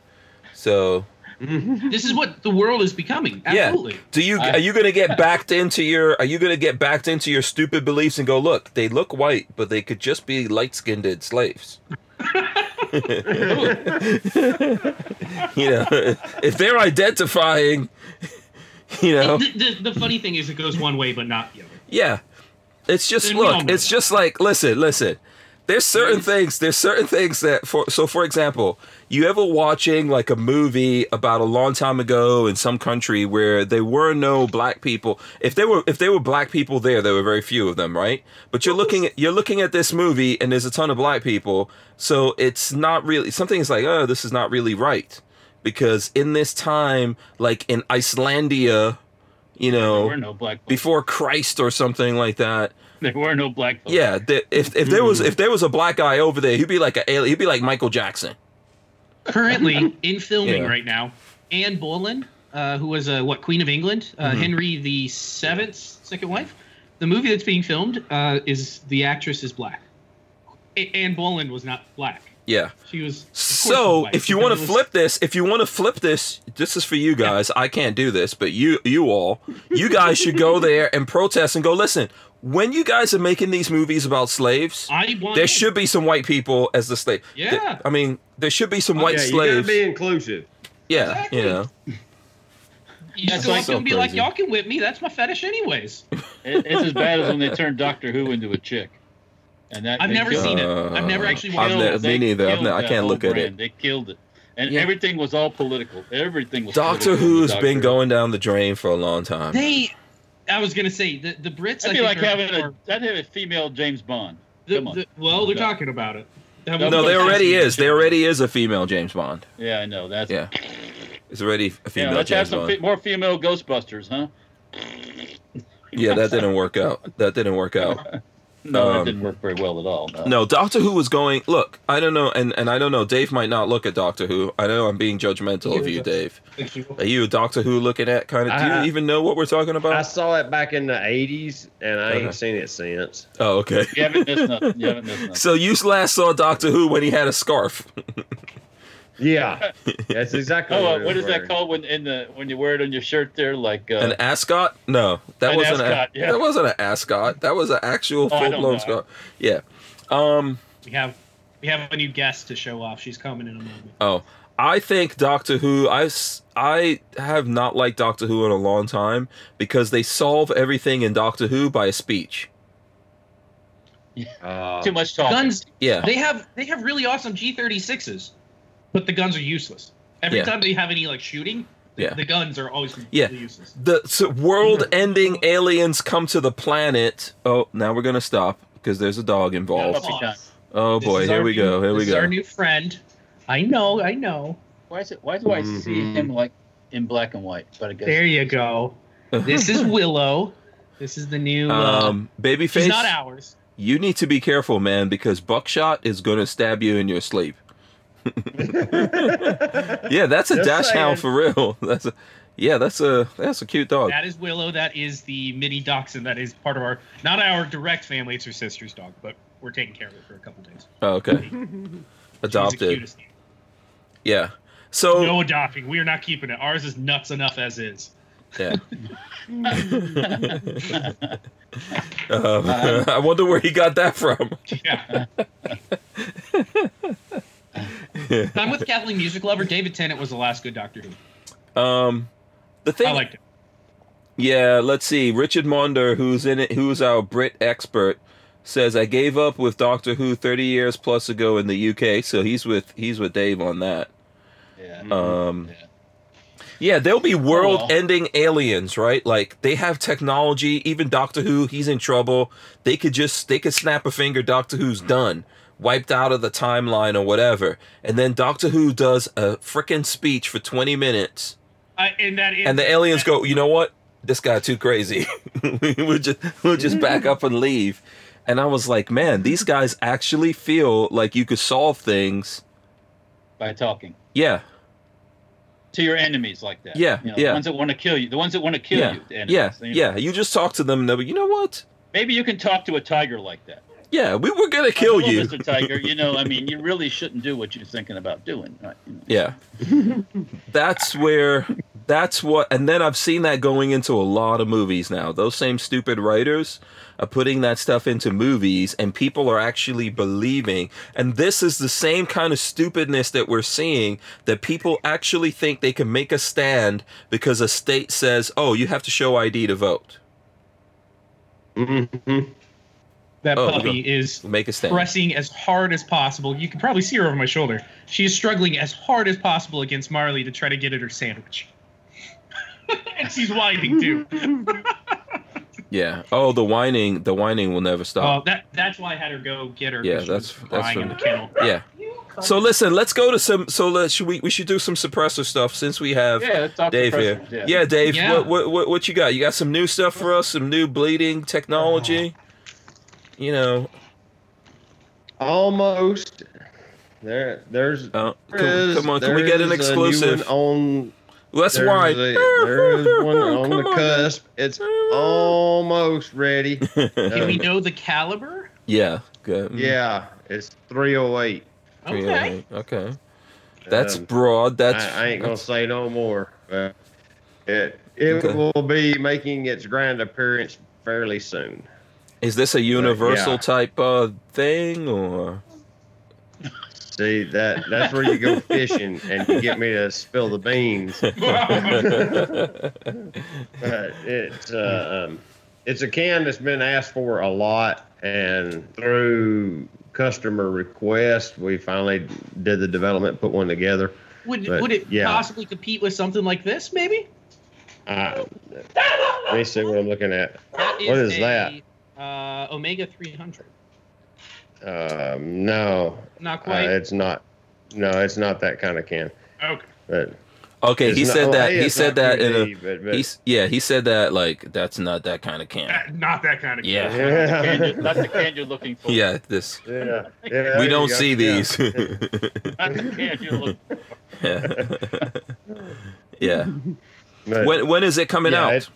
So This is what the world is becoming. Absolutely. yeah, do you are you gonna get backed into your? Are you gonna get backed into your stupid beliefs and go, look, they look white, but they could just be light skinned slaves. you know, if they're identifying, you know, The, the, the funny thing is, it goes one way, but not the other. Yeah. It's just And look, it's that. just like listen, listen. There's certain things, there's certain things that for so for example, you ever watching like a movie about a long time ago in some country where there were no black people. If there were if there were black people there, there were very few of them, right? But you're looking at you're looking at this movie and there's a ton of black people, so it's not really something is like, "Oh, this is not really right." Because in this time like in Icelandia, you know, no black. Before Christ or something like that. There were no black. Folks. Yeah, the, if if there was if there was a black guy over there, he'd be like a alien. He'd be like Michael Jackson. Currently in filming Yeah. right now, Anne Boleyn, uh, who was uh, what Queen of England, uh, Mhm. Henry the Seventh's second wife. The movie that's being filmed uh, is the actress is black. A- Anne Boleyn was not black. Yeah. She was. So if you want to flip this, if you want to flip this, this is for you guys. I can't do this, but you you all, you guys should go there and protest and go. Listen, when you guys are making these movies about slaves, I there in. should be some white people as the slave. Yeah. Th- I mean, there should be some white yeah, you gotta slaves. be inclusive. yeah, Exactly. you know. You just That's go like up so and be like, y'all can whip me. That's my fetish, anyways. It, it's as bad as when they turned Doctor Who into a chick. And that I've never killed seen it. Uh, I've never actually I've watched ne- it. me neither. I've ne- I can't whole look at brand. it. They killed it, and Yeah. everything was all political. Everything was. Doctor political in Who's Doctor been Who. going down the drain for a long time. They, I was gonna say the the Brits. That'd I be think like are- having are- a that'd have a female James Bond. the- Come on. the- well, they're No. talking about it. That No, no, there already season is. There already is a female James Bond. Yeah, I know. That's Yeah, it's already a female. Yeah, female let's have some Bond. fe- more female Ghostbusters, huh? Yeah, that didn't work out. That didn't work out. No, Um, that didn't work very well at all. No. No, Doctor Who was going. Look, I don't know, and, and I don't know. Dave might not look at Doctor Who. I know I'm being judgmental of you, Dave. Are you a Doctor Who looking at kind of? Do you even know what we're talking about? I saw it back in the '80s, and I Okay. ain't seen it since. Oh, okay. You haven't missed nothing. You haven't missed nothing. So you last saw Doctor Who when he had a scarf. Yeah, that's exactly. Oh, uh, it what is was that called when in the when you wear it on your shirt there? Like uh, An ascot? No, that An wasn't ascot, a. yeah. That wasn't an ascot. That was an actual Oh, full blown know. scarf. Yeah. Um. We have we have a new guest to show off. She's coming in a moment. Oh, I think Doctor Who. I I have not liked Doctor Who in a long time because they solve everything in Doctor Who by a speech. Uh, too much talking. Guns. Yeah. They have they have really awesome G36s, but the guns are useless. Every Yeah. time they have any like shooting, the, Yeah. the guns are always completely Yeah. useless. The so world-ending aliens come to the planet. Oh, now we're gonna stop because there's a dog involved. Puppy. Oh boy, here we new- go. Here we go. is our new friend. I know, I know. Why is it? Why do I see Mhm. him like in black and white? But I guess There you go. This is Willow. This is the new. Uh, Um, babyface. she's not ours. You need to be careful, man, because buckshot is gonna stab you in your sleep. Yeah, that's a Just dash hound for real. That's a, yeah, that's a that's a cute dog. That is Willow. That is the mini dachshund. That is part of our, not our direct family. It's her sister's dog, but we're taking care of it for a couple days. Oh, okay, adopted. Yeah. So No adopting. We are not keeping it. Ours is nuts enough as is. yeah. Um, I wonder where he got that from. Yeah. I'm with Kathleen Music Lover. David Tennant was the last good Doctor Who. Um, the thing. I liked it. Yeah, let's see. Richard Monder, who's in it, who's our Brit expert, says I gave up with Doctor Who 30 years plus ago in the UK, so he's with he's with Dave on that. Yeah. Um, Yeah. yeah, there'll be world-ending aliens, right? Like they have technology. Even Doctor Who, he's in trouble. They could just they could snap a finger. Doctor Who's done, wiped out of the timeline or whatever. And then Doctor Who does a freaking speech for 20 minutes, Uh, and that is, and the aliens go, you know what? This guy too crazy. we'll just we'll just back up and leave. And I was like, man, these guys actually feel like you could solve things. By talking Yeah, to your enemies like that. Yeah, You know, yeah. The ones that want to kill you. The ones that want to kill yeah, you. enemies, yeah, you know. yeah. You just talk to them, and they'll be, you know what? Maybe you can talk to a tiger like that. Yeah, we were gonna kill Hello, you. Mr. Tiger. You know, I mean, you really shouldn't do what you're thinking about doing. Right? Yeah. that's where that's what and then I've seen that going into a lot of movies now. Those same stupid writers are putting that stuff into movies and people are actually believing and this is the same kind of stupidness that we're seeing that people actually think they can make a stand because a state says, "Oh, you have to show ID to vote." hmm that Oh, puppy is Make a stand. pressing as hard as possible. You can probably see her over my shoulder. She is struggling as hard as possible against Marley to try to get at her sandwich. and she's whining too. Yeah. Oh, the whining, the whining will never Oh, stop. that that's why I had her go get her. Yeah, that's- was that's crying in from- the kennel. yeah. So listen, let's go to some so let's should we we should do some suppressor stuff since we have Yeah, Dave here. suppressors, Yeah, Dave, Yeah. What, what what what you got? You got some new stuff for us? Some new bleeding technology? Oh. You know, Almost. There, there's. uh, there come, is- come on, can we get an is a new exclusive? on That's there's why. there is one on the Come on. cusp. It's almost ready. Can we know the caliber? yeah, good. yeah, it's 308. Okay. Okay. That's Um, broad. That's I, I ain't gonna that's- say no more. But it it Okay. will be making its grand appearance fairly soon. Is this a universal yeah. type uh thing or See that that's where you go fishing and you get me to spill the beans. But it's uh, um, it's a can that's been asked for a lot, and through customer request, we finally did the development, put one together. Would But, would it yeah. possibly compete with something like this? Maybe. Uh, let me see what I'm looking at. That What is a, that? Uh, Omega 300. Um, no, Not uh, quite. it's not. No, it's not that kind of can. okay. But Okay, he not- said well, that A, he said not that in a but, but he's yeah, he said that like that's not that kind of can. Uh, not that kind of. Yeah. Can you- That's the can you're looking for. Yeah, this yeah, yeah, we don't go. see Yeah. these. That's the can you're looking for. yeah. yeah. But- When when is it coming Yeah, out? it-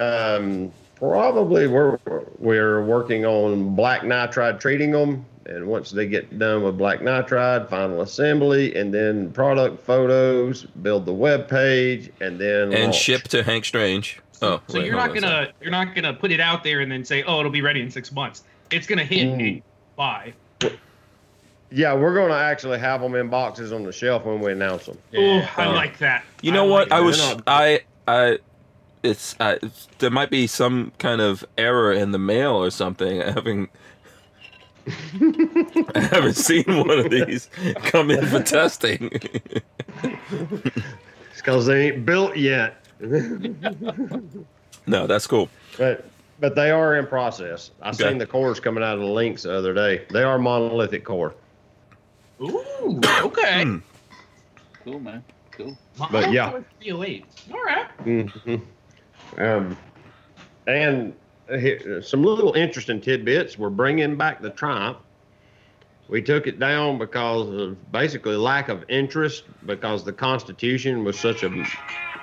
Um, probably we're we're working on black nitride treating them, and once they get done with black nitride, final assembly, and then product photos, build the web page, and then and launch. ship to Hank Strange. Oh, So wait, you're not gonna you're not gonna put it out there and then say, oh, it'll be ready in six months. It's gonna hit Mm. in five. Yeah, we're going to actually have them in boxes on the shelf when we announce them. oh, I like that. You know I what? like I was not- I I it's I, it's- there might be some kind of error in the mail or something. I haven't I haven't seen one of these come in for testing. It's because they ain't built yet. no, that's cool. But but they are in process. I Okay. seen the cores coming out of the links the other day. They are monolithic core. Ooh, okay. Hmm. Cool, man. Cool. But yeah. 308. All right. hmm Um, and here, some little interesting tidbits. We're bringing back the Triumph. We took it down because of basically lack of interest because the Constitution was such a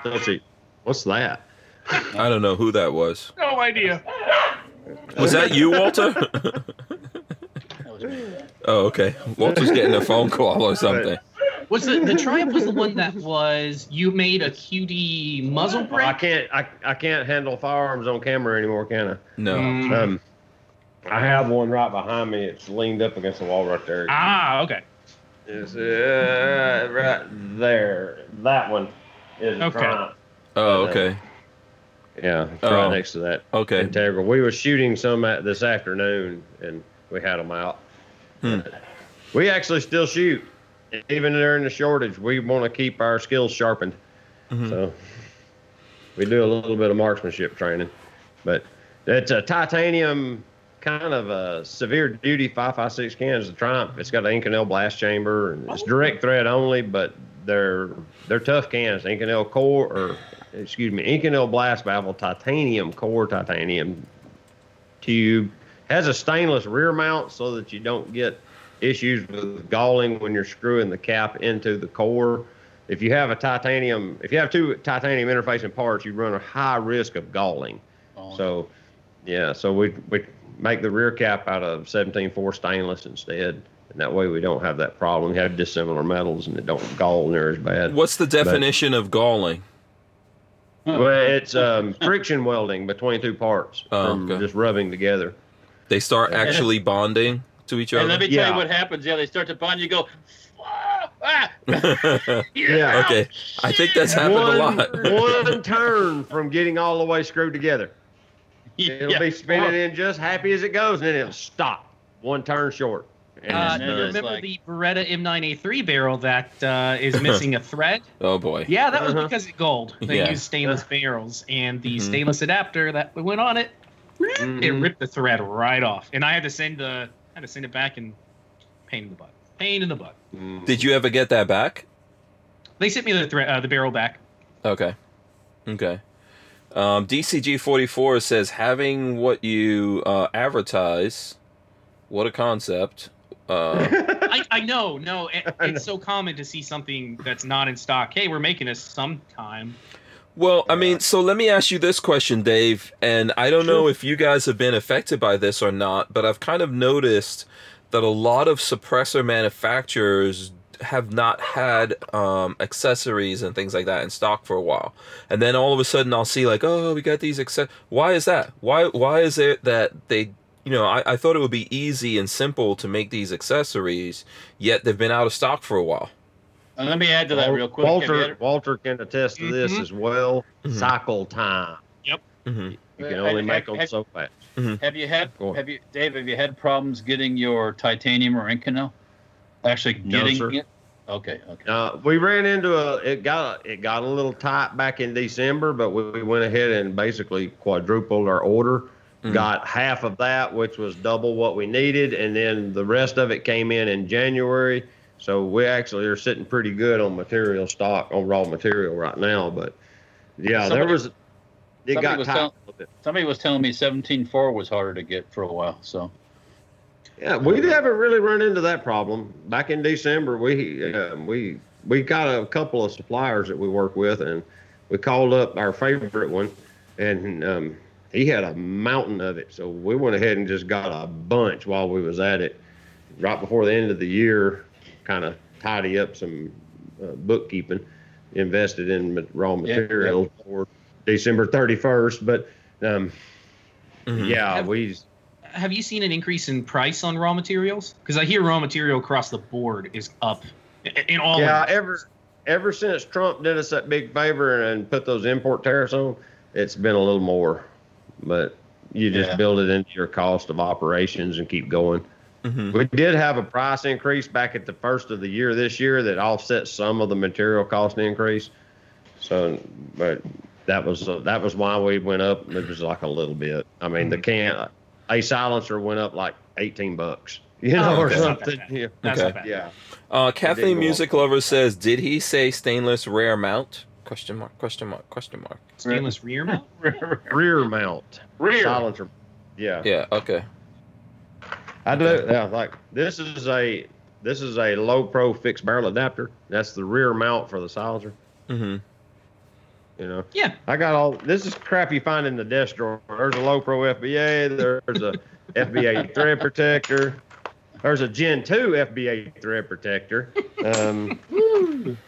such a what's that? I don't know who that was. No idea. Was that you, Walter? That was me. oh, okay. Walter's getting a phone call or something. Was the the Triumph was the one that was you made a QD muzzle brake? I can't I, I can't handle firearms on camera anymore, can I? No. Mm. Um, I have one right behind me. It's leaned up against the wall right there. Ah, okay. It's uh, right there. That one is Okay. Triumph. Oh, okay. Yeah, it's Oh. right next to that Okay. integral. We were shooting some at this afternoon, and we had them out. Hmm. We actually still shoot, even during the shortage. We want to keep our skills sharpened, Mhm. so we do a little bit of marksmanship training. But it's a titanium kind of a severe duty 556 can. It's a Triumph. It's got an Inconel blast chamber, and it's direct thread only, but they're they're tough cans. Inconel core, or excuse me, Inconel blast baffle, titanium core, titanium tube. Has a stainless rear mount so that you don't get issues with galling when you're screwing the cap into the core. If you have a titanium, if you have two titanium interfacing parts, you run a high risk of galling. Oh, So, yeah, so we we make the rear cap out of 17.4 stainless instead, and that way we don't have that problem. We have dissimilar metals and it don't gall near as bad. What's the definition of galling? Well, it's um, friction welding between two parts Oh, from okay. just rubbing together. They start actually bonding to each other. and let me tell Yeah. you what happens. Yeah, they start to bond. You go, ah, ah. Yeah. okay, I think that's happened a one, lot. one turn from getting all the way screwed together. It'll Yeah. be spinning in just happy as it goes, and then it'll stop one turn short. And Uh, do you remember like- the Beretta M9A3 barrel that uh, is missing a thread? Oh boy. Yeah, that was Uh-huh. because it galled. They Yeah. used stainless barrels, and the Mhm. stainless adapter that went on it, it Mhm. ripped the thread right off, and I had to send the had to send it back and pain in the butt. Pain in the butt. Mm. Did you ever get that back? They sent me the thread, uh, the barrel back. Okay. Okay. Um, DCG44 says having what you uh, advertise. What a concept. Uh, I, I know, no, it, I know. it's so common to see something that's not in stock. Hey, we're making this sometime. Well, I mean, so let me ask you this question, Dave. And I don't know if you guys have been affected by this or not, but I've kind of noticed that a lot of suppressor manufacturers have not had um, accessories and things like that in stock for a while, and then all of a sudden I'll see like, oh, we got these access. Why is that? Why why is it that they, you know, I, I thought it would be easy and simple to make these accessories, yet they've been out of stock for a while. And let me add to that real quick. Walter, Walter can attest to this Mhm. as well. Mhm. Cycle time. hmm You can Uh, only have- make them have- so fast. Have you had, have you, Dave? Have you had problems getting your titanium or Inconel? Actually No, getting sir. it? Okay, okay. Uh, we ran into a it got it got a little tight back in December, but we, we went ahead and basically quadrupled our order. Mhm. Got half of that, which was double what we needed, and then the rest of it came in in January. So we actually are sitting pretty good on material stock on raw material right now. But yeah, there was it got was tight. tell-. Somebody was telling me 17.4 was harder to get for a while. So Yeah, we haven't really run into that problem. Back in December, we uh, we we got a couple of suppliers that we work with, and we called up our favorite one, and um, he had a mountain of it. So we went ahead and just got a bunch while we was at it. Right before the end of the year, kind of tidy up some uh, bookkeeping, invested in ma- raw Yeah, yeah. for December 31st. But um, Mhm. yeah, Have- we Have you seen an increase in price on raw materials? Because I hear raw material across the board is up in- in all. Yeah, industries. ever ever since Trump did us that big favor and put those import tariffs on, it's been a little more. But you just Yeah. build it into your cost of operations and keep going. Mhm. We did have a price increase back at the first of the year this year that offset some of the material cost increase. So, but that was that was why we went up. It was like a little bit. I mean, the can a silencer went up like eighteen bucks, you know, Oh, or that's not something. bad. Yeah. That's Okay. not bad. yeah. Uh, Kathleen Music Lover says, "Did he say stainless rear mount?" Question mark. Question mark. Question mark. Stainless rear mount. Rear mount. rear. Silencer. Yeah. Yeah. Okay. I do. Yeah, like this is a this is a low pro fixed barrel adapter. That's the rear mount for the silencer. hmm You know, Yeah. I got all this is crap you find in the desk drawer. There's a low pro FBA. There's a FBA thread protector. There's a Gen 2 FBA thread protector. Um,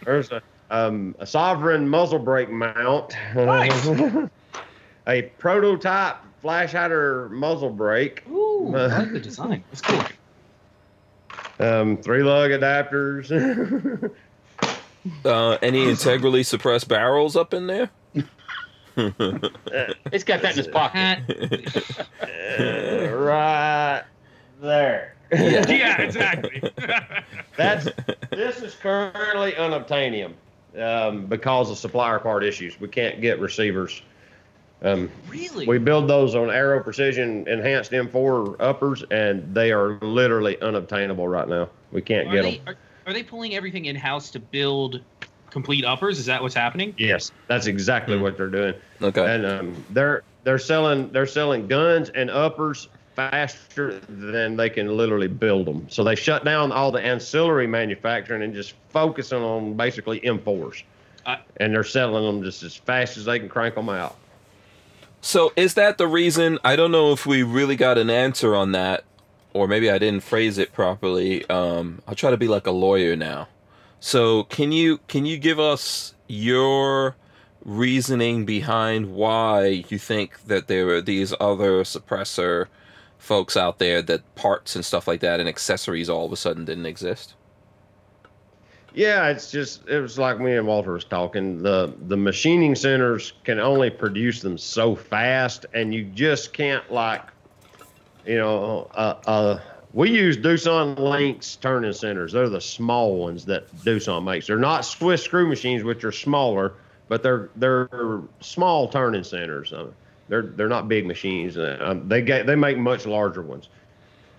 there's a um, a sovereign muzzle brake mount. Nice. a prototype flash hider muzzle brake. Ooh, I like the design. It's cool. Um, three lug adapters. Uh, any integrally suppressed barrels up in there? it's got that in his pocket. Uh, right there. Yeah. yeah, exactly. That's this is currently unobtainium um, because of supplier part issues. We can't get receivers. Um, really? we build those on Aero Precision Enhanced M4 uppers, and they are literally unobtainable right now. We can't are get they them. are, are they pulling everything in house to build complete uppers? Is that what's happening? Yes, that's exactly Hmm. what they're doing. Okay. and um, they're they're selling they're selling guns and uppers faster than they can literally build them. So they shut down all the ancillary manufacturing and just focusing on basically M4s. Uh, and they're selling them just as fast as they can crank them out. So is that the reason? I don't know if we really got an answer on that, or maybe I didn't phrase it properly. Um, I'll try to be like a lawyer now. So can you can you give us your reasoning behind why you think that there are these other suppressor folks out there that parts and stuff like that and accessories all of a sudden didn't exist? Yeah, it's just it was like me and Walter was talking. The the machining centers can only produce them so fast, and you just can't like, you know, uh, uh, we use Doosan Lynx turning centers. They're the small ones that Doosan makes. They're not Swiss screw machines, which are smaller, but they're they're small turning centers. Uh, they're they're not big machines. Uh, um, they get they make much larger ones.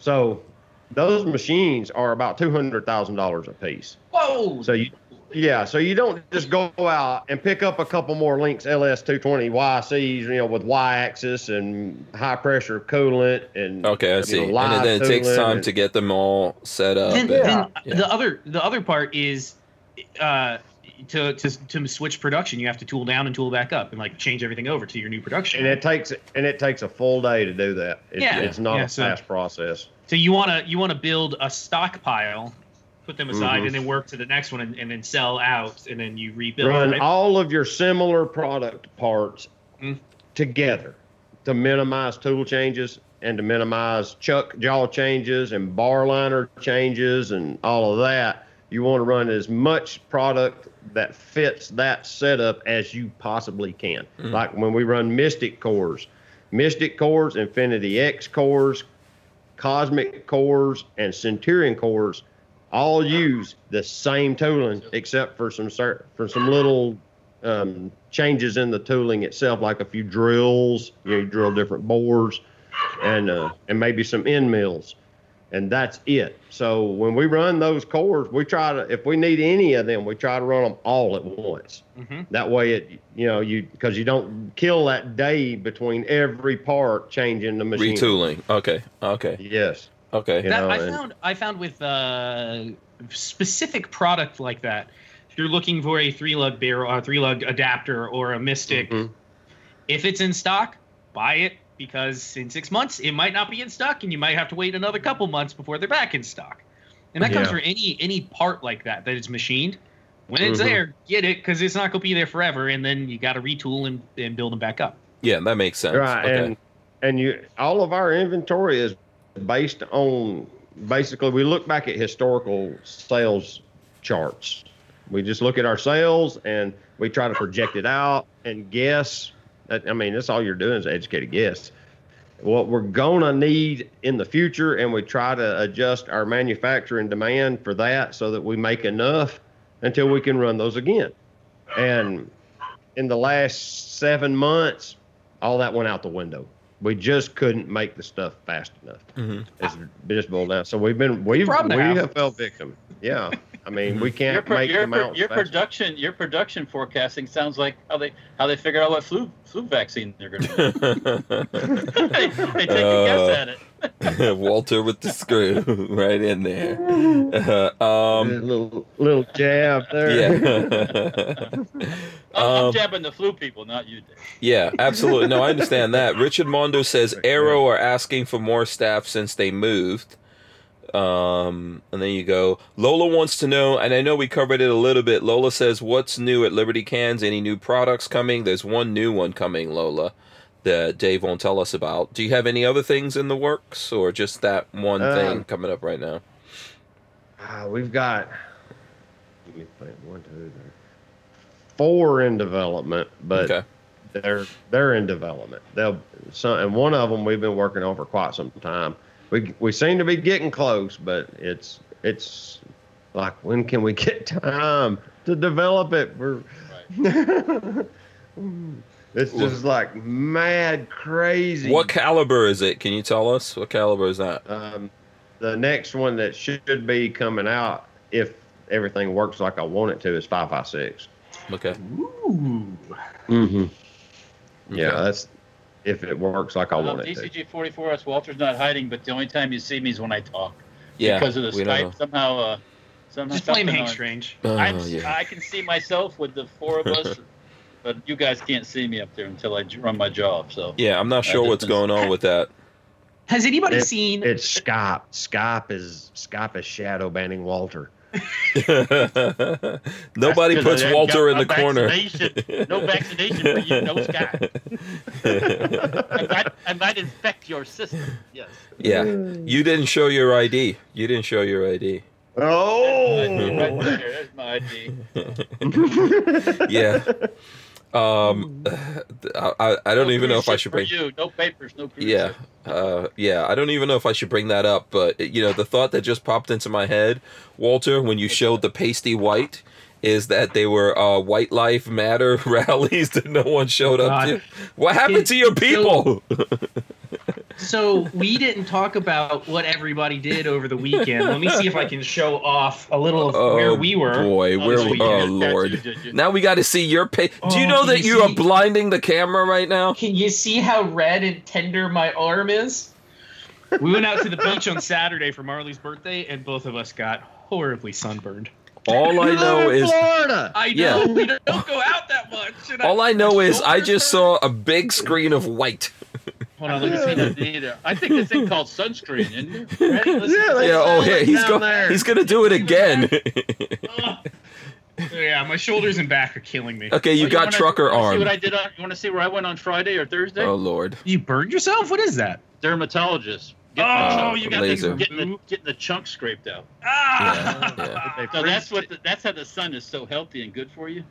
So those machines are about two hundred thousand dollars a piece. Whoa! So you, yeah, so you don't just go out and pick up a couple more Lynx LS two twenty YCs, you know, with Y axis and high pressure coolant and Okay, I you see. know, and then it takes time and- to get them all set up. then, and- then yeah. the other the other part is uh, to, to to switch production. You have to tool down and tool back up and like change everything over to your new production. and it takes and it takes a full day to do that. It's, Yeah. it's not Yeah, a so- fast process. So you want to you want to build a stockpile, put them aside, Mhm. and then work to the next one, and, and then sell out, and then you rebuild. Run right? all of your similar product parts Mm. together to minimize tool changes and to minimize chuck jaw changes and bar liner changes and all of that. You want to run as much product that fits that setup as you possibly can. Mm. Like when we run Mystic cores, Mystic cores, Infinity X cores, Cosmic cores, and Centurion cores all use the same tooling except for some for some little um, changes in the tooling itself, like a few drills. You, know, you drill different bores, and uh, and maybe some end mills, and that's it. So when we run those cores, we try to if we need any of them, we try to run them all at once. Mhm. That way, it you know you because you don't kill that day between every part changing the machine. Retooling. Okay. Okay. Yes. Okay. That know, I and- found I found with uh, specific product like that. If you're looking for a three lug barrel, a three lug adapter, or a Mystic, Mhm. if it's in stock, buy it because in six months it might not be in stock, and you might have to wait another couple months before they're back in stock. And that comes for any any part like that that is machined. When it's Mhm. there, get it because it's not gonna be there forever, and then you got to retool and, and build them back up. Yeah, that makes sense. Right, Okay. and and you all of our inventory is based on basically we look back at historical sales charts. We just look at our sales and we try to project it out and guess. That, I mean, that's all you're doing is educated guess. What we're gonna need in the future, and we try to adjust our manufacturing demand for that so that we make enough until we can run those again. And in the last seven months, all that went out the window. We just couldn't make the stuff fast enough. Mhm. It's just boiled down. So we've been we've Problem we have. have fell victim. Yeah, I mean we can't pro- make your, them pro- out. your fast. production your production forecasting sounds like how they how they figured out what flu flu vaccine they're going to they, they take a guess Uh, at it. Walter with the screw right in there. Uh, um, little little jab there. yeah. I'm, I'm Um, jabbing the flu people, not you, Dave. yeah, absolutely. No, I understand that. Richard Mondo says Aero are asking for more staff since they moved. Um, and then you go. Lola wants to know, and I know we covered it a little bit. Lola says, "What's new at Liberty Cans? Any new products coming?" There's one new one coming, Lola, that Dave won't tell us about. Do you have any other things in the works, or just that one Um, thing coming up right now? Ah, we've got let me think, one, two, three, four in development, but okay. they're they're in development. They'll some, and one of them we've been working on for quite some time. We we seem to be getting close, but it's it's like when can we get time to develop it? We're it's just like mad crazy. What caliber is it? Can you tell us? What caliber is that? Um, the next one that should be coming out, if everything works like I want it to, is five five six. Okay. Ooh. Mm-hmm. Yeah, that's if it works like I Well, want it to. DCG 44S, Walter's not hiding, but the only time you see me is when I talk. Yeah. Because of the we don't Skype, somehow, uh, somehow Just blame Hank Strange. know. I'm, Oh, yeah. I can see myself with the four of us, but you guys can't see me up there until I run my job. So Yeah, I'm not sure what's going on with that. Has anybody It- seen? It's Skype. Skype is Skype is shadow banning Walter. Nobody That's 'cause puts Walter in the corner. vaccination. No vaccination for you, no Skype. I might, I might infect your system. Yes. yeah, you didn't show your ID. You didn't show your ID. Oh, Right there, there's my ID. Yeah. Um, I, I- I don't No even know if I ship should for bring. you. No papers, no cruise Yeah, ship. uh, yeah. I don't even know if I should bring that up, but you know, the thought that just popped into my head, Walter, when you showed the pasty white, is that they were uh, White Life Matter rallies that no one showed up God. to. What happened to your people? So we didn't talk about what everybody did over the weekend. Let me see if I can show off a little of oh where we were. Oh boy, Oh, where? so you Oh lord! tattoos, did you? Now we got to see your pay. Do you Oh, know that you you are blinding the camera right now? Can you see how red and tender my arm is? We went out to the beach on Saturday for Marley's birthday, and both of us got horribly sunburned. All I know in is Florida. I Yeah. we don't go out that much. all I know is I just saw a big screen of white. Hold on, I let me see seen that either. I think this thing called sunscreen, isn't it? Ready? Yeah, they Yeah. Oh, yeah. He's going. He's gonna do it again. Ugh. yeah, my shoulders and back are killing me. okay, you Oh, got wanna- trucker wanna See what I did on? You want to see where I went on Friday or Thursday? Oh lord. You burned yourself? What is that? Dermatologist. Oh, chunk- you got Laser. getting the getting the chunk scraped out. Ah! Yeah, yeah. So that's what. The, that's how the sun is so healthy and good for you.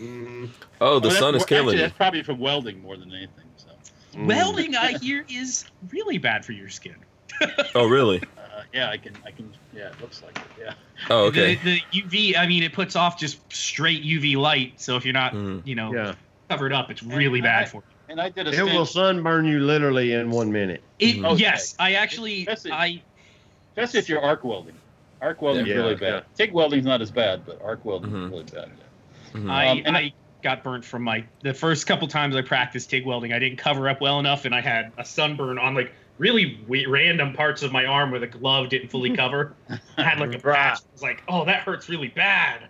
Mhm. Oh, the Well, sun is killing actually, you. That's probably from welding more than anything. So, Mm. Welding, I hear, is really bad for your skin. Oh really? uh, yeah, I can. I can. Yeah, it looks like it. Yeah. Oh okay. The, the UV, I mean, it puts off just straight UV light. So if you're not, Mm. you know, Yeah, covered up, it's really And bad I- for you. And I did a. it will sunburn you literally in one minute. It, Mhm. Okay. Yes, I actually, That's it. I Especially if you're arc welding. Arc welding's Yeah. really Yeah, bad. TIG welding's not as bad, but arc welding's Mhm. really bad. Mhm. I, Um, and I got burnt from my the first couple times I practiced TIG welding. I didn't cover up well enough, and I had a sunburn on like really we- random parts of my arm where the glove didn't fully cover. I had like a Right. patch. I was like, oh, that hurts really bad.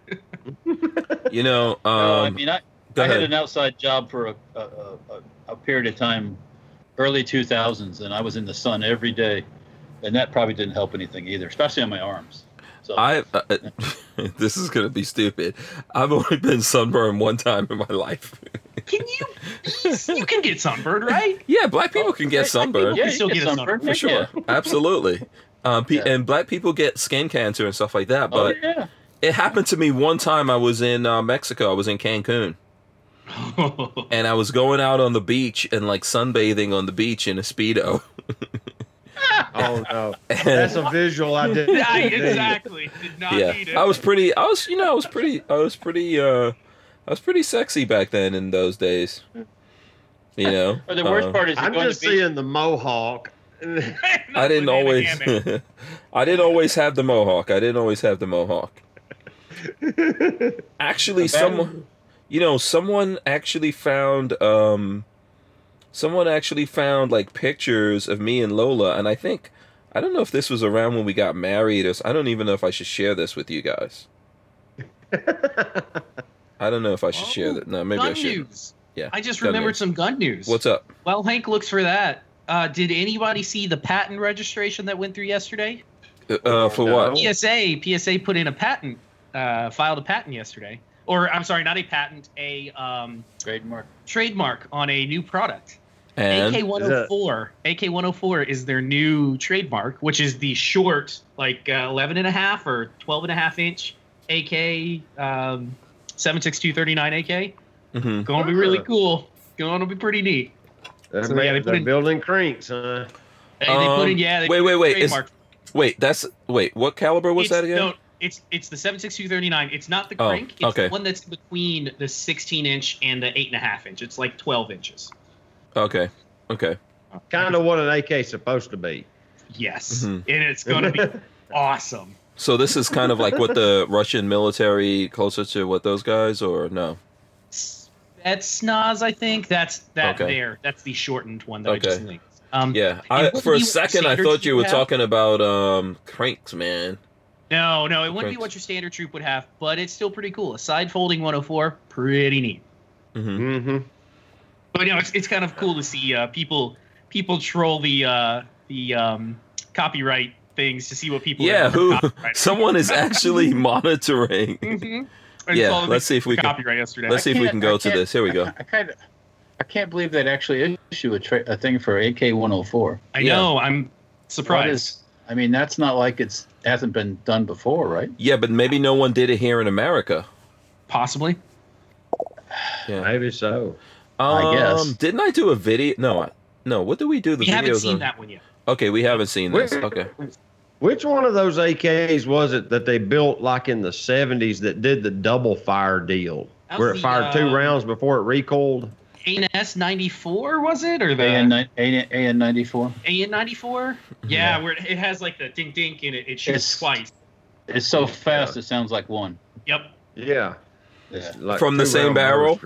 You know. No, I Um. mean, I, Go I had an outside job for a, a, a, a- a period of time, early 2000s, and I was in the sun every day, and that probably didn't help anything either, especially on my arms. So I. Uh, this is gonna be stupid. I've only been sunburned one time in my life. Can you? you can get sunburned, right? yeah, black people can get sunburned yeah, you still get get sunburned, for sure. yeah. Absolutely. Um, pe- Yeah. and black people get skin cancer and stuff like that. Oh But yeah. it happened to me one time. I was in uh, Mexico. I was in Cancun. and I was going out on the beach and like sunbathing on the beach in a speedo. Oh no, that's a visual I didn't. Yeah, exactly. Did not yeah, need it. I was pretty. I was, you know, I was pretty. I was pretty. uh I was pretty sexy back then in those days. You know, Or the worst Uh, part is I'm going just to beach. seeing the mohawk. I didn't always. I didn't always have the mohawk. I didn't always have the mohawk. Actually, someone, you know, someone actually found. um Someone actually found like pictures of me and Lola, and I think I don't know if this was around when we got married, or I don't even know if I should share this with you guys. I don't know if I should share Oh, that. No, maybe I should. news. Yeah, I just remembered news. some gun news. What's up? Well, Hank looks for that, uh, did anybody see the patent registration that went through yesterday? Uh, uh, for what? PSA PSA put in a patent, uh, filed a patent yesterday, or I'm sorry, not a patent, a um, trademark. trademark on a new product. And AK-104. AK-104 is their new trademark, which is the short, like uh, 11 and a half or 12 and a half inch AK um, 76239 AK. Mhm. Going to be really Ah. cool. Going going to be pretty neat. They're, So, yeah, they put they're in- building cranks, huh? They, they put in Um, yeah. They wait, put wait, in wait, is- Wait, that's wait. What caliber was It's- that again? No, it's it's the 76239. It's not the Oh, crank. It's okay. the one that's between the 16 inch and the eight and a half inch. It's like 12 inches. Okay, okay. Kind of what an AK is supposed to be. Yes, Mhm. and it's gonna be awesome. So this is kind of like what the Russian military closer to what those guys or no? That's Snoz, I think. That's that Okay. there. That's the shortened one that I just Okay. linked. Um, Yeah, I for a second I thought you you were have. talking about um cranks, man. No, no, it wouldn't be what your standard troop would have, but it's still pretty cool. A side folding 104, pretty neat. hmm Mm-hmm. But you know, it's, it's kind of cool to see uh, people people troll the uh, the um, copyright things to see what people. Yeah, who? Someone is actually monitoring. Mhm. Yeah, let's see if we can- copyright yesterday. Let's see if we can't- go to this. Here we go. I kind of, I can't believe they'd actually issue a, tra- a thing for AK 104. I yeah. know. I'm surprised. is? I mean, that's not like it's hasn't been done before, right? Yeah, but maybe no one did it here in America. Possibly. Yeah. Maybe so. Um, I guess. Didn't I do a video? No, I- no. What did we do? The We haven't seen on? that one yet. Okay, we haven't seen this. Okay. Which one of those AKs was it that they built like in the 70s that did the double fire deal? That Where it the, fired two uh, rounds before it recoiled? ANS 94 was it or the AN AN AN 94. AN 94? Yeah, where it has like the dink dink and it, it shoots It's- twice. It's so fast, it sounds like one. Yep. Yeah. Yeah. It's like From the two same round barrel?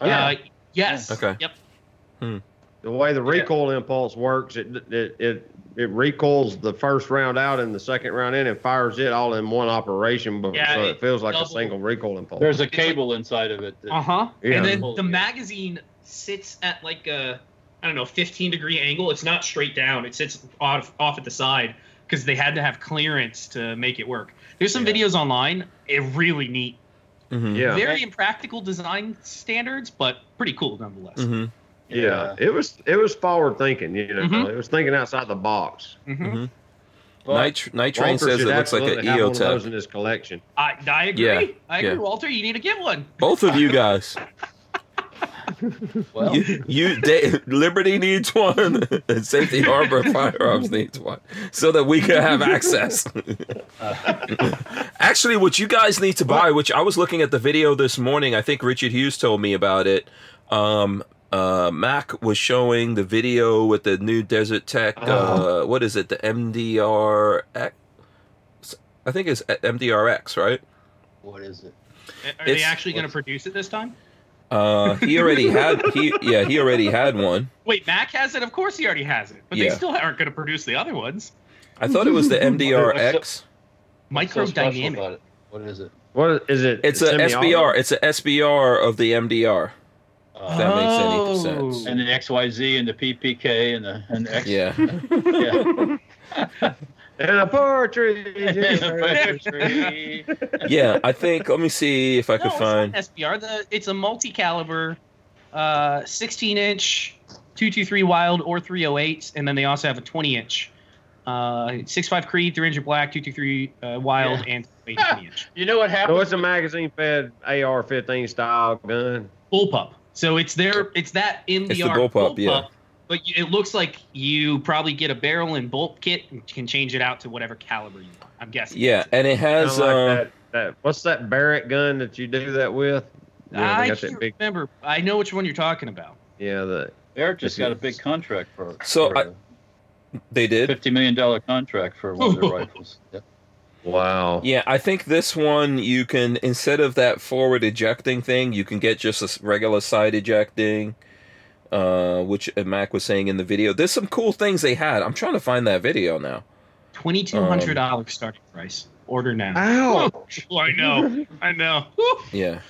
Burst or something. Uh, yes. Okay. Yep. The way the recoil impulse works, it, it it it recoils the first round out and the second round in and fires it all in one operation, but Yeah, so it it feels like double- a single recoil impulse. There's a It's like- cable inside of it. Uh huh. Yeah. And then the magazine sits at like a I don't know 15 degree angle. It's not straight down. It sits off off at the side because they had to have clearance to make it work. There's some Yeah. videos online. It really neat. Hmm yeah. Very impractical design standards, but pretty cool nonetheless. hmm yeah, It was it was forward thinking, you know. Mhm. It was thinking outside the box. Mhm. hmm But Night, Night Train Walter says it should looks like an absolutely have one of those EOTech. in his collection. I, I agree. Yeah, I agree, yeah. Walter. You need to get one. Both of you guys. Well, you, you Da- Liberty needs one, and Safety Harbor Firearms needs one, so that we can have access. Actually, what you guys need to buy, which I was looking at the video this morning, I think Richard Hughes told me about it. Um, uh, Mac was showing the video with the new Desert Tech. Uh, what is it? The MDRX. I think it's MDRX, right? what is it? Are they actually going to produce it this time? Uh, he already had he yeah he already had one. Wait, Mac has it. Of course, he already has it. But Yeah. they still aren't going to produce the other ones. I thought it was the MDRX. What's so Microdynamic. it? What is it? What is it? It's a Semi-auto? SBR. It's a SBR of the MDR. Uh, That makes any Oh. sense. and the XYZ and the PPK and the and the X. Yeah. yeah. And a partridge. And the poetry. Yeah, I think. Let me see if I No, could it's find. not SBR. The it's a multi-caliber, uh, 16-inch, 223 Wylde or 308, and then they also have a 20-inch, uh, six five Creed, 300 Black, 223 uh, Wylde, Yeah. and 20-inch You know what So happened? it's a magazine-fed AR-15 style gun. bullpup. So it's their it's that MDR It's the bullpup, yeah. But it looks like you probably get a barrel and bolt kit and can change it out to whatever caliber you want. I'm guessing. Yeah, and it has. Kinda like Uh, that, that, what's that Barrett gun that you do that with? Yeah, I can't big. remember. I know which one you're talking about. Yeah, the Barrett just got a big contract for. So for I- a they did. fifty million dollar contract for one of their rifles. Yep. wow. Yeah, I think this one you can instead of that forward ejecting thing, you can get just a regular side ejecting. Uh, which uh, Mac was saying in the video. There's some cool things they had. I'm trying to find that video now. Twenty-two hundred dollars starting price. Order now. Ouch. Oh, I know. I know. Yeah.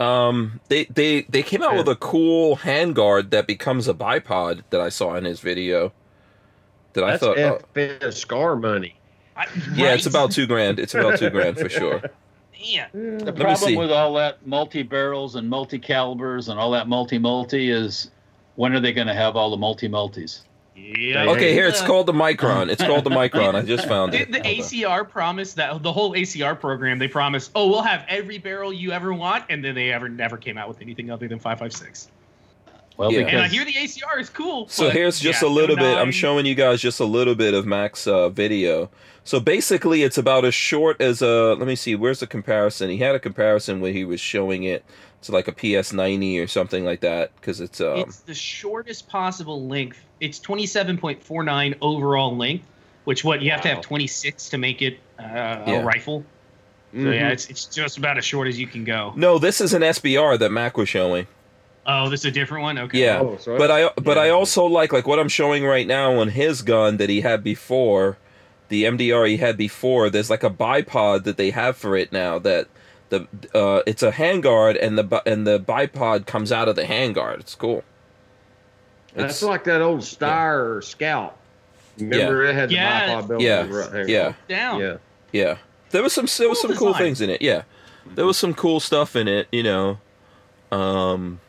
Um, they they they came out with a cool handguard that becomes a bipod that I saw in his video. That I That's thought, oh, FN scar money. I, yeah, it's about two grand. It's about two grand for sure. Man. The me see. problem with all that multi barrels and multi calibers and all that multi multi is when are they going to have all the multi multis? Yeah. Okay, here it's called the Micron. It's called the Micron. I just found The, it. the Hold on. ACR promised that the whole ACR program they promised, oh, we'll have every barrel you ever want, and then they ever never came out with anything other than 556. Well, Yeah. And I hear the ACR is cool. So but, here's just yeah, a little bit. I'm showing you guys just a little bit of Mac's uh, video. So basically, it's about as short as a. Let me see. Where's the comparison? He had a comparison when he was showing it to like a PS90 or something like that because it's um. It's the shortest possible length. It's 27.49 overall length, which what you have to have 26 to make it uh, Yeah. a rifle. So Mhm. yeah, it's, it's just about as short as you can go. no, this is an SBR that Mac was showing. Oh, this is a different one. Okay. Yeah. Oh, But I but yeah. I also like like what I'm showing right now on his gun that he had before, the MDR he had before. There's like a bipod that they have for it now that the uh it's a handguard and the and the bipod comes out of the handguard. It's cool. That's It's like that old Steyr Scout. Remember it had the Yeah. bipod built Yeah. right hand. yeah Down. Yeah. yeah. There was some there was Cool some cool things in it. Yeah, there was some cool stuff in it. You know, um.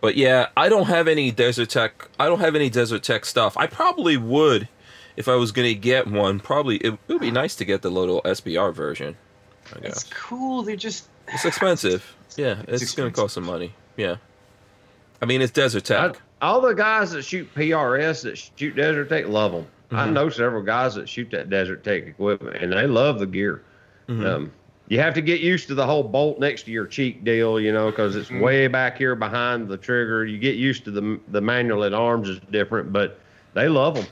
But yeah, I don't have any Desert Tech. I don't have any Desert Tech stuff. I probably would, if I was gonna get one. Probably it, it would be nice to get the little SBR version. I It's cool. They're just. it's expensive. Yeah, it's, It's gonna cost some money. Yeah, I mean it's Desert I, Tech. all the guys that shoot PRS that shoot Desert Tech love them. I Mhm. know several guys that shoot that Desert Tech equipment, and they love the gear. Mhm. Um, you have to get used to the whole bolt next to your cheek deal, you know, because it's Mhm. way back here behind the trigger. You get used to the the manual at arms is different, but they love them.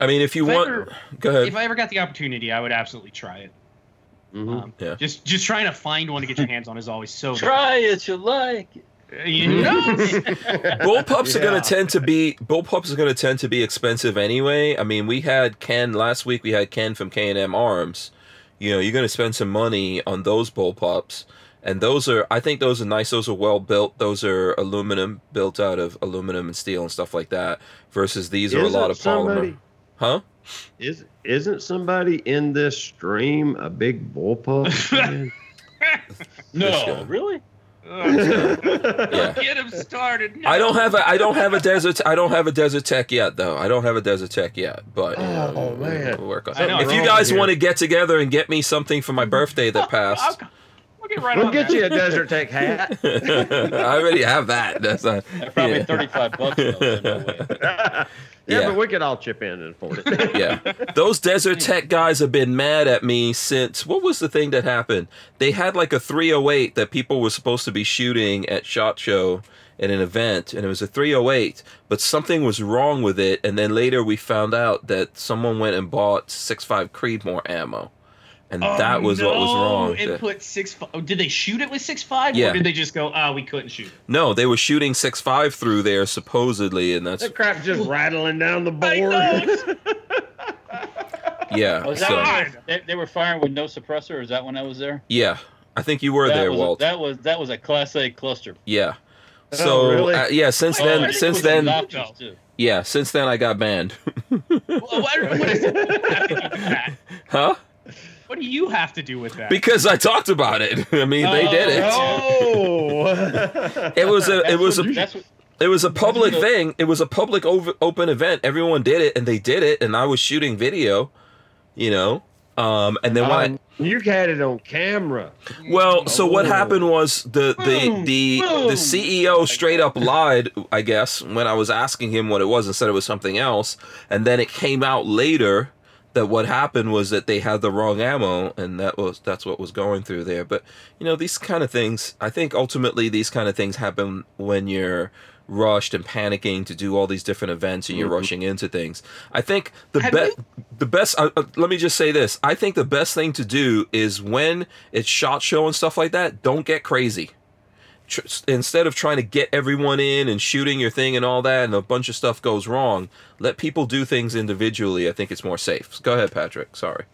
I mean, if you If want, ever- go ahead. If I ever got the opportunity, I would absolutely try it. Hmm Um, Yeah. Just just trying to find one to get your hands on is always so. try it, you like. it. Uh, You know. bullpups are going to tend to be bullpups are going to tend to be expensive anyway. I mean, we had Ken last week. We had Ken from K and M Arms. You know, you're going to spend some money on those bullpups, and those are I think those are nice. Those are well built. Those are aluminum, built out of aluminum and steel and stuff like that. Versus these are a lot of polymer. Huh? Is isn't somebody in this stream a big bullpup? No, guy. really? Yeah. Get him started. I don't have a I don't have a desert I don't have a desert tech yet though. I don't have a desert tech yet, but Oh, we'll- man. we'll work on it. If you guys want to get together and get me something for my birthday that I'll, passed, I'll get right we'll on get that. you a Desert Tech hat. I already have that. That's not, probably yeah. 35 bucks. Though, no yeah, Yeah. but we could all chip in and afford it. yeah. Those Desert Tech guys have been mad at me since what was the thing that happened? They had like a 308 that people were supposed to be shooting at SHOT Show at an event, and it was a 308, but something was wrong with it, and then later we found out that someone went and bought 6.5 Creedmoor ammo. And Oh, that was what was wrong. And The- put six. fi- oh, Did they shoot it with six five? Yeah. Or did they just go? Ah, we couldn't shoot. no, they were shooting six five through there supposedly, and that's that crap's just rattling down the board. yeah. Was that so- when they, were- they, they were firing with no suppressor? Is that when I was there? yeah, I think you were that there, was Walt. that was that was a class A cluster. Yeah. Oh, So really? uh, yeah, since Oh, then, it since then, yeah, since then I got banned. Well, what, what, is, what, have to do with that? huh? What do you have to do with that? Because I talked about it. I mean, they did it. Oh. It was a That's it was a what, it was a public thing. It was a public over, open event. Everyone did it, and they did it, and I was shooting video, you know. Um, and then when I Um, you had it on camera. Well, so what Oh. happened was the the Boom, the boom. the CEO straight up lied, I guess, when I was asking him what it was and said it was something else, and then it came out later that what happened was that they had the wrong ammo and that was that's what was going through there. But you know, these kind of things, I think ultimately these kind of things happen when you're rushed and panicking to do all these different events and you're Mhm. rushing into things. I think the best the best uh, uh, let me just say this i think the best thing to do is when it's shot show and stuff like that don't get crazy Tr- instead of trying to get everyone in and shooting your thing and all that and a bunch of stuff goes wrong let people do things individually i think it's more safe. Go ahead patrick. Sorry.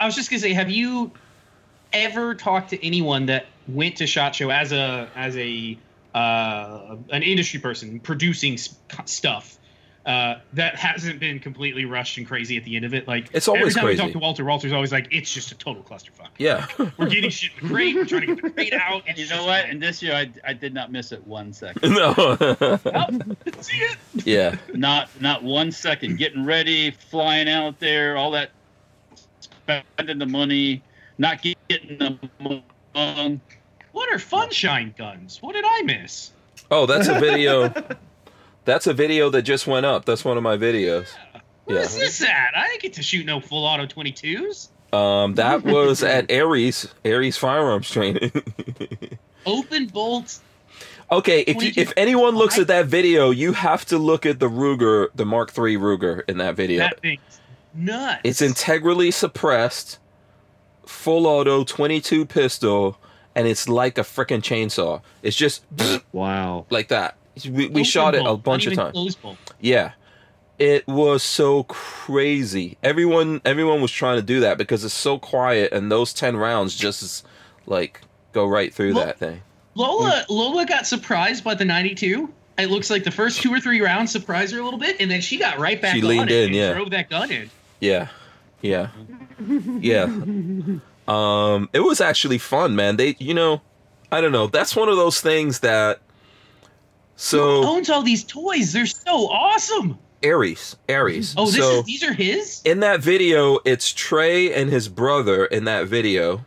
I was just gonna say, have you ever talked to anyone that went to Shot Show as a as a uh, an industry person producing s- stuff uh, that hasn't been completely rushed and crazy at the end of it? Like It's always every time crazy. we talk to Walter, Walter's always like, "It's just a total clusterfuck. yeah We're getting shit in the crate. We're trying to get the crate out. and you know what? And this year, I, I did not miss it one second. no See it? yeah not not one second. Getting ready, flying out there, all that, spending the money, not getting the money. What are Funshine guns? What did I miss? Oh, that's a video. That's a video that just went up. That's one of my videos. Where's Yeah. this at? I didn't get to shoot no full auto 22s. Um, that was at Aries, Aries Firearms Training. Open bolts. okay, if you, if anyone looks at that video, you have to look at the Ruger, the Mark III Ruger in that video. That thing's nuts. It's integrally suppressed, full auto, 22 pistol, and it's like a freaking chainsaw. It's just Wow. like that. We, we Open shot it a bunch of times. Yeah. It was so crazy. Everyone everyone was trying to do that because it's so quiet and those 10 rounds just like go right through Well- that thing. Lola Lola got surprised by the 92. It looks like the first two or three rounds surprised her a little bit, and then she got right back She on leaned it in, and yeah. drove that gun in. Yeah. Yeah. Yeah. Um it was actually fun, man. They you know, I don't know. That's one of those things that Who so owns all these toys? They're so awesome. Aries, Aries. Oh, this so, is these are his. in that video, it's Trey and his brother in that video,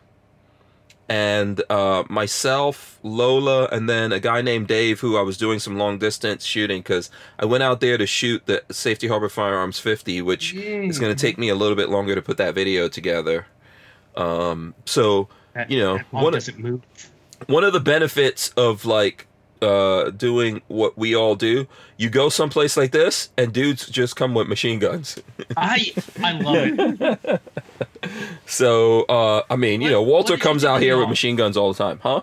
and uh, myself, Lola, and then a guy named Dave, who I was doing some long distance shooting because I went out there to shoot the Safety Harbor Firearms 50, which is going to take me a little bit longer to put that video together. Um, so That- you know, one doesn't move. one of the benefits of like uh doing what we all do you go someplace like this and dudes just come with machine guns I I love it. So, uh, I mean, you know, Walter comes out here with machine guns all the time, huh?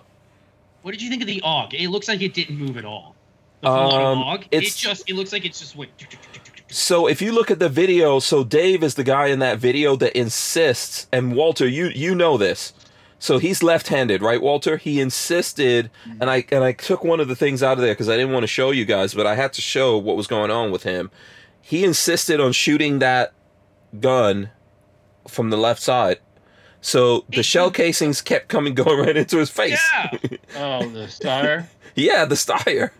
What did you think of the AUG? It looks like it didn't move at all. The Um, AUG. It it's- just it looks like it's just went. So, if you look at the video, so Dave is the guy in that video that insists, and Walter, you you know this. So he's left-handed, right, Walter? He insisted, mm-hmm. and I and I took one of the things out of there because I didn't want to show you guys, but I had to show what was going on with him. He insisted on shooting that gun from the left side. So the shell casings kept coming going right into his face. Yeah. Oh, the Steyr. Yeah, the Steyr.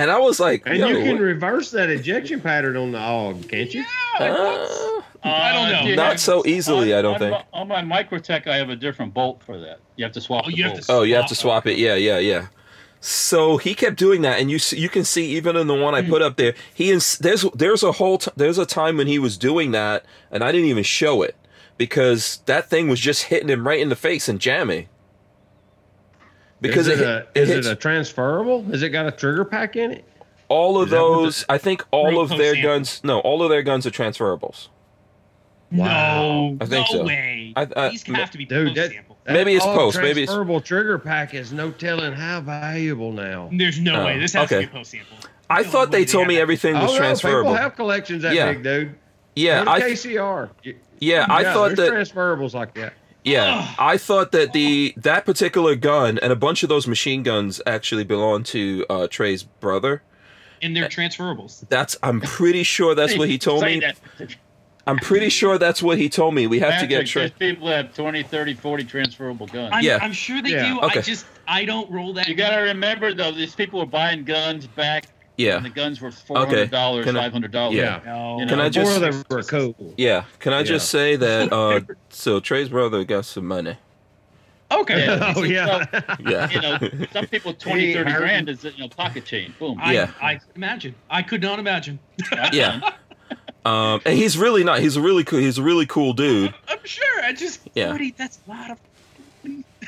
And I was like, And you can what- reverse that ejection pattern on the AUG, can't you? uh, I don't know. Not have- so easily, I don't on, think. On my Microtech, I have a different bolt for that. You have to swap. Oh, the you have bolt. to oh, you have to Swap. swap it. Yeah, yeah, yeah. So he kept doing that, and you you can see even in the one I put up there, he is there's there's a whole t- there's a time when he was doing that, and I didn't even show it because that thing was just hitting him right in the face and jamming. Because is it, it, a, hit- it is it a transferable? Has it got a trigger pack in it? all of is those. I think all of their sample. guns. No, all of their guns are transferables. No, I think no so. way. I- I- These have to be Dude, post that- That Maybe it's AUG post, maybe it's- transferable trigger pack is no telling how valuable now. There's no Oh, way. This has okay. to be post sample. I No thought they told me that. everything was oh, no, transferable. people have collections that Yeah. big, dude. yeah, Go to I KCR. Y- yeah I yeah, thought there's that transferables like that. Yeah, Ugh. I thought that the that particular gun and a bunch of those machine guns actually belong to uh, Trey's brother. And they're transferables. That's I'm pretty sure that's what he told me. that. I'm pretty sure that's what he told me. We have to get Trey. people have 20, 30, 40 transferable guns. I'm, Yeah. I'm sure they Yeah. do. Okay. I just I don't roll that. you got to remember though, these people were buying guns back. Yeah, And the guns were four hundred dollars, Can five hundred dollars. Yeah. No. You Can I just- Before were cool. yeah. Can I just say that? Uh, so Trey's brother got some money. Okay. Yeah. oh yeah. Yeah. You know, some people 20, He 30 heard- grand is you know pocket change. Boom. I, Yeah. I could imagine. I could not imagine. yeah. Um, and he's really not. He's a really cool. He's a really cool dude. I'm sure. I just Yeah. 40, That's a lot of.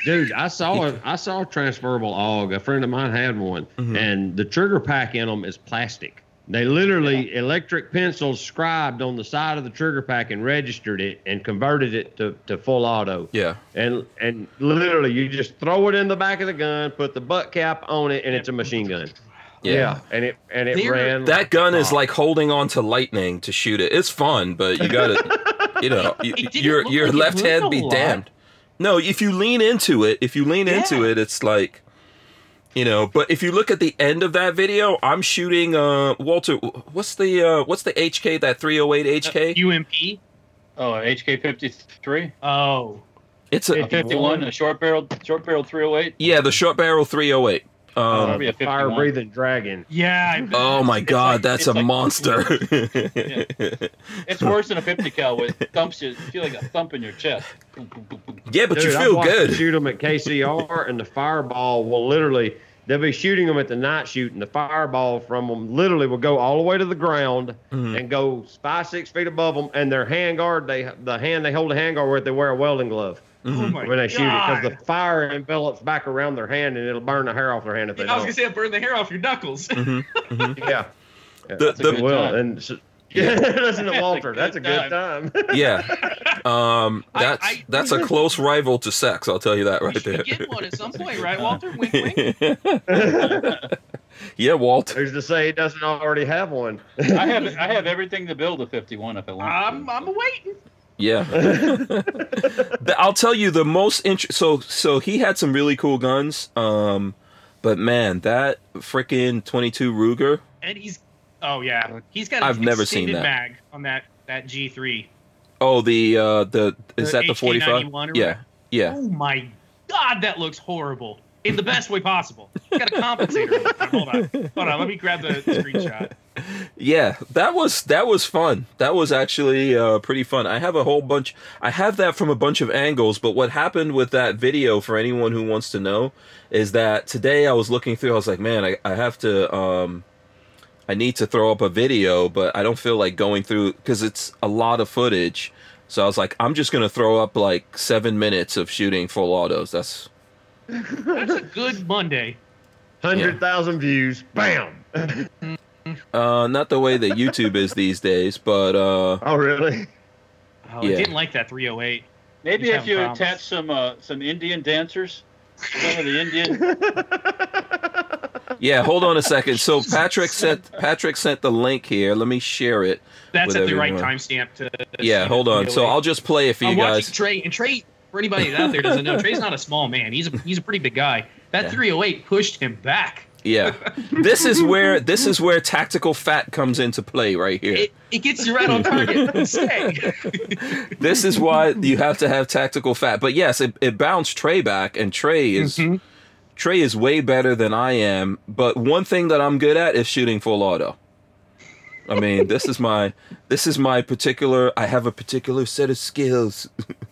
Dude, I saw a, I saw a transferable AUG. A friend of mine had one, Mhm. and the trigger pack in them is plastic. They literally electric pencils scribed on the side of the trigger pack and registered it and converted it to, to full auto. Yeah. And and literally, you just throw it in the back of the gun, put the butt cap on it, and it's a machine gun. Yeah. and it and it They're- ran. That gun is Oh. like holding on to lightning to shoot it. It's fun, but you gotta, you know, you, your your like left hand be lot. damned. No, if you lean into it, if you lean into it, it's like, you know. But if you look at the end of that video, I'm shooting. Uh, Walter, what's the uh, what's the HK that 308 HK? UMP. Oh, HK fifty three. Oh. It's a A fifty one, a short barrel, short barrel three oh eight. yeah, the short barrel 308. Um, Probably a fire breathing dragon. Yeah. I- oh my It's God, like- that's a like- monster. It's worse than a fifty cal. It thumps you. You feel like a thump in your chest. Yeah, but Dude, you feel good. Shoot them at KCR, and the fireball will literally. they'll be shooting them at the night shoot, and the fireball from them literally will go all the way to the ground Mhm. and go five, six feet above them. And their hand guard, they the hand they hold the hand guard with, they wear a welding glove Oh Mhm. my when they shoot it because the fire envelops back around their hand and it'll burn the hair off their hand if they I was don't. gonna say it'll burn the hair off your knuckles. Mhm. Mhm. yeah. The- That's a the- good Well, and so, yeah, listen to That's a Walter. good That's a good time. Yeah. Um, that's I- that's a close rival to sex. I'll tell you that We right should there. get one at some point, right, Walter? Wink, wink. yeah, Walter. Who's to say he doesn't already have one? I have I have everything to build a 51 if I want. I'm, to. I'm waiting. Yeah. The- I'll tell you the most int- so so he had some really cool guns. Um, but man, that freaking 22 Ruger. And he's, oh yeah, he's got. I've never seen extended that. mag on that that G3. Oh, the uh the is The that the 45? Yeah. Yeah. Oh my god, that looks horrible in the best way possible. Got a compensator. Hold on, hold on. Let me grab the screenshot. Yeah, that was that was fun. That was actually uh, pretty fun. I have a whole bunch. I have that from a bunch of angles. But what happened with that video, for anyone who wants to know, is that today I was looking through. I was like, man, I, I have to. Um, I need to throw up a video, but I don't feel like going through because it's a lot of footage. So I was like, I'm just gonna throw up like seven minutes of shooting full autos. That's That's a good Monday. Hundred thousand views. Bam. uh, not the way that YouTube is these days, but uh, Oh really? Oh, Yeah. I didn't like that 308. Maybe if you problems. attach some uh, some Indian dancers, some of the Indian. Yeah, hold on a second. So Patrick sent Patrick sent the link here. Let me share it. That's With at the right timestamp to. Yeah, hold on. So I'll just play it for you I'm guys. watching Trey, and Trey, for anybody out there who doesn't know, Trey's not a small man. He's a he's a pretty big guy. That Yeah. 308 pushed him back. Yeah. This is where this is where tactical fat comes into play right here. It, it gets you right on target. This is why you have to have tactical fat. But yes, it, it bounced Trey back and Trey is Mhm. Trey is way better than I am, but one thing that I'm good at is shooting full auto. I mean, this is my this is my particular I have a particular set of skills.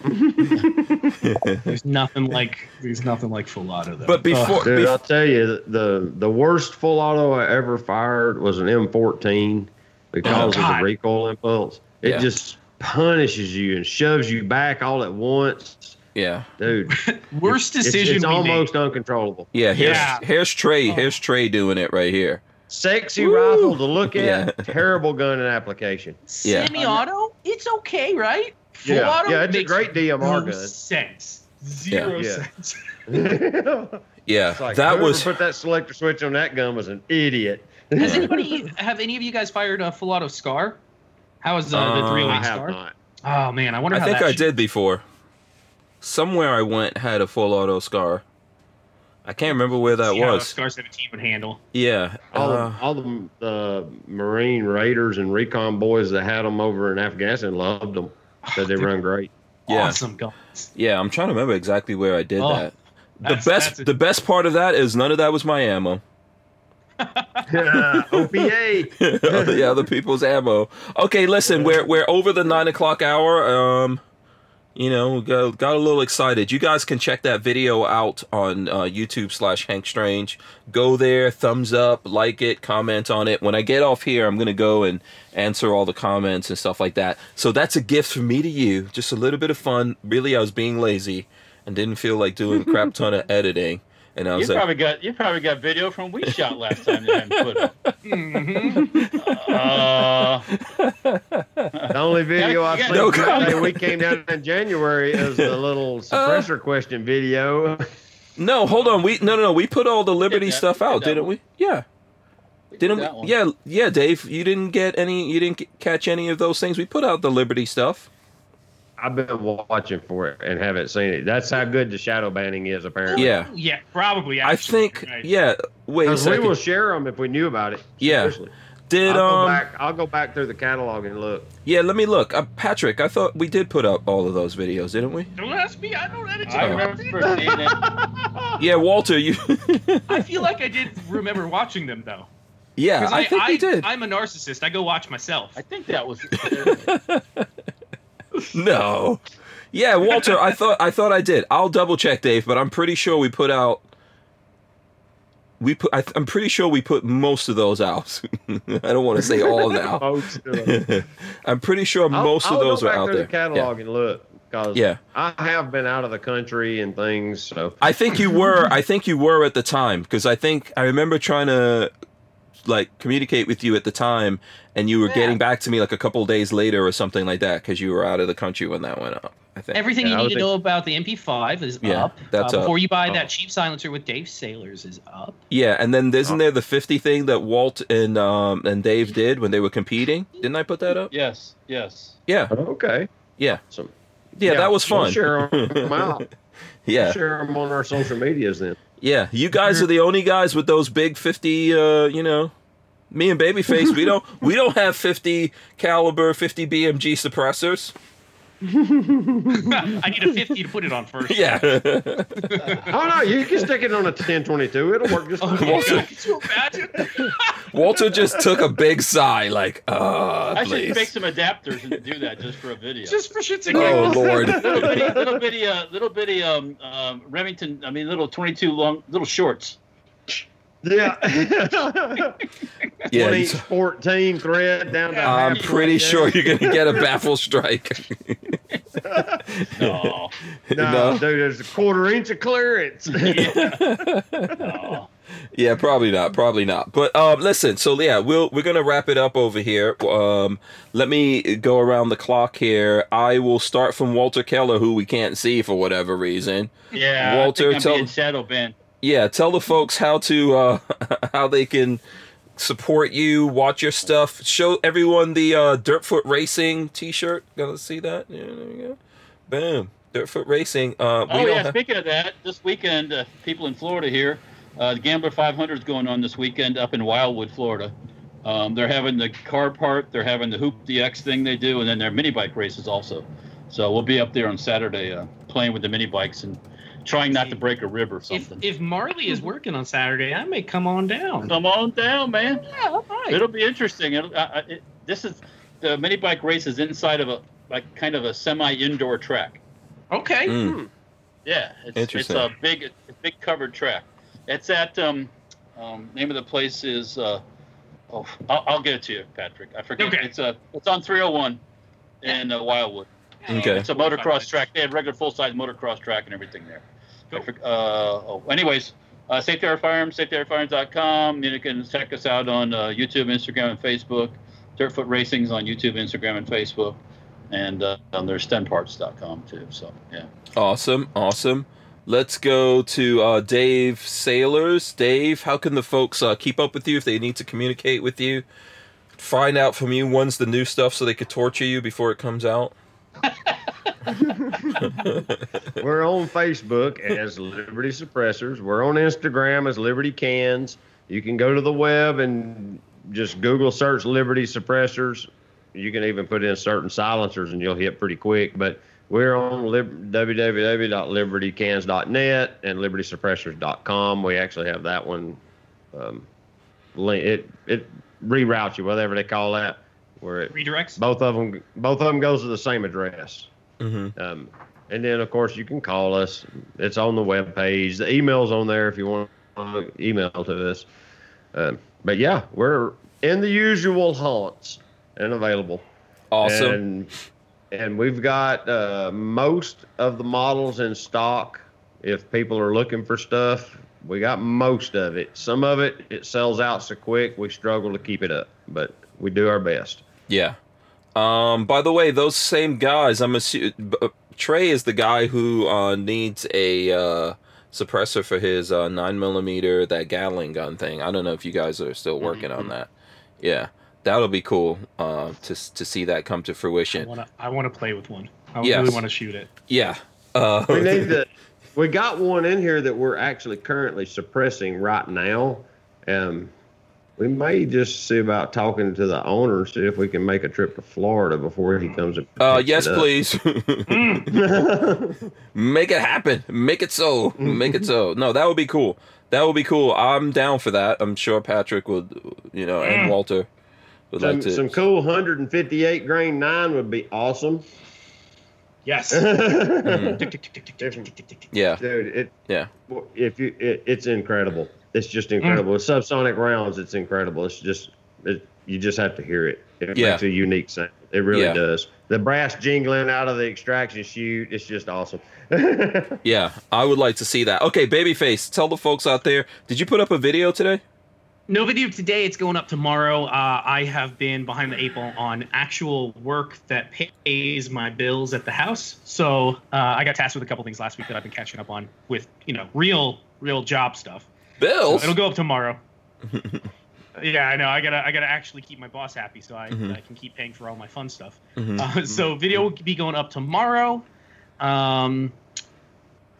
There's nothing like there's nothing like full auto though. But before Dude, bef- I'll tell you, the the worst full auto I ever fired was an M14 because Oh, of the recoil impulse. It Yeah. just punishes you and shoves you back all at once, yeah. dude. worst It's, decision it's we almost uncontrollable. Yeah, here's Yeah. here's Trey. Oh. Here's Trey doing it right here. Sexy Woo! rifle to look at, Yeah. terrible gun in application. Yeah. Semi-auto, it's okay, right? Full Yeah, auto yeah, it's a great DMR no gun. sense. Zero Yeah. sense. it's Yeah, like that was put that selector switch on that gun was an idiot. Has anybody have any of you guys fired a full auto scar? How is uh, the Uh, 308 scar? not. Oh man, I wonder I how think that I should- did before. Somewhere I went had a full auto scar. I can't remember where that see how was. Scar 17 would handle. Yeah. All, uh, the, all the uh, Marine Raiders and recon boys that had them over in Afghanistan loved them. Said they run great. Yeah. Awesome guns. yeah, I'm trying to remember exactly where I did Oh, that. The best a- the best part of that is none of that was my ammo. OPA. the other people's ammo. Okay, listen, we're we're over the nine o'clock hour. Um, you know, got, got a little excited. You guys can check that video out on uh, YouTube slash Hank Strange. Go there, thumbs up, like it, comment on it. When I get off here, I'm gonna go and answer all the comments and stuff like that. So that's a gift from me to you. Just a little bit of fun. Really, I was being lazy and didn't feel like doing a crap ton of editing. And I You like, probably got you probably got video from We Shot last time that I put up. Mm-hmm. Uh, The only video I've Yeah, seen no from that we came down in January is the little suppressor question video. no, hold on. We no no no. We put all the Liberty that. stuff out, didn't we? Yeah. we did Didn't that we? Yeah, yeah, Dave. You didn't get any. You didn't catch any of those things. We put out the Liberty stuff. I've been watching for it and haven't seen it. That's how good the shadow banning is, apparently. Yeah. Yeah, probably. I think. right. Yeah. Wait a Because We will share them if we knew about it. Yeah. Seriously. Did I'll go um? back. I'll go back through the catalog and look. Yeah. Let me look. Uh, Patrick, I thought we did put up all of those videos, didn't we? Don't ask me. I don't edit I remember seeing it. Yeah, Walter. You. I feel like I did remember watching them though. yeah, 'Cause I, think we did. I'm a narcissist. I go watch myself. I think that was. no. Yeah, Walter. I thought I thought I did. I'll double check, Dave, but I'm pretty sure we put out. we put. I, I'm pretty sure we put most of those out. I don't want to say all now. Oh, most. I'm pretty sure I'll- most I'll of those go are out there. the catalog and look because Yeah. I have been out of the country and things. So I think you were. I think you were at the time because I think I remember trying to like communicate with you at the time, and you were Yeah. getting back to me like a couple days later or something like that because you were out of the country when that went up. I think. Everything Yeah, you was need to know about the MP5 is Yeah, up. that's uh, up. Before you buy Oh. that cheap silencer with Dave Sailors is up. yeah, and then isn't Oh. there the 50 thing that Walt and um and Dave did when they were competing? Didn't I put that up? Yes, yes. Yeah, okay, yeah, Some- yeah. that was we'll fun. share them out. yeah, Share them on our social medias then. Yeah. You guys are the only guys with those big 50. Uh, you know, me and Babyface, we don't we don't have 50 caliber 50 BMG suppressors. I need a 50 to put it on first. Yeah. Oh no, you can stick it on a 1022. It'll work just Oh, fine. Walter- God, could you imagine? Walter just took a big sigh, like, uh, I should make some adapters and do that just for a video. Just for shits and giggles. Oh giggles. Lord. little bitty, little bitty, uh, little bitty, um, um, Remington. I mean, little twenty-two long, little shorts. Yeah. Yeah, 20, you- 14 thread down to I'm pretty thread. sure you're gonna get a baffle strike. No, No, No? dude, there's a quarter inch of clearance. no. Yeah, probably not. Probably not. But um, listen. So yeah, we'll we're gonna wrap it up over here. Um, let me go around the clock here. I will start from Walter Keller, who we can't see for whatever reason. Yeah, Walter, I think I'm tell- being shadow banned. Yeah, tell the folks how to uh, how they can support you, watch your stuff. Show everyone the uh, Dirtfoot Racing T-shirt. Gotta see that. Yeah, there we go. Boom. Dirtfoot Racing. Uh, we Oh yeah, have- speaking of that, this weekend, uh, people in Florida here, uh, the Gambler 500 is going on this weekend up in Wildwood, Florida. Um, they're having the car part, they're having the Hoop DX thing they do, and then their mini bike races also. So we'll be up there on Saturday uh, playing with the mini bikes and trying not to break a rib or something. if Marley is working on Saturday, I may come on down. Come on down, man. Yeah, all right. It'll be interesting. It'll, uh, uh, it, this is the mini bike race is inside of a like kind of a semi indoor track. Okay. Mm. Yeah, it's, it's a big, a big covered track. It's at um, um, name of the place is uh, oh, I'll, I'll get it to you, Patrick. I forget. Okay. It's a it's on 301 in uh, Wildwood. Okay. It's a motocross track. They had regular full size motocross track and everything there. I forg- Uh, oh, anyways, uh, Safety Harbor Firearms, safetyharborfirearms.com. You can check us out on uh, YouTube, Instagram, and Facebook. Dirtfoot Racing's on YouTube, Instagram, and Facebook. And uh, on their stemparts.com too. So, yeah. Awesome, awesome. Let's go to uh, Dave Sailors. Dave, how can the folks uh, keep up with you if they need to communicate with you? Find out from you when's the new stuff so they could torture you before it comes out. We're on Facebook as Liberty Suppressors. We're on Instagram as Liberty Cans. You can go to the web and just Google search Liberty Suppressors. You can even put in certain silencers and you'll hit pretty quick. But we're on lib- www.libertycans.net and libertysuppressors.com. We actually have that one. Um, it it reroutes you, whatever they call that. Where it, Redirects. both of them both of them goes to the same address. Mm-hmm. Um, and then, of course, you can call us. It's on the web page. The email's on there if you want to email to us. Um, but yeah, we're in the usual haunts and available. Awesome. And, and we've got uh, most of the models in stock. If people are looking for stuff, we got most of it. Some of it, it sells out so quick, we struggle to keep it up, but we do our best. Yeah. Um. By the way, those same guys. I'm assuming Trey is the guy who uh, needs a uh, suppressor for his uh, nine millimeter that Gatling gun thing. I don't know if you guys are still working on that. Yeah, that'll be cool uh, to to see that come to I fruition. want to. I want to play with one. I Yes. really want to shoot it. Yeah. Uh, we need to. We got one in here that we're actually currently suppressing right now. Um, we may just see about talking to the owner, see if we can make a trip to Florida before he comes. And uh, yes, please. make it happen. Make it so. Make it so. No, that would be cool. That would be cool. I'm down for that. I'm sure Patrick would, you know, and Walter would some, like to. Some cool 158 grain nine would be awesome. Yes. mm. yeah. Dude, it, yeah. If you, it, it's incredible it's just incredible. With subsonic rounds, it's incredible. It's just it, you just have to hear it. It Yeah. makes a unique sound. It really Yeah. does. The brass jingling out of the extraction chute, it's just awesome. Yeah, I would like to see that. Okay, Babyface, tell the folks out there. Did you put up a video today? No video today. It's going up tomorrow. Uh, I have been behind the eight ball on actual work that pays my bills at the house. So uh, I got tasked with a couple things last week that I've been catching up on with, you know, real, real job stuff. So Bills. it'll go up tomorrow. yeah, I know. I gotta, I gotta actually keep my boss happy so I, Mhm. I can keep paying for all my fun stuff. Mhm. Uh, so video will be going up tomorrow. Um,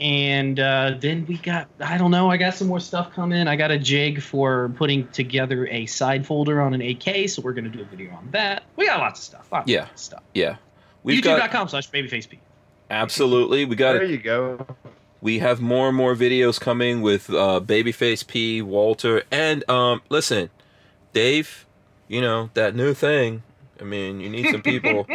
and uh, then we got, I don't know, I got some more stuff coming. I got a jig for putting together a side folder on an AK, so we're gonna do a video on that. We got lots of stuff. Lots Yeah. of stuff. Yeah, we've got YouTube.com slash babyfaceP. absolutely. We got there it. you go. We have more and more videos coming with uh, Babyface P, Walter, and um, listen, Dave. You know that new thing. I mean, you need some people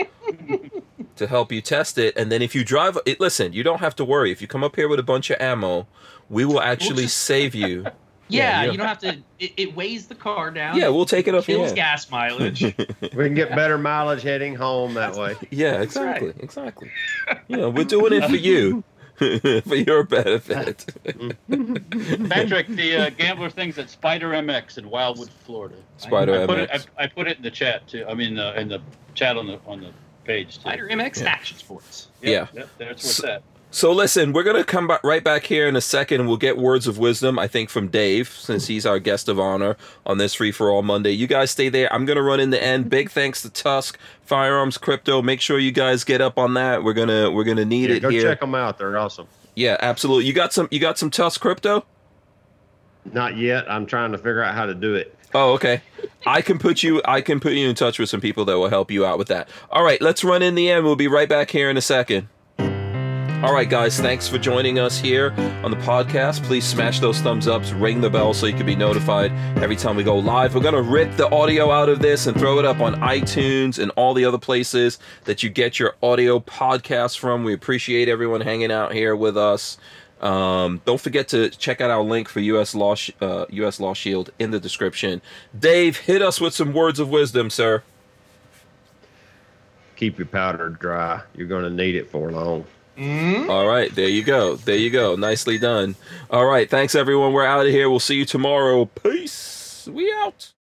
to help you test it, and then if you drive it, listen, you don't have to worry. If you come up here with a bunch of ammo, we will actually just- save you. Yeah, Yeah, you don't have to. It, it weighs the car down. Yeah, we'll take it up. your kills hand. gas mileage. We can get better mileage heading home that way. Yeah, That's right. exactly, exactly. You know, we're doing it for you, for your benefit. Patrick, the uh, gambler things at Spider MX in Wildwood, Florida. Spider I put it. MX. I, I put it in the chat too. I mean, uh, in the chat on the on the page too. Spider MX Yeah. Action Sports. Yeah. Yep, that's what's it's So- at. So listen, we're gonna come back right back here in a second. We'll get words of wisdom, I think, from Dave, since he's our guest of honor on this Free for All Monday. You guys stay there. I'm gonna run in the end. Big thanks to Tusk Firearms Crypto. Make sure you guys get up on that. We're gonna we're gonna need Yeah, it go here. check them out. They're awesome. Yeah, absolutely. You got some you got some Tusk Crypto? Not yet. I'm trying to figure out how to do it. Oh, okay. I can put you I can put you in touch with some people that will help you out with that. All right, let's run in the end. We'll be right back here in a second. All right, guys, thanks for joining us here on the podcast. Please smash those thumbs ups, ring the bell so you can be notified every time we go live. We're going to rip the audio out of this and throw it up on iTunes and all the other places that you get your audio podcasts from. We appreciate everyone hanging out here with us. Um, don't forget to check out our link for US Law uh, US Law Shield in the description. Dave, hit us with some words of wisdom, sir. Keep your powder dry. You're going to need it for long. Mm-hmm. All right, there you go. There you go. Nicely done. All right, thanks everyone. We're out of here. We'll see you tomorrow. Peace. We out.